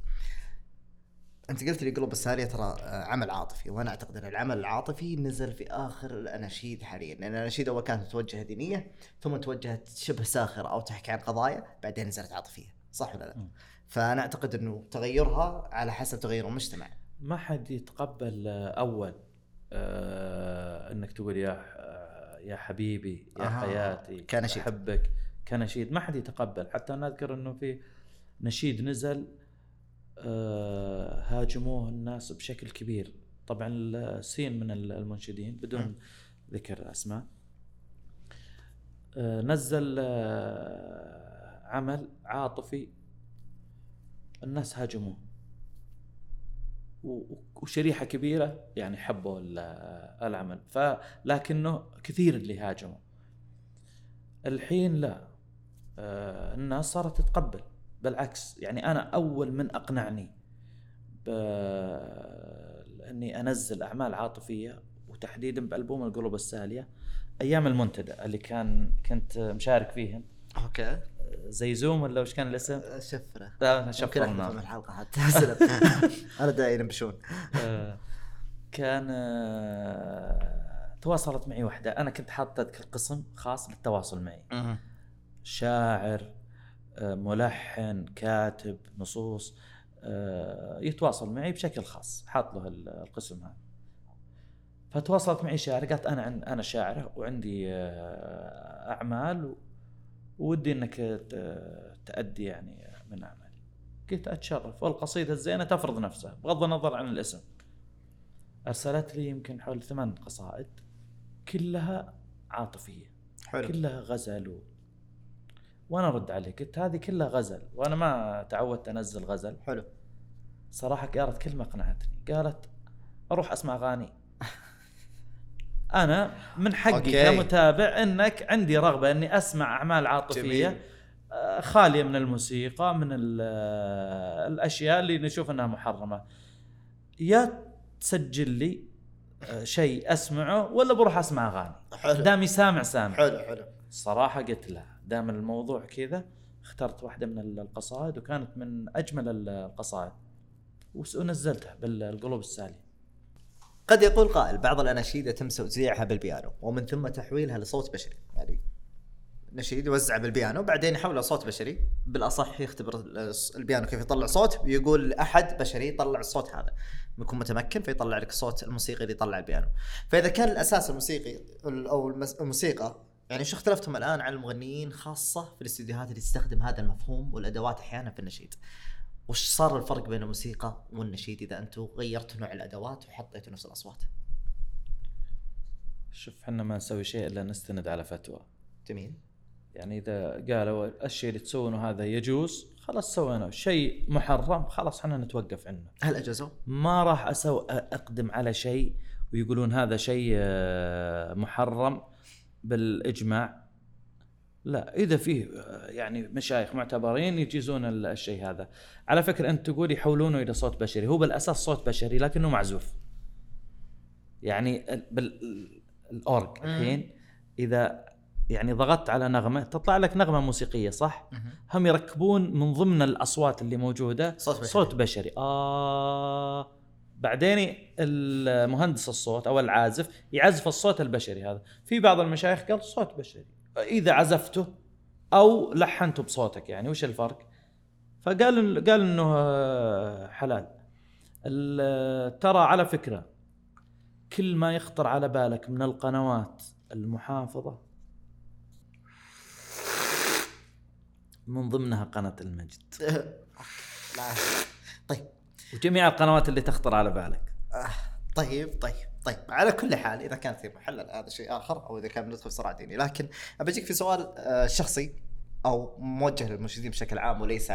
انت قلت لي قلوب السارية ترى آه، عمل عاطفي وأنا اعتقد إن العمل العاطفي نزل في آخر الأناشيد حاليا. لأن الأناشيد أول كانت متوجهة دينية ثم توجهت شبه ساخرة أو تحكي عن قضايا بعدين نزلت عاطفية. صح ولا لا؟ فأنا أعتقد إنه تغيرها على حسب تغير المجتمع. ما حد يتقبل آه، أول آه إنك تقول يا آه، يا حبيبي يا آه، حياتي كنشيد. أحبك كنشيد. ما حد يتقبل. حتى أنا أذكر إنه في نشيد نزل هاجموه الناس بشكل كبير. طبعا السين من المنشدين بدون مم. ذكر أسماء. آه نزل آه عمل عاطفي. الناس هاجموه. و- وشريحة كبيرة يعني حبوا ال- العمل. فلكنه كثير اللي هاجموا. الحين لا. آه، الناس صارت تتقبل. بالعكس يعني أنا أول من أقنعني ب... إني أنزل أعمال عاطفية وتحديدا بألبوم القلوب السالية أيام المنتدى اللي كان كنت مشارك فيهم. أوكي. زي زوم ولا وش كان الاسم؟ شفرة. لا شفرنا احذف من الحلقة حتى. أنا داعي ينبشون. آه، كان آه، تواصلت معي واحدة أنا كنت حاط أذكر قسم خاص للتواصل معي. شاعر آه، ملحن كاتب نصوص آه، يتواصل معي بشكل خاص. حاط له ال- القسم هذا. فتواصلت معي شاعر قالت أنا عن أنا شاعرة وعندي آه، أعمال و- ودي أنك ت- تأدي يعني من أعمالي. قلت أتشرف والقصيدة الزينة تفرض نفسها بغض النظر عن الاسم. أرسلت لي يمكن حول ثمان قصائد كلها عاطفية. حلو. كلها غزل و... وأنا ارد عليه قلت هذه كلها غزل وأنا ما تعودت انزل غزل. حلو. صراحة قالت كلمة اقنعتني قالت أروح أسمع أغاني. أنا من حقي أوكي. كمتابع إنك عندي رغبة إني أسمع أعمال عاطفية جميل. آه، خالية من الموسيقى من آه، الأشياء اللي نشوف إنها محرمة. يا تسجل لي آه، شيء أسمعه ولا بروح أسمع أغاني؟ حلو. دامي سامع سامع. حلو حلو. صراحة قلت لا. دام الموضوع كذا اخترت واحدة من القصائد وكانت من أجمل القصائد ونزلتها بالقلوب السالية. قد يقول قائل بعض الأناشيد يتم توزيعها بالبيانو ومن ثم تحويلها لصوت بشري. يعني نشيد يوزع بالبيانو بعدين يحوله صوت بشري. بالأصح يختبر البيانو كيف يطلع صوت ويقول لاحد بشري يطلع الصوت هذا. يكون متمكن فيطلع لك الصوت الموسيقي اللي يطلع البيانو. فإذا كان الأساس الموسيقي أو الموسيقى يعني شو اختلفتم الآن عن المغنيين خاصة في الاستديوهات اللي تستخدم هذا المفهوم والأدوات أحيانا في النشيد؟ وش صار الفرق بين الموسيقى والنشيد إذا أنتم غيرتوا نوع الأدوات وحطيتوا نفس الأصوات؟ شوف إحنا ما نسوي شيء إلا نستند على فتوى. جميل. يعني إذا قالوا الشيء اللي تسوونه هذا يجوز خلاص سويناه. شيء محرم خلاص إحنا نتوقف عنه. هل اجازوا؟ ما راح اسو أقدم على شيء ويقولون هذا شيء آه، محرم. بالإجماع. لا إذا فيه آه، يعني مشايخ معتبرين يجيزون ال- الشيء هذا. على فكرة أنت تقول يحولونه إلى صوت بشري. هو بالأساس صوت بشري لكنه معزوف. يعني ال- بال الأورج مم. الحين إذا يعني ضغطت على نغمة تطلع لك نغمة موسيقية صح؟ هم يركبون من ضمن الأصوات اللي موجودة صوت بشري. صوت بشري. آه. بعدين المهندس الصوت أو العازف يعزف الصوت البشري هذا. في بعض المشايخ قال صوت بشري. إذا عزفته أو لحنته بصوتك يعني وش الفرق؟ فقال قال إنه آه، حلال. ال- ترى على فكرة كل ما يخطر على بالك من القنوات المحافظة من ضمنها قناة المجد. طيب. وجميع القنوات اللي تخطر على بالك. آه، طيب طيب طيب. على كل حال إذا كان في محل هذا شيء آخر أو إذا كان ندخل صراع ديني. لكن ابجيك في سؤال آه، شخصي أو موجه للمنشدين بشكل عام وليس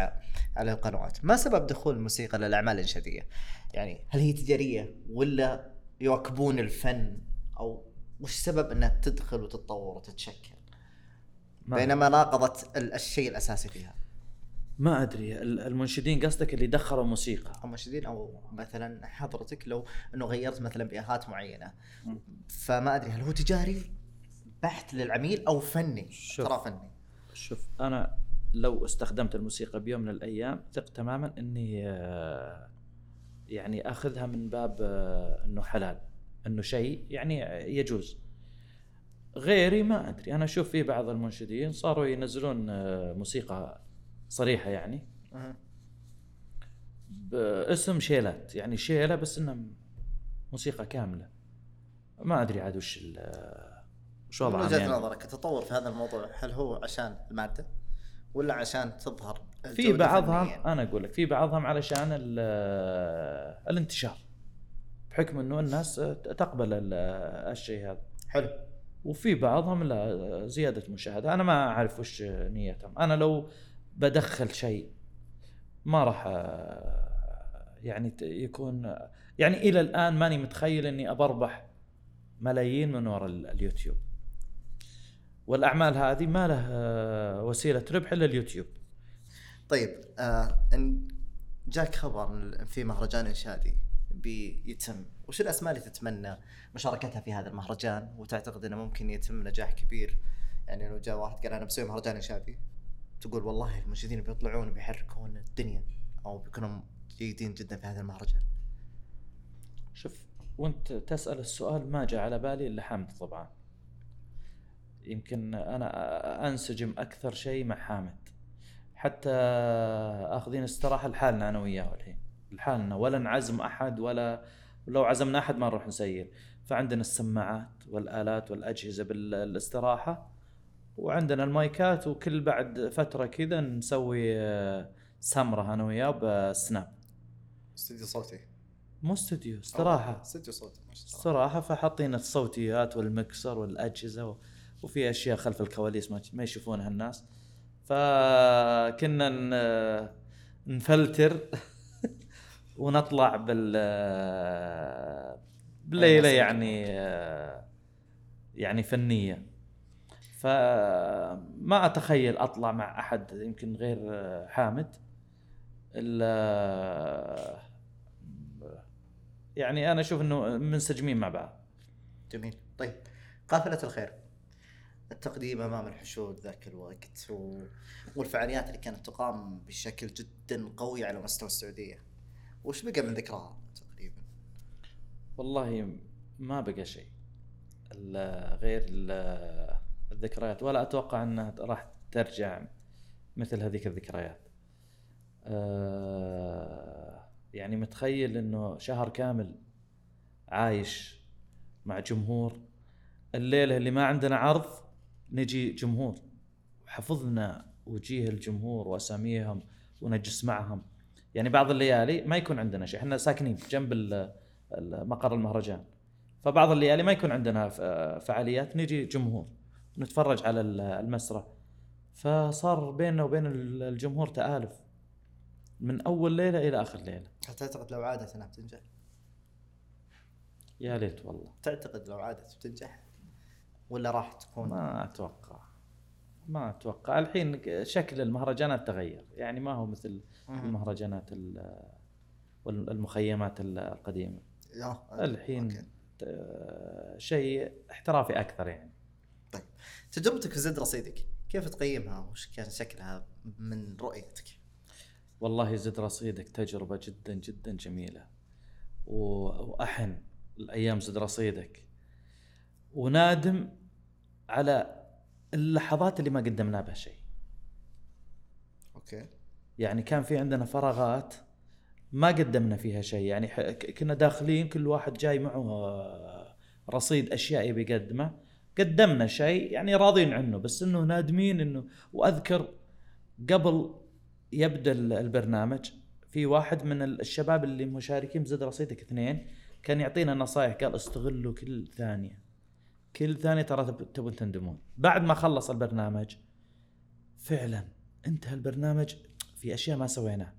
على القنوات. ما سبب دخول الموسيقى للاعمال الإنشادية؟ يعني هل هي تجارية ولا يواكبون الفن؟ أو وش سبب إنها تدخل وتتطور وتتشكل؟ ما بينما ناقضت ال- الشيء الأساسي فيها. ما أدري ال- المنشدين قصدك اللي دخلوا موسيقى أو منشدين أو مثلا حضرتك لو إنه غيرت مثلا بيئات معينة. فما أدري هل هو تجاري بحت للعميل أو فني. ترى فني شوف أنا لو استخدمت الموسيقى بيوم من الأيام ثق تماما إني آه، يعني أخذها من باب آه، إنه حلال إنه شيء يعني يجوز غيري ما أدري أنا أشوف في بعض المنشدين صاروا ينزلون آه، موسيقى صريحة يعني. باسم شيلات يعني شيلة بس إنها موسيقى كاملة. ما أدري عاد وش ال- وش من وضعها وجهة يعني. نظرك التطور في هذا الموضوع هل هو عشان المادة ولا عشان تظهر في فنياً؟ أنا أقول لك في بعضهم علشان ال- الانتشار بحكم إنه الناس تقبل ال- الشيء هذا. حلو. وفي بعضهم لا زيادة مشاهدة. أنا ما أعرف وش نيتهم. أنا لو بدخل شيء. ما راح آه، يعني يكون يعني إلى الآن ماني متخيل إني أبربح ملايين من وراء ال- اليوتيوب. والأعمال هذه ما له آه، وسيلة ربح إلا اليوتيوب. طيب آه إن جاك خبر في مهرجان انشادي بيتم وش الأسماء اللي تتمنى مشاركتها في هذا المهرجان؟ وتعتقد إنه ممكن يتم نجاح كبير؟ يعني لو جاء واحد قال أنا بسوي مهرجان انشادي تقول والله المنشدين بيطلعون بيحركون الدنيا أو بيكونوا جيدين جدا في هذا المهرجان. شوف وأنت تسأل السؤال ما جاء على بالي إلا حامد طبعا. يمكن أنا أنسجم أكثر شيء مع حامد. حتى أخذين استراحة لحالنا أنا وياه الحين. لحالنا ولا نعزم أحد ولا لو عزمنا أحد ما نروح نسير. فعندنا السماعات والآلات والأجهزة بالإستراحة. وعندنا المايكات وكل بعد فترة كذا نسوي آه، سمرة أنا وياه بسناب. استوديو صوتي. مو استوديو استراحة. استوديو صوتي. صراحة فحاطين الصوتيات والمكسر والأجهزة و... وفي أشياء خلف الكواليس ما, ما يشوفونها الناس. فكنا ن... نفلتر ونطلع بال بليلة يعني يعني فنية. فما أتخيل أطلع مع أحد يمكن غير حامد. إلا يعني أنا أشوف إنه منسجمين مع بعض. جميل. طيب قافلة الخير. التقديم أمام الحشود ذاك الوقت و... والفعاليات اللي كانت تقام بشكل جدا قوي على مستوى السعودية. وش بقى من ذكراها تقريبا؟ والله ما بقى شيء. غير ال- الذكريات ولا أتوقع أنها راح ترجع مثل هذيك الذكريات. آه، يعني متخيل إنه شهر كامل عايش مع جمهور. الليلة اللي ما عندنا عرض نجي جمهور. حفظنا وجيه الجمهور وأساميهم ونجلس معهم. يعني بعض الليالي ما يكون عندنا شيء. إحنا ساكنين جنب مقر المهرجان. فبعض الليالي ما يكون عندنا فعاليات نجي جمهور. نتفرج على ال- المسرح. فصار بيننا وبين ال- الجمهور تآلف. من أول ليلة إلى آخر ليلة. هل تعتقد لو عادت أنها بتنجح؟ يا ليت والله. تعتقد لو عادت بتنجح؟ ولا راح تكون؟ ما أتوقع. ما أتوقع. الحين شكل المهرجانات تغير. يعني ما هو مثل. المهرجانات ال- والمخيمات القديمة. آه، الحين شيء احترافي أكثر يعني. طيب تجربتك في زد رصيدك كيف تقيمها وش كان شكلها من رؤيتك؟ والله زد رصيدك تجربة جدا جدا جميلة و- وأحن الأيام زد رصيدك. ونادم على اللحظات اللي ما قدمنا بها شيء. أوكي. يعني كان في عندنا فراغات ما قدمنا فيها شيء. يعني كنا داخلين كل واحد جاي معه آه، رصيد أشياء يبي يقدمه. قدمنا شيء يعني راضين عنه بس إنه نادمين إنه وأذكر قبل يبدأ ال- البرنامج في واحد من ال- الشباب اللي مشاركين بزد رصيدك اثنين كان يعطينا نصائح قال استغلوا كل ثانية. كل ثانية ترى تب- تبون تندمون. بعد ما خلص البرنامج فعلا انتهى البرنامج في أشياء ما سويناها.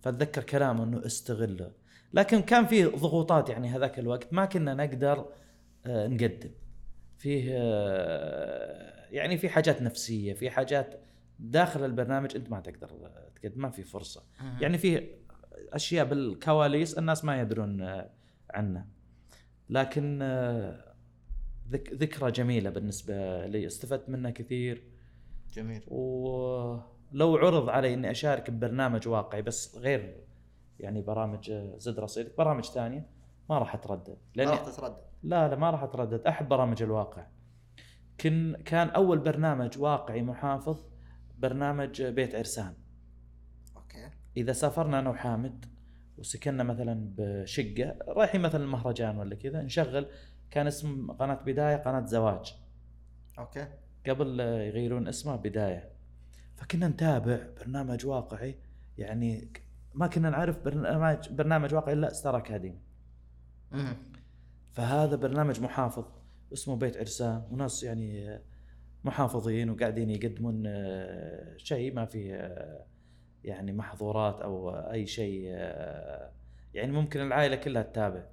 فأتذكر كلامه إنه استغله. لكن كان في ضغوطات يعني هذاك الوقت ما كنا نقدر آه، نقدم. فيه آه، يعني في حاجات نفسية في حاجات داخل البرنامج أنت ما تقدر آه، تقدم ما في فرصة. يعني في أشياء بالكواليس الناس ما يدرون آه، عنها لكن آه، ذك ذكرى جميلة بالنسبة لي استفدت منها كثير. جميل. ولو عرض علي إني أشارك ببرنامج واقعي بس غير يعني برامج آه، زد رصيدك برامج ثانية ما راح أتردد. ما لأني راح تتردد. لا لا ما راح أتردد. احب برامج الواقع. كن كان أول برنامج واقعي محافظ برنامج بيت عرسان. okay. إذا سافرنا أنا وحامد وسكننا مثلا بشقة رايحين مثلا المهرجان ولا كذا نشغل. كان اسم قناة بداية قناة زواج. okay. قبل يغيرون اسمه بداية. فكنا نتابع برنامج واقعي. يعني ما كنا نعرف برنامج برنامج واقعي إلا Star Academy. فهذا برنامج محافظ اسمه بيت عرسان وناس يعني محافظين وقاعدين يقدمون آه، شيء ما فيه آه، يعني محظورات أو أي شيء آه، يعني ممكن العائلة كلها تتابع.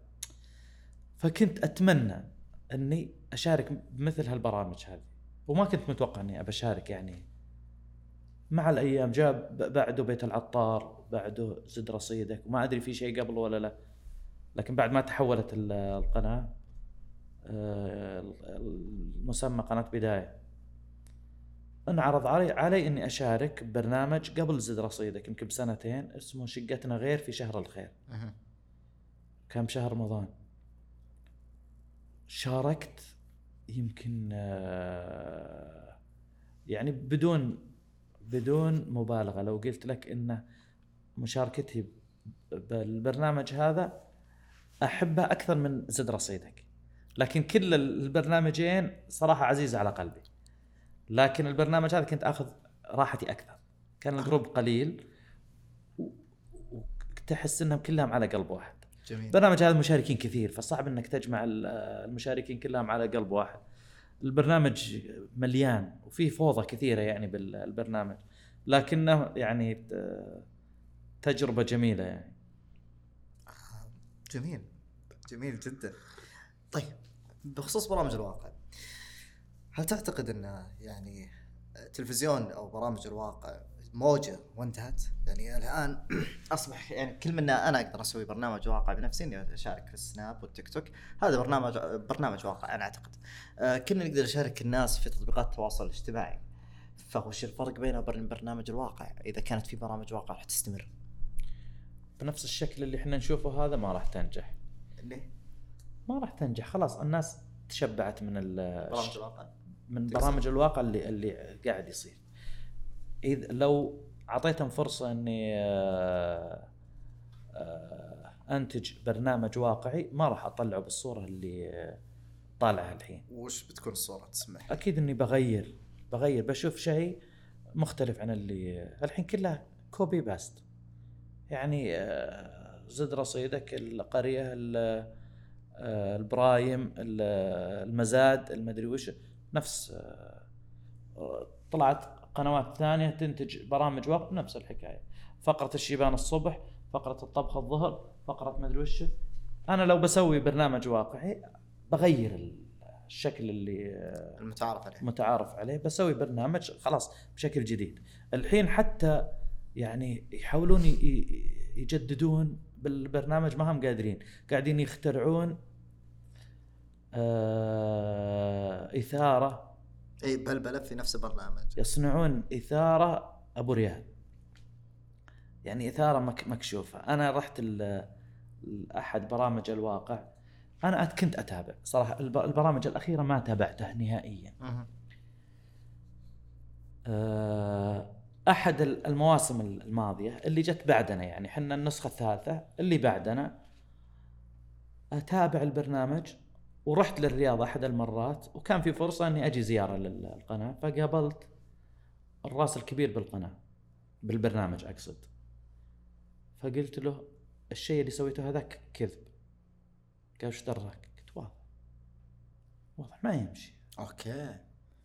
فكنت أتمنى أني أشارك بمثل هالبرامج هذه. وما كنت متوقع أني ابى اشارك يعني. مع الأيام جاء بعده بيت العطار بعده زد رصيدك وما أدري في شيء قبل ولا لا. لكن بعد ما تحولت ال- القناة آه، المسمى قناة بداية. انعرض علي علي إني أشارك ببرنامج قبل زد رصيدك يمكن بسنتين اسمه شقتنا غير في شهر الخير. مهم. كان بشهر رمضان؟ شاركت يمكن آه، يعني بدون بدون مبالغة. لو قلت لك إن مشاركتي بالبرنامج هذا أحبها أكثر من زد رصيدك. لكن كل البرنامجين صراحة عزيزة على قلبي. لكن البرنامج هذا كنت آخذ راحتي أكثر. كان الجروب قليل وتحس إنهم كلهم على قلب واحد. جميل. برنامج هذا مشاركين كثير فصعب إنك تجمع ال- المشاركين كلهم على قلب واحد. البرنامج مليان وفيه فوضى كثيرة يعني بالبرنامج لكنه يعني ت- تجربة جميلة يعني. جميل. جميل جدا طيب بخصوص برامج الواقع هل تعتقد أن يعني تلفزيون أو برامج الواقع موجة وانتهت؟ يعني الآن أصبح يعني كل منا أنا أقدر أسوي برنامج واقع بنفسي إني أشارك في السناب والتيك توك هذا برنامج برنامج واقع أنا أعتقد. آه، كنا نقدر نشارك الناس في تطبيقات التواصل الاجتماعي. فوش الفرق بينه وبين برنامج الواقع؟ إذا كانت في برامج واقع راح تستمر. بنفس الشكل اللي إحنا نشوفه هذا ما راح تنجح ليه؟ ما راح تنجح خلاص الناس تشبعت من ال- برامج الواقع. من. برامج الواقع اللي اللي قاعد يصير اذا لو أعطيتهم فرصة إني آه، آه، أنتج برنامج واقعي ما راح أطلعه بالصورة اللي طالعها الحين وش بتكون الصورة تسمح؟ أكيد إني بغير بغير بشوف شيء مختلف عن اللي الحين كلها copy paste يعني آه، زد رصيدك القرية ال- آه، ال prime ال- المزاد المدري وش نفس آه، طلعت قنوات ثانية تنتج برامج وقت نفس الحكاية. فقرة الشيبان الصبح فقرة الطبخ الظهر فقرة مدري وش. أنا لو بسوي برنامج واقعي بغير الشكل اللي آه، المتعارف عليه. متعارف عليه. بسوي برنامج خلاص بشكل جديد. الحين حتى يعني يحاولون يجددون بالبرنامج ما هم قادرين. قاعدين يخترعون آه إثارة. إي بلبله في نفس البرنامج. يصنعون إثارة أبو ريال يعني إثارة مك مكشوفة. أنا رحت أحد برامج الواقع. أنا أت- كنت أتابع. صراحة الب- البرامج الأخيرة ما تابعتها نهائيا. آه، أحد المواسم الماضية اللي جت بعدنا يعني إحنا النسخة الثالثة اللي بعدنا أتابع البرنامج ورحت للرياض أحد المرات وكان في فرصة إني أجي زيارة للقناة فقابلت الراس الكبير بالقناة بالبرنامج أقصد. فقلت له الشيء اللي سويته هذاك كذب. قال إيش دراك؟ قلت واضح. واضح ما يمشي. okay.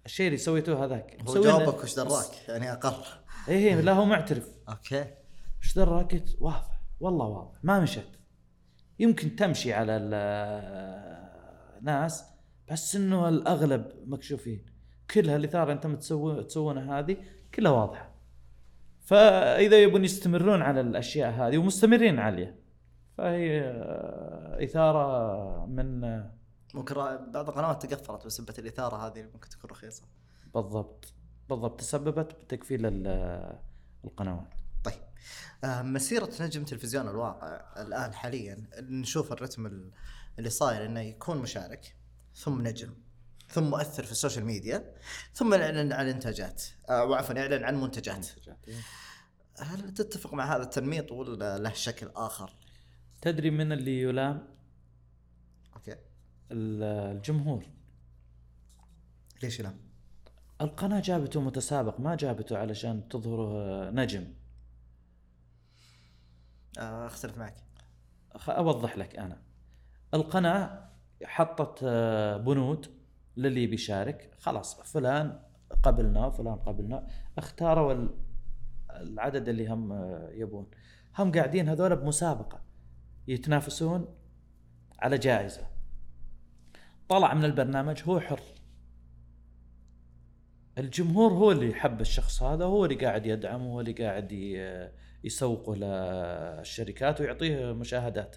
الشيء اللي سويته هذاك. هو جاوبك وش دراك؟ يعني أقر. إيه، لا هو معترف. okay. إيش دراك؟ قلت واضح. والله واضح. ما مشت يمكن تمشي على الناس بس إنه الأغلب مكشوفين. كلها الاثاره أنت متسوي تسوونها هذه كلها واضحة. فإذا يبون يستمرون على الأشياء هذه ومستمرين عليها فهي آه، إثارة من آه، ممكن بعض القنوات تقفلت بسبة الإثارة هذه اللي ممكن تكون رخيصة. بالضبط. بالضبط تسببت بتقفيل ال- القنوات. طيب آه مسيرة نجم تلفزيون الواقع الآن حاليا نشوف الرتم ال- اللي صاير إنه يكون مشارك ثم نجم ثم مؤثر في السوشيال ميديا ثم يعلن عن إنتاجات آه وعفوا يعلن عن منتجات. هل تتفق مع هذا التنميط ولا له شكل آخر؟ تدري من اللي يلام؟ okay. ال- الجمهور. ليش لا؟ القناة جابته متسابق ما جابته علشان تظهره نجم. آه أختلف معك. أوضح لك أنا. القناة حطت آه، بنود للي بيشارك. خلاص فلان قبلنا وفلان قبلنا. اختاروا ال- العدد اللي هم آه، يبون. هم قاعدين هذول بمسابقة. يتنافسون على جائزة. طلع من البرنامج هو حر. الجمهور هو اللي يحب الشخص هذا هو اللي قاعد يدعمه هو اللي قاعد يسوقه للشركات ويعطيه مشاهدات.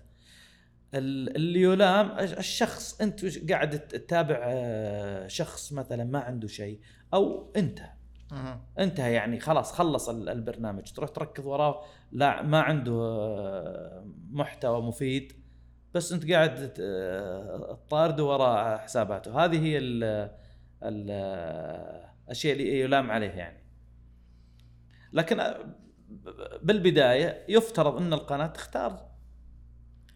ال- اللي يلام الشخص انت قاعد تتابع آه، شخص مثلا ما عنده شيء أو انت. مهم. انتهى يعني خلاص خلص ال- البرنامج تروح تركض وراه لا ما عنده آه، محتوى مفيد بس انت قاعد آه، تطارده وراء حساباته. هذه هي ال ال اللي يلام عليه يعني. لكن بالبداية يفترض إن القناة تختار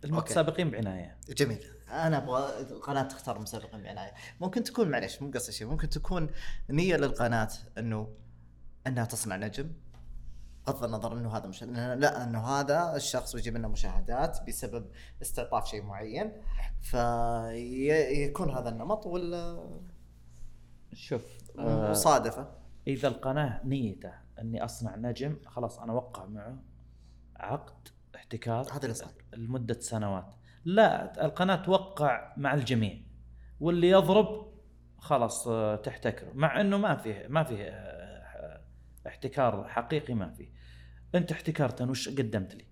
المتسابقين بعناية. جميل. أنا أبغى القناة تختار مسابقين بعناية. ممكن تكون معلش مو قصدي شيء ممكن تكون نية للقناة إنه إنها تصنع نجم بغض النظر إنه هذا مش لا إنه هذا الشخص يجيب لنا مشاهدات بسبب استعطاف شيء معين فيكون هذا النمط ولا شوف مصادفة. إذا القناة نيته إني أصنع نجم خلاص أنا أوقع معه عقد احتكار هذا اللي صار. لمدة سنوات. لا القناة توقع مع الجميع. واللي يضرب خلاص آه، تحتكره مع إنه ما فيه ما فيه آه، احتكار حقيقي ما فيه. أنت احتكرتن وش قدمت لي؟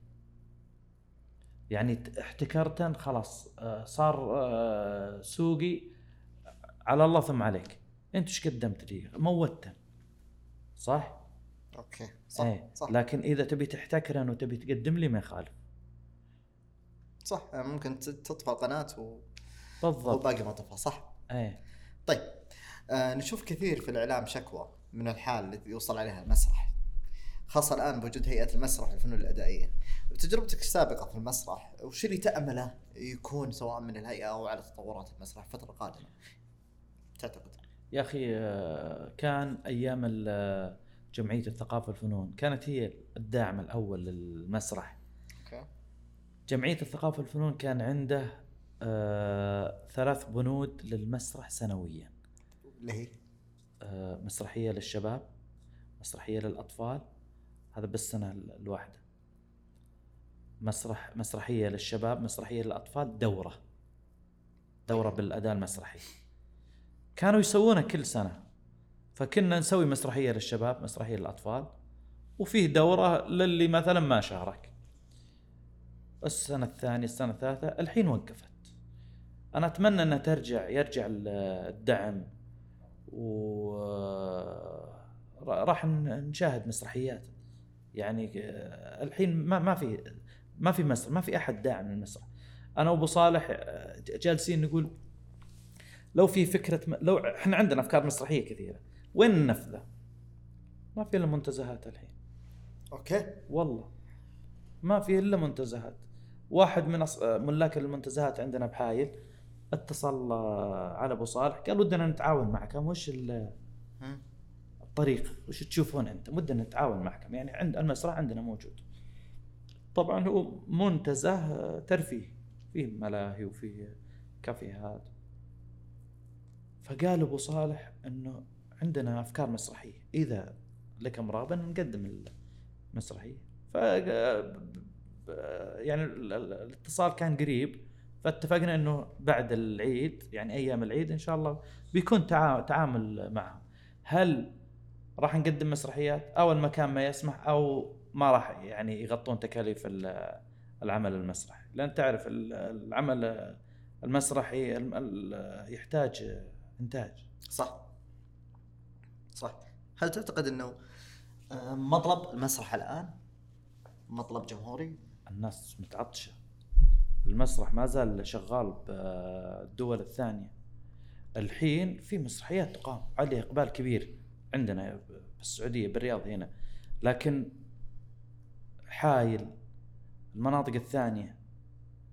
يعني احتكرتن خلاص آه، صار آه، سوقي على الله ثم عليك. انت إيش قدمت لي؟ موتن صح؟ أوكي. صح إيه. صح. لكن إذا تبي تحتكرن وتبي تقدم لي ما يخالف. صح ممكن ت- تطفى القناه و... بالضبط. وباقي ما طفى صح؟ إيه. طيب آه نشوف كثير في الإعلام شكوى من الحال اللي يوصل عليها المسرح خاصة الآن بوجود هيئة المسرح للفنون الأدائية. بتجربتك السابقة في المسرح وش اللي تأمله يكون سواء من الهيئة أو على تطورات المسرح الفترة القادمة؟ تعتقد؟ يا أخي آه، كان أيام آه، جمعية الثقافة والفنون كانت هي الداعم الأول للمسرح. جمعية الثقافة والفنون كان عنده آه، ثلاث بنود للمسرح سنويا. اللي هي؟ آه، مسرحية للشباب مسرحية للأطفال هذا بالسنة ال- الواحدة. مسرح مسرحية للشباب مسرحية للأطفال دورة. دورة بالأداء المسرحي. كانوا يسوونها كل سنة. فكنا نسوي مسرحية للشباب مسرحية للأطفال وفيه دورة للي مثلا ما شارك. السنة الثانية السنة الثالثة الحين وقفت. أنا أتمنى أنها ترجع يرجع ال- الدعم و راح نشاهد مسرحيات. يعني آه، الحين ما ما في ما في مسرح ما في أحد داعم للمسرح. أنا وأبو صالح آه، جالسين نقول لو في فكرة م... لو إحنا عندنا أفكار مسرحية كثيرة. وين ننفذها؟ ما في إلا منتزهات الحين. أوكي. والله. ما في إلا منتزهات. واحد من أص... ملاك المنتزهات عندنا بحايل اتصل آه، على أبو صالح. قال ودنا نتعاون معكم. وش ال-. الطريق؟ وش تشوفون أنتم ودنا نتعاون معكم. يعني عند المسرح عندنا موجود. طبعا هو منتزه آه، ترفيه. فيه ملاهي وفيه كافيهات. فقال أبو صالح إنه عندنا أفكار مسرحية. إذا لك مرابا نقدم المسرحية. ف يعني ال- ال- الاتصال كان قريب فاتفقنا إنه بعد العيد يعني أيام العيد إن شاء الله بيكون تعا- تعامل معهم هل راح نقدم مسرحيات؟ أو المكان ما يسمح أو ما راح يعني يغطون تكاليف ال- العمل المسرحي. لأن تعرف ال- العمل المسرحي الم- ال- يحتاج إنتاج. صح. صح. هل تعتقد إنه آه، مطلب المسرح الآن؟ مطلب جمهوري؟ الناس متعطشة. المسرح ما زال شغال بالدول الثانية. الحين في مسرحيات تقام. عليها إقبال كبير عندنا بالسعودية بالرياض هنا. لكن حايل المناطق الثانية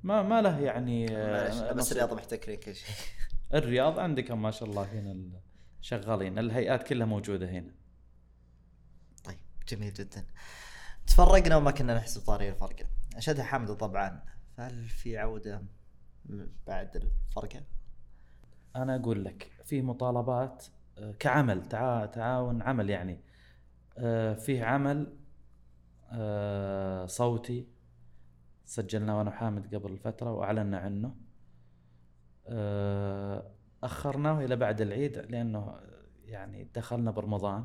ما ما له يعني آه، بس. الرياض محتكرين كل شيء. الرياض عندكم ما شاء الله هنا ال- شغالين الهيئات كلها موجودة هنا. طيب جميل جدا. تفرقنا وما كنا نحسب طاري الفرقة. اشهدها حامد طبعا. فهل في عودة بعد الفرقة؟ أنا أقول لك في مطالبات آه، كعمل تعا تعاون عمل يعني. آه، فيه عمل آه، صوتي. سجلناه أنا وحامد قبل فترة واعلنا عنه. أخرناه إلى بعد العيد لأنه يعني دخلنا برمضان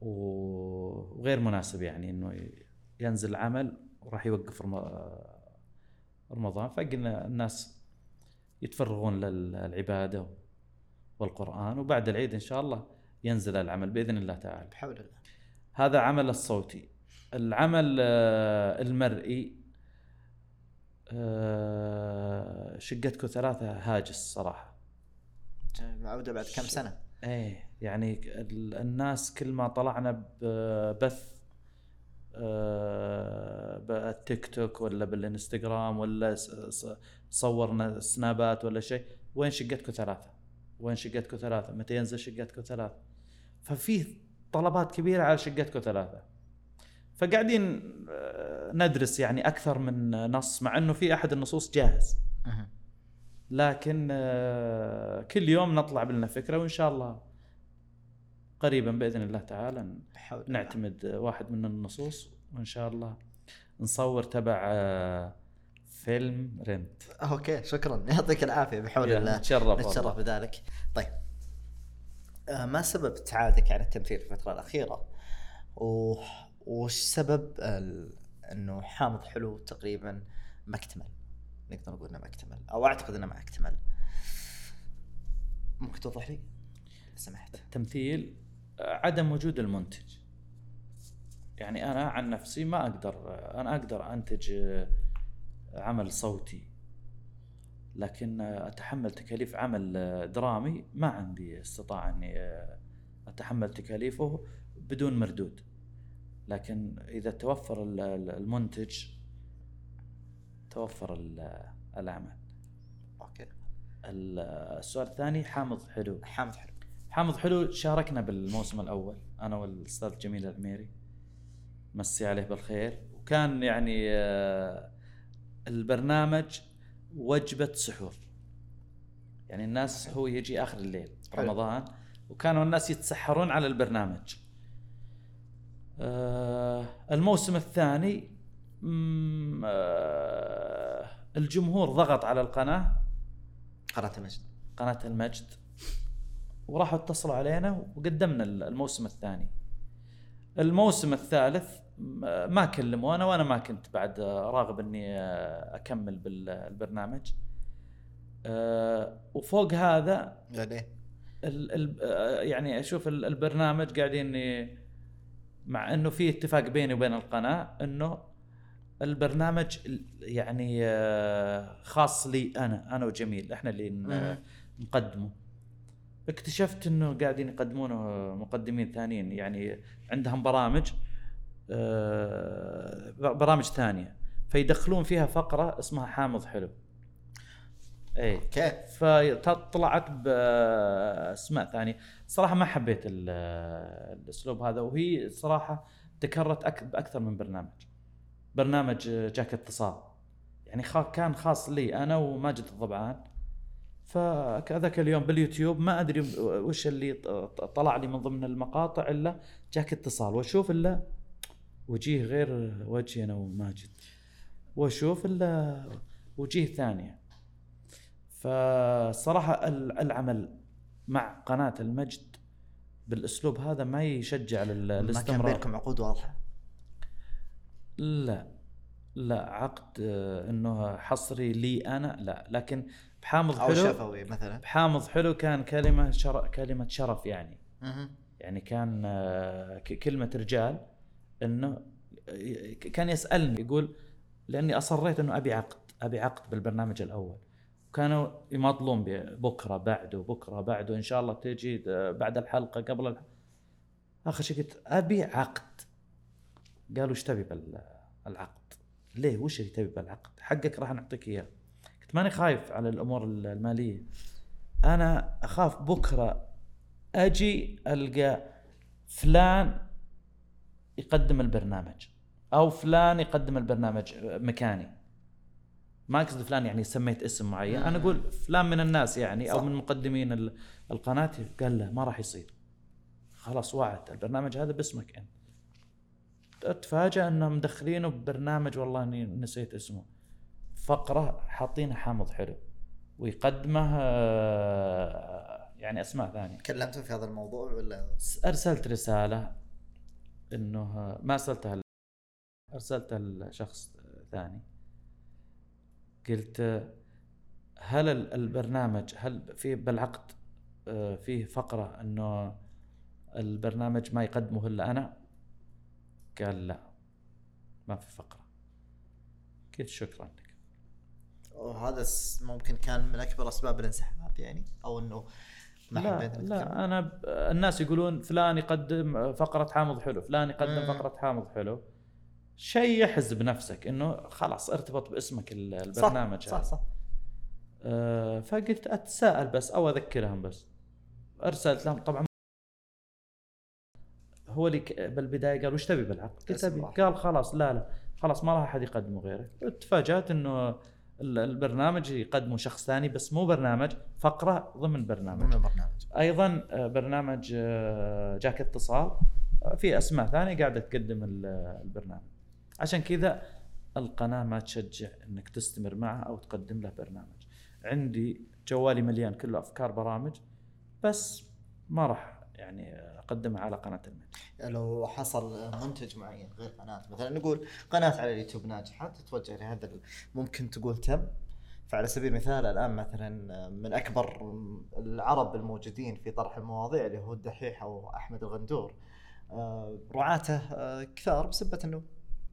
وغير مناسب يعني إنه ينزل عمل وراح يوقف رم- رمضان. فقلنا الناس يتفرغون للعبادة والقرآن وبعد العيد إن شاء الله ينزل العمل بإذن الله تعالى. بحول الله. هذا عمل الصوتي. العمل آه، المرئي آه، شقتكم ثلاثة هاجس صراحة. عودة بعد كم سنة؟ إيه يعني ال- الناس كل ما طلعنا ببث آه، بالتيك توك ولا بالإنستغرام ولا صورنا سنابات ولا شيء وين شقتكم ثلاثة؟ وين شقتكم ثلاثة؟ متى ينزل شقتكم ثلاثة؟ ففي طلبات كبيرة على شقتكم ثلاثة. فقاعدين آه، ندرس يعني أكثر من نص مع أنه في أحد النصوص جاهز. لكن آه، كل يوم نطلع بلنا فكرة وإن شاء الله قريبا بإذن الله تعالى. نعتمد واحد من النصوص وإن شاء الله نصور تبع آه، فيلم رنت أوكي شكرا يعطيك العافية بحول الله نتشرف نتشرف. بذلك طيب آه، ما سبب ابتعادك عن التمثيل في الفترة الأخيرة؟ وش سبب. إنه حامض حلو تقريبا ما اكتمل نقدر نقول إنه ما اكتمل أو أعتقد إنه ما اكتمل ممكن توضح لي؟ سمحت. التمثيل آه، عدم وجود المنتج. يعني أنا عن نفسي ما أقدر آه، أنا أقدر أنتج آه، عمل صوتي. لكن أتحمل تكاليف عمل درامي ما عندي استطاعة إني أتحمل تكاليفه بدون مردود. لكن إذا توفر ال- ال- المنتج توفر ال- العمل أوكي. ال- السؤال الثاني حامض حلو. حامض حلو. حامض حلو شاركنا بالموسم الأول أنا والأستاذ جميل العميري مسي عليه بالخير. وكان يعني آه، البرنامج وجبة سحور. يعني الناس هو يجي آخر الليل حلو. رمضان. وكانوا الناس يتسحرون على البرنامج. الموسم الثاني آه، الجمهور ضغط على القناة. قناة المجد. قناة المجد. وراحوا اتصلوا علينا وقدمنا الموسم الثاني. الموسم الثالث م- ما كلمونا وأنا ما كنت بعد راغب إني أكمل بالبرنامج وفوق هذا يعني آه، يعني أشوف ال- البرنامج قاعدين مع إنه في اتفاق بيني وبين القناة إنه البرنامج ال- يعني آه، خاص لي أنا أنا وجميل إحنا اللي. نقدمه اكتشفت إنه قاعدين يقدمونه مقدمين ثانيين يعني عندهم برامج آه، برامج ثانية فيدخلون فيها فقرة اسمها حامض حلو اي أوكي. فطلعت باسماء ثانية. صراحة ما حبيت ال- الأسلوب هذا وهي صراحة تكررت أك- بأكثر من برنامج. برنامج جاك اتصال. يعني خا كان خاص لي أنا وماجد الضبعان. فذاك اليوم باليوتيوب ما أدري وش اللي ط- طلع لي من ضمن المقاطع إلا جاك اتصال. وأشوف إلا وجيه غير وجهي أنا وماجد. وأشوف إلا وجيه ثانية. ال- العمل مع قناة المجد بالأسلوب هذا ما يشجع لل- ما كان بينكم عقود واضحة؟ لا لا عقد آه، إنه حصري لي أنا لا. لكن بحامض أو حلو شفوي مثلا. بحامض حلو كان كلمة شر... كلمة شرف يعني. يعني كان آه، ك- كلمة رجال إنه كان يسألني يقول لأني أصريت إنه أبي عقد أبي عقد بالبرنامج الأول. كانوا يماطلون بكرة بعده بكره بعده ان شاء الله تجي بعد الحلقة قبل الحلقة. آخر شيء قلت أبي عقد قالوا إيش تبي بالعقد؟ ليه وش اللي تبي بالعقد؟ حقك راح نعطيك إياه. قلت ماني خايف على الأمور المالية. أنا أخاف بكرة أجي ألقى فلان يقدم البرنامج أو فلان يقدم البرنامج مكاني. ما أقصد فلان يعني سميت اسم معين، أنا أقول فلان من الناس يعني أو صح. من مقدمين ال- القناة قال له ما راح يصير. خلاص وعد البرنامج هذا باسمك أنت. اتفاجأ إنهم مدخلينه ببرنامج والله إني نسيت اسمه. فقرة حاطينه حامض حلو ويقدمه يعني أسماء ثانية. تكلمتوا في هذا الموضوع ولا أرسلت رسالة إنه ما أرسلتها أرسلتها لشخص ثاني قلت هل ال- البرنامج هل في بالعقد آه، فيه فقرة إنه البرنامج ما يقدمه إلا أنا قال لا ما في فقرة قلت شكرا لك وهذا ممكن كان من أكبر أسباب الانسحاب يعني أو إنه ما لا؟ لا أنا ب... الناس يقولون فلان يقدم فقرة حامض حلو فلان يقدم مم. فقرة حامض حلو شيء يحز بنفسك إنه خلاص ارتبط باسمك ال- صح البرنامج صح هذا. صح. آه فقلت أتساءل بس أو أذكرهم بس. أرسلت لهم طبعا هو اللي بالبداية قال وش تبي بالعقد؟ قلت أبي. قال خلاص لا لا. خلاص ما راح أحد يقدمه غيرك. تفاجات إنه ال- البرنامج يقدمه شخص ثاني بس مو برنامج فقرة ضمن برنامج. من البرنامج. أيضا آه، برنامج آه، جاك اتصال. آه، في أسماء ثانية قاعدة تقدم ال- البرنامج. عشان كذا القناة ما تشجع إنك تستمر معها أو تقدم له برنامج. عندي جوالي مليان كله أفكار برامج بس ما راح يعني أقدمها على قناة المجد لو حصل منتج معين غير قناة مثلا نقول قناة على اليوتيوب ناجحة تتوجه لهذا ممكن تقول تم. فعلى سبيل المثال الآن مثلا من أكبر العرب الموجودين في طرح المواضيع اللي هو الدحيح أو أحمد الغندور آه، رعاته آه، كثار بسبة إنه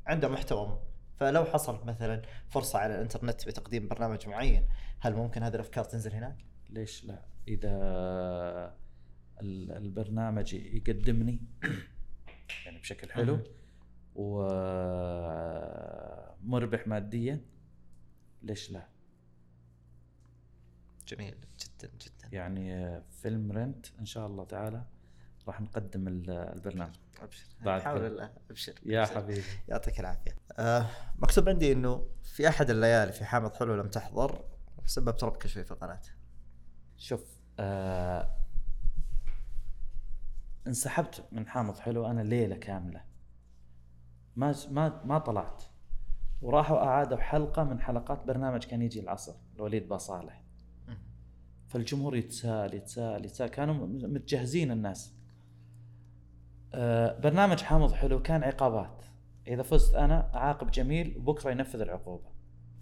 عنده محتوى فلو حصل مثلا فرصة على الإنترنت بتقديم برنامج معين هل ممكن هذه الأفكار تنزل هناك؟ ليش لا إذا ال- البرنامج يقدمني يعني بشكل حلو. ومربح ماديا ليش لا جميل جدا جدا يعني فيلم رنت إن شاء الله تعالى راح نقدم ال- البرنامج. أبشر. كذا. الله أبشر. يا أبشر. حبيبي. يعطيك العافية. آه مكتوب عندي إنه في أحد الليالي في حامض حلو لم تحضر بسبب تربك شوي في القناة. شوف آه انسحبت من حامض حلو أنا ليلة كاملة. ما ما ما طلعت. وراحوا أعادوا حلقة من حلقات برنامج كان يجي العصر الوليد باصالح فالجمهور يتساءل يتساءل يتساءل. كانوا متجهزين الناس. آه برنامج حامض حلو كان عقابات. إذا فزت أنا أعاقب جميل وبكرة ينفذ العقوبة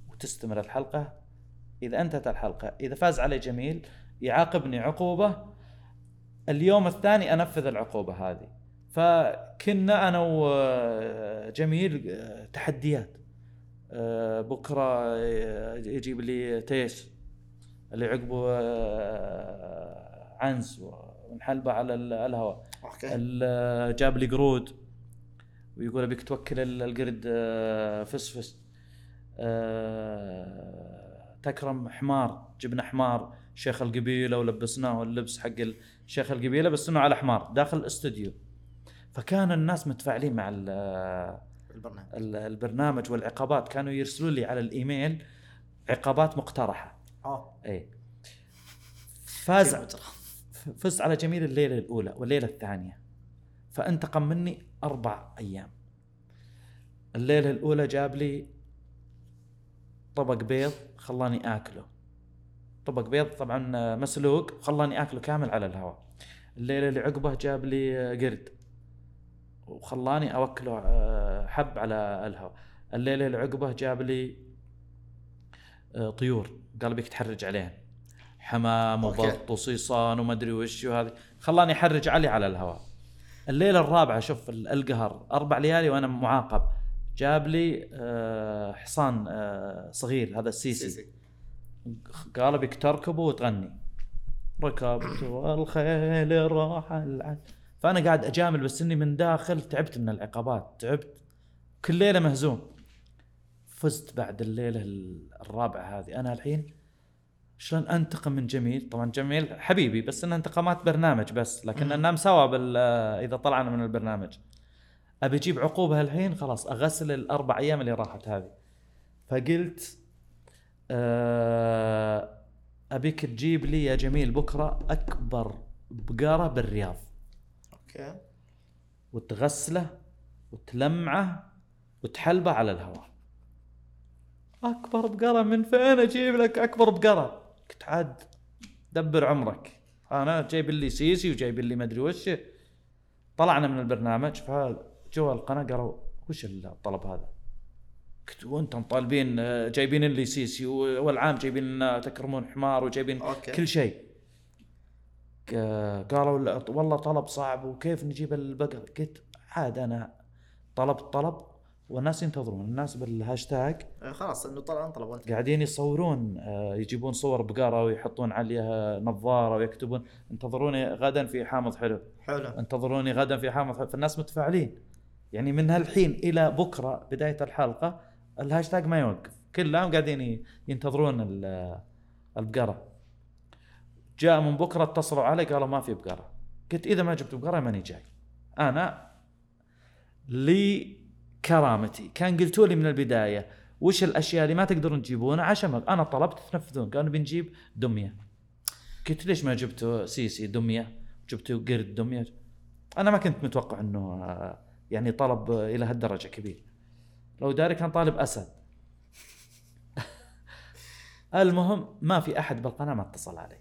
وتستمر الحلقة. إذا أنتهت الحلقة إذا فاز علي جميل يعاقبني عقوبة. اليوم الثاني أنفذ العقوبة هذه. فكنا أنا وجميل آه، تحديات. آه، بكرة آه، يجيب لي تيس اللي عقبه عنز ونحلبه على ال- الهواء. okay. ال- جاب لي قرود ويقول أبيك توكل ال- القرد آه، فسفس آه، تكرم حمار جبنا حمار شيخ القبيلة ولبسناه اللبس حق شيخ القبيلة بس انه على حمار داخل الاستوديو. فكان الناس متفاعلين مع ال- البرنامج. ال- البرنامج والعقابات. كانوا يرسلوا لي على الإيميل عقابات مقترحة. آه اي فاز. فزت على جميل الليلة الأولى والليلة الثانية. فانتقم مني أربع أيام. الليلة الأولى جاب لي طبق بيض خلاني آكله. طبق بيض طبعا مسلوق خلاني آكله كامل على الهواء. الليلة اللي عقبه جاب لي قرد وخلاني أوكله آه، حب على الهواء. الليلة اللي عقبه جاب لي آه، طيور. قال بيك تحرج عليهن حمام. وبط وصيصان وما أدري وش وهذه. خلاني أحرج علي على الهواء. الليلة الرابعة شوف ال- القهر أربع ليالي وأنا معاقب. جاب لي آه، حصان آه، صغير هذا السيسي. سيسي. قال بك تركبه وتغني. ركبت والخيل راح العد. فأنا قاعد أجامل بس إني من داخل تعبت من العقابات تعبت. كل ليلة مهزوم. فزت بعد الليلة ال- الرابعة هذه. أنا الحين شلون أنتقم من جميل؟ طبعا جميل حبيبي بس انها انتقامات برنامج بس لكن ننام سوا بال إذا طلعنا من البرنامج. أبي أجيب عقوبة الحين خلاص أغسل الأربع أيام اللي راحت هذه. فقلت آه، أبيك تجيب لي يا جميل بكرة أكبر بقره بالرياض. أوكي. وتغسله وتلمعه وتحلبه على الهواء. أكبر بقره من فين أجيب لك أكبر بقره قلت عاد دبر عمرك أنا جايب لي سيسي وجايب لي مدري وش طلعنا من البرنامج فجوا القناة قالوا وش الطلب هذا؟ قلت وأنتم طالبين جايبين لي سيسي والعام جايبين لنا تكرمون حمار وجايبين okay. كل شيء قالوا والله طلب صعب وكيف نجيب البقر قلت عاد أنا طلبت طلب والناس ينتظرون الناس بالهاشتاج آه، خلاص إنه طلع انطلب وانت قاعدين يصورون آه، يجيبون صور بقره ويحطون عليها نظارة ويكتبون. انتظروني غدا في حامض حلو. حلو. انتظروني غدا في حامض حلو. فالناس متفاعلين. يعني من هالحين إلى بكرة بداية الحلقة الهاشتاج ما يوقف. كلهم قاعدين ينتظرون ال- البقره جاء من بكرة اتصلوا علي قالوا ما في بقره قلت إذا ما جبت بقره ماني جاي. أنا لي كرامتي. كان قلتوا لي من البداية وش الأشياء اللي ما تقدرون تجيبونها عشان أنا طلبت تنفذون قالوا بنجيب دمية. قلت ليش ما جبتوا سيسي دمية؟ جبتوا قرد دمية. أنا ما كنت متوقع إنه آه، يعني طلب إلى هالدرجة كبير. لو داري كان طالب أسد. المهم ما في أحد بالقناة ما اتصل علي.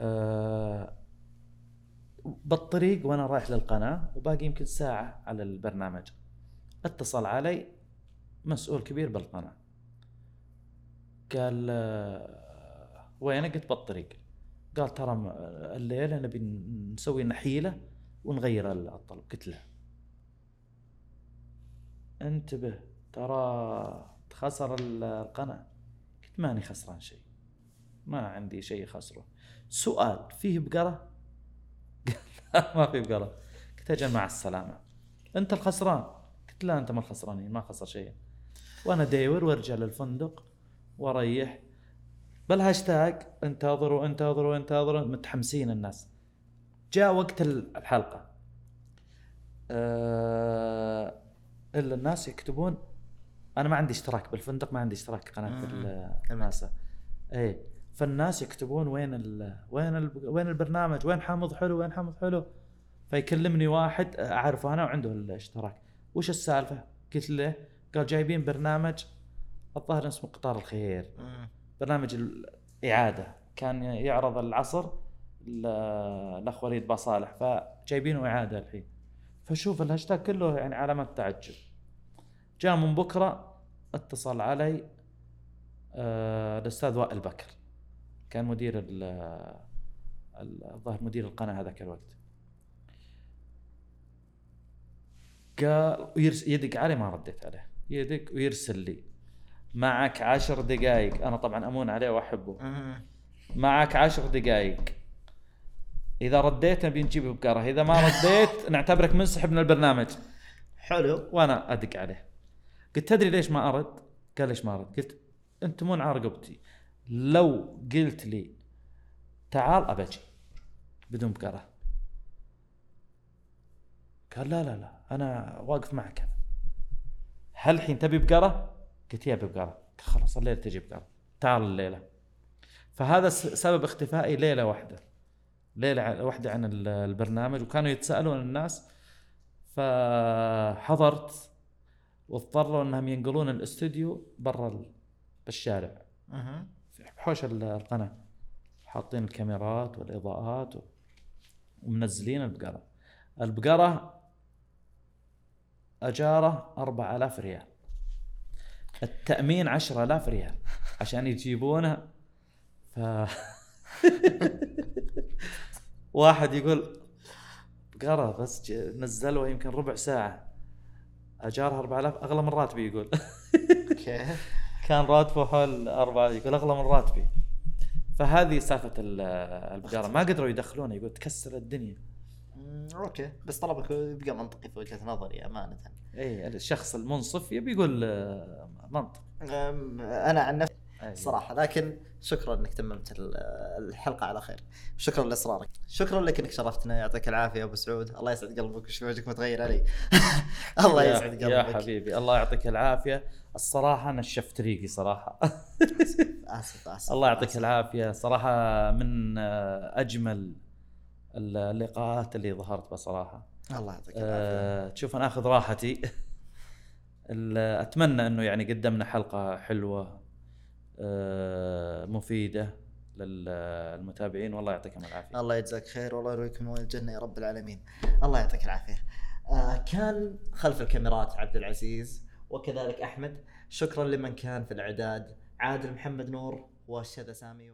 أه بالطريق وأنا رايح للقناة وباقي يمكن ساعة على البرنامج. اتصل علي مسؤول كبير بالقناة. قال آه، وين؟ قلت بالطريق. قال ترى الليلة نبي نسوي نحيلة ونغير الطلب قلت له. انتبه ترى خسر ال- القناة. قلت ماني خسران شيء. ما عندي شيء خسره سؤال فيه بقرة؟ ما في بقره قلت أجل مع السلامة. أنت الخسران. قلت لا أنت ما الخسرانين ما خسر شيء. وأنا دايور وأرجع للفندق وأريح. بالهاشتاج انتظروا انتظروا انتظروا. متحمسين الناس. جاء وقت الحلقة. أه إلا الناس يكتبون أنا ما عندي اشتراك بالفندق ما عندي اشتراك قناة مم. ال- تمام. ناسا إيه. فالناس يكتبون وين ال وين ال وين البرنامج وين حامض حلو وين حامض حلو. فيكلمني واحد أعرفه أنا وعنده الاشتراك. وش السالفة؟ قلت له قال جايبين برنامج الظاهر اسمه قطار الخير. برنامج الإعادة. كان يعرض العصر ال- الاخ وليد باصالح فجايبينه إعادة الحين. فشوف الهاشتاج كله يعني علامات تعجب. جاء من بكرة اتصل علي آه، الأستاذ وائل بكر. كان مدير ال- ال- الظاهر مدير القناة هذاك الوقت. قال يدق علي ما رديت عليه. يدق ويرسل لي معك عشر دقائق أنا طبعا أمون عليه وأحبه. معك عشر دقائق إذا رديت نبي نجيب بقرة إذا ما رديت نعتبرك منسحب من البرنامج. حلو. وأنا أدق عليه. قلت تدري ليش ما أرد؟ قال ليش ما أرد؟ قلت أنت مو على رقبتي لو قلت لي تعال ابى أجي بدون بقرة. قال لا لا لا أنا واقف معك. أنا هل الحين تبي بقرة؟ قلت يا قال خلاص الليلة تجي بقرة. تعال الليلة. فهذا سبب اختفائي ليلة واحدة. ليلة ع- واحدة عن ال- البرنامج. وكانوا يتسالون الناس فحضرت واضطروا إنهم ينقلون الاستوديو برا ال- بالشارع. حوش ال- القناة. حاطين الكاميرات والإضاءات ومنزلين البقرة. البقرة أجارة 4000 ريال. التأمين 10000 ريال عشان يجيبونه. ف واحد يقول بقرة بس نزلوها يمكن ربع ساعة. أجارها 4000 أغلى من راتبي يقول. أوكي كان راتبه حول أربعة يقول أغلى من راتبي. فهذه سالفة ال- البقرة ما قدروا يدخلونه يقول تكسر الدنيا. أوكي. بس طلبك يبقى منطقي في وجهة نظري أمانة. اي الشخص المنصف يبي يقول آه، منطق. أنا عن نفسي أي. صراحة لكن شكرا إنك تممت ال- الحلقة على خير. شكرا لإصرارك. شكرا لك إنك شرفتنا. يعطيك العافية يا أبو سعود. الله يسعد قلبك وش وجهك متغير علي. الله يا- يسعد يا قلبك حبيبي. الله يعطيك العافية. الصراحة نشفت ريقي صراحة. آسف آسف. الله يعطيك آسف. العافية. صراحة من آه، أجمل اللقاءات اللي ظهرت بصراحة. الله يعطيك العافية. تشوف أنا آخذ راحتي. أتمنى إنه يعني قدمنا حلقة حلوة. مفيدة للمتابعين والله يعطيكم العافية. الله يجزاك خير والله يرويكم الجنة يا رب العالمين. الله يعطيك العافية. آه كان خلف الكاميرات عبد العزيز وكذلك أحمد. شكرا لمن كان في الإعداد. عادل محمد نور والشذا سامي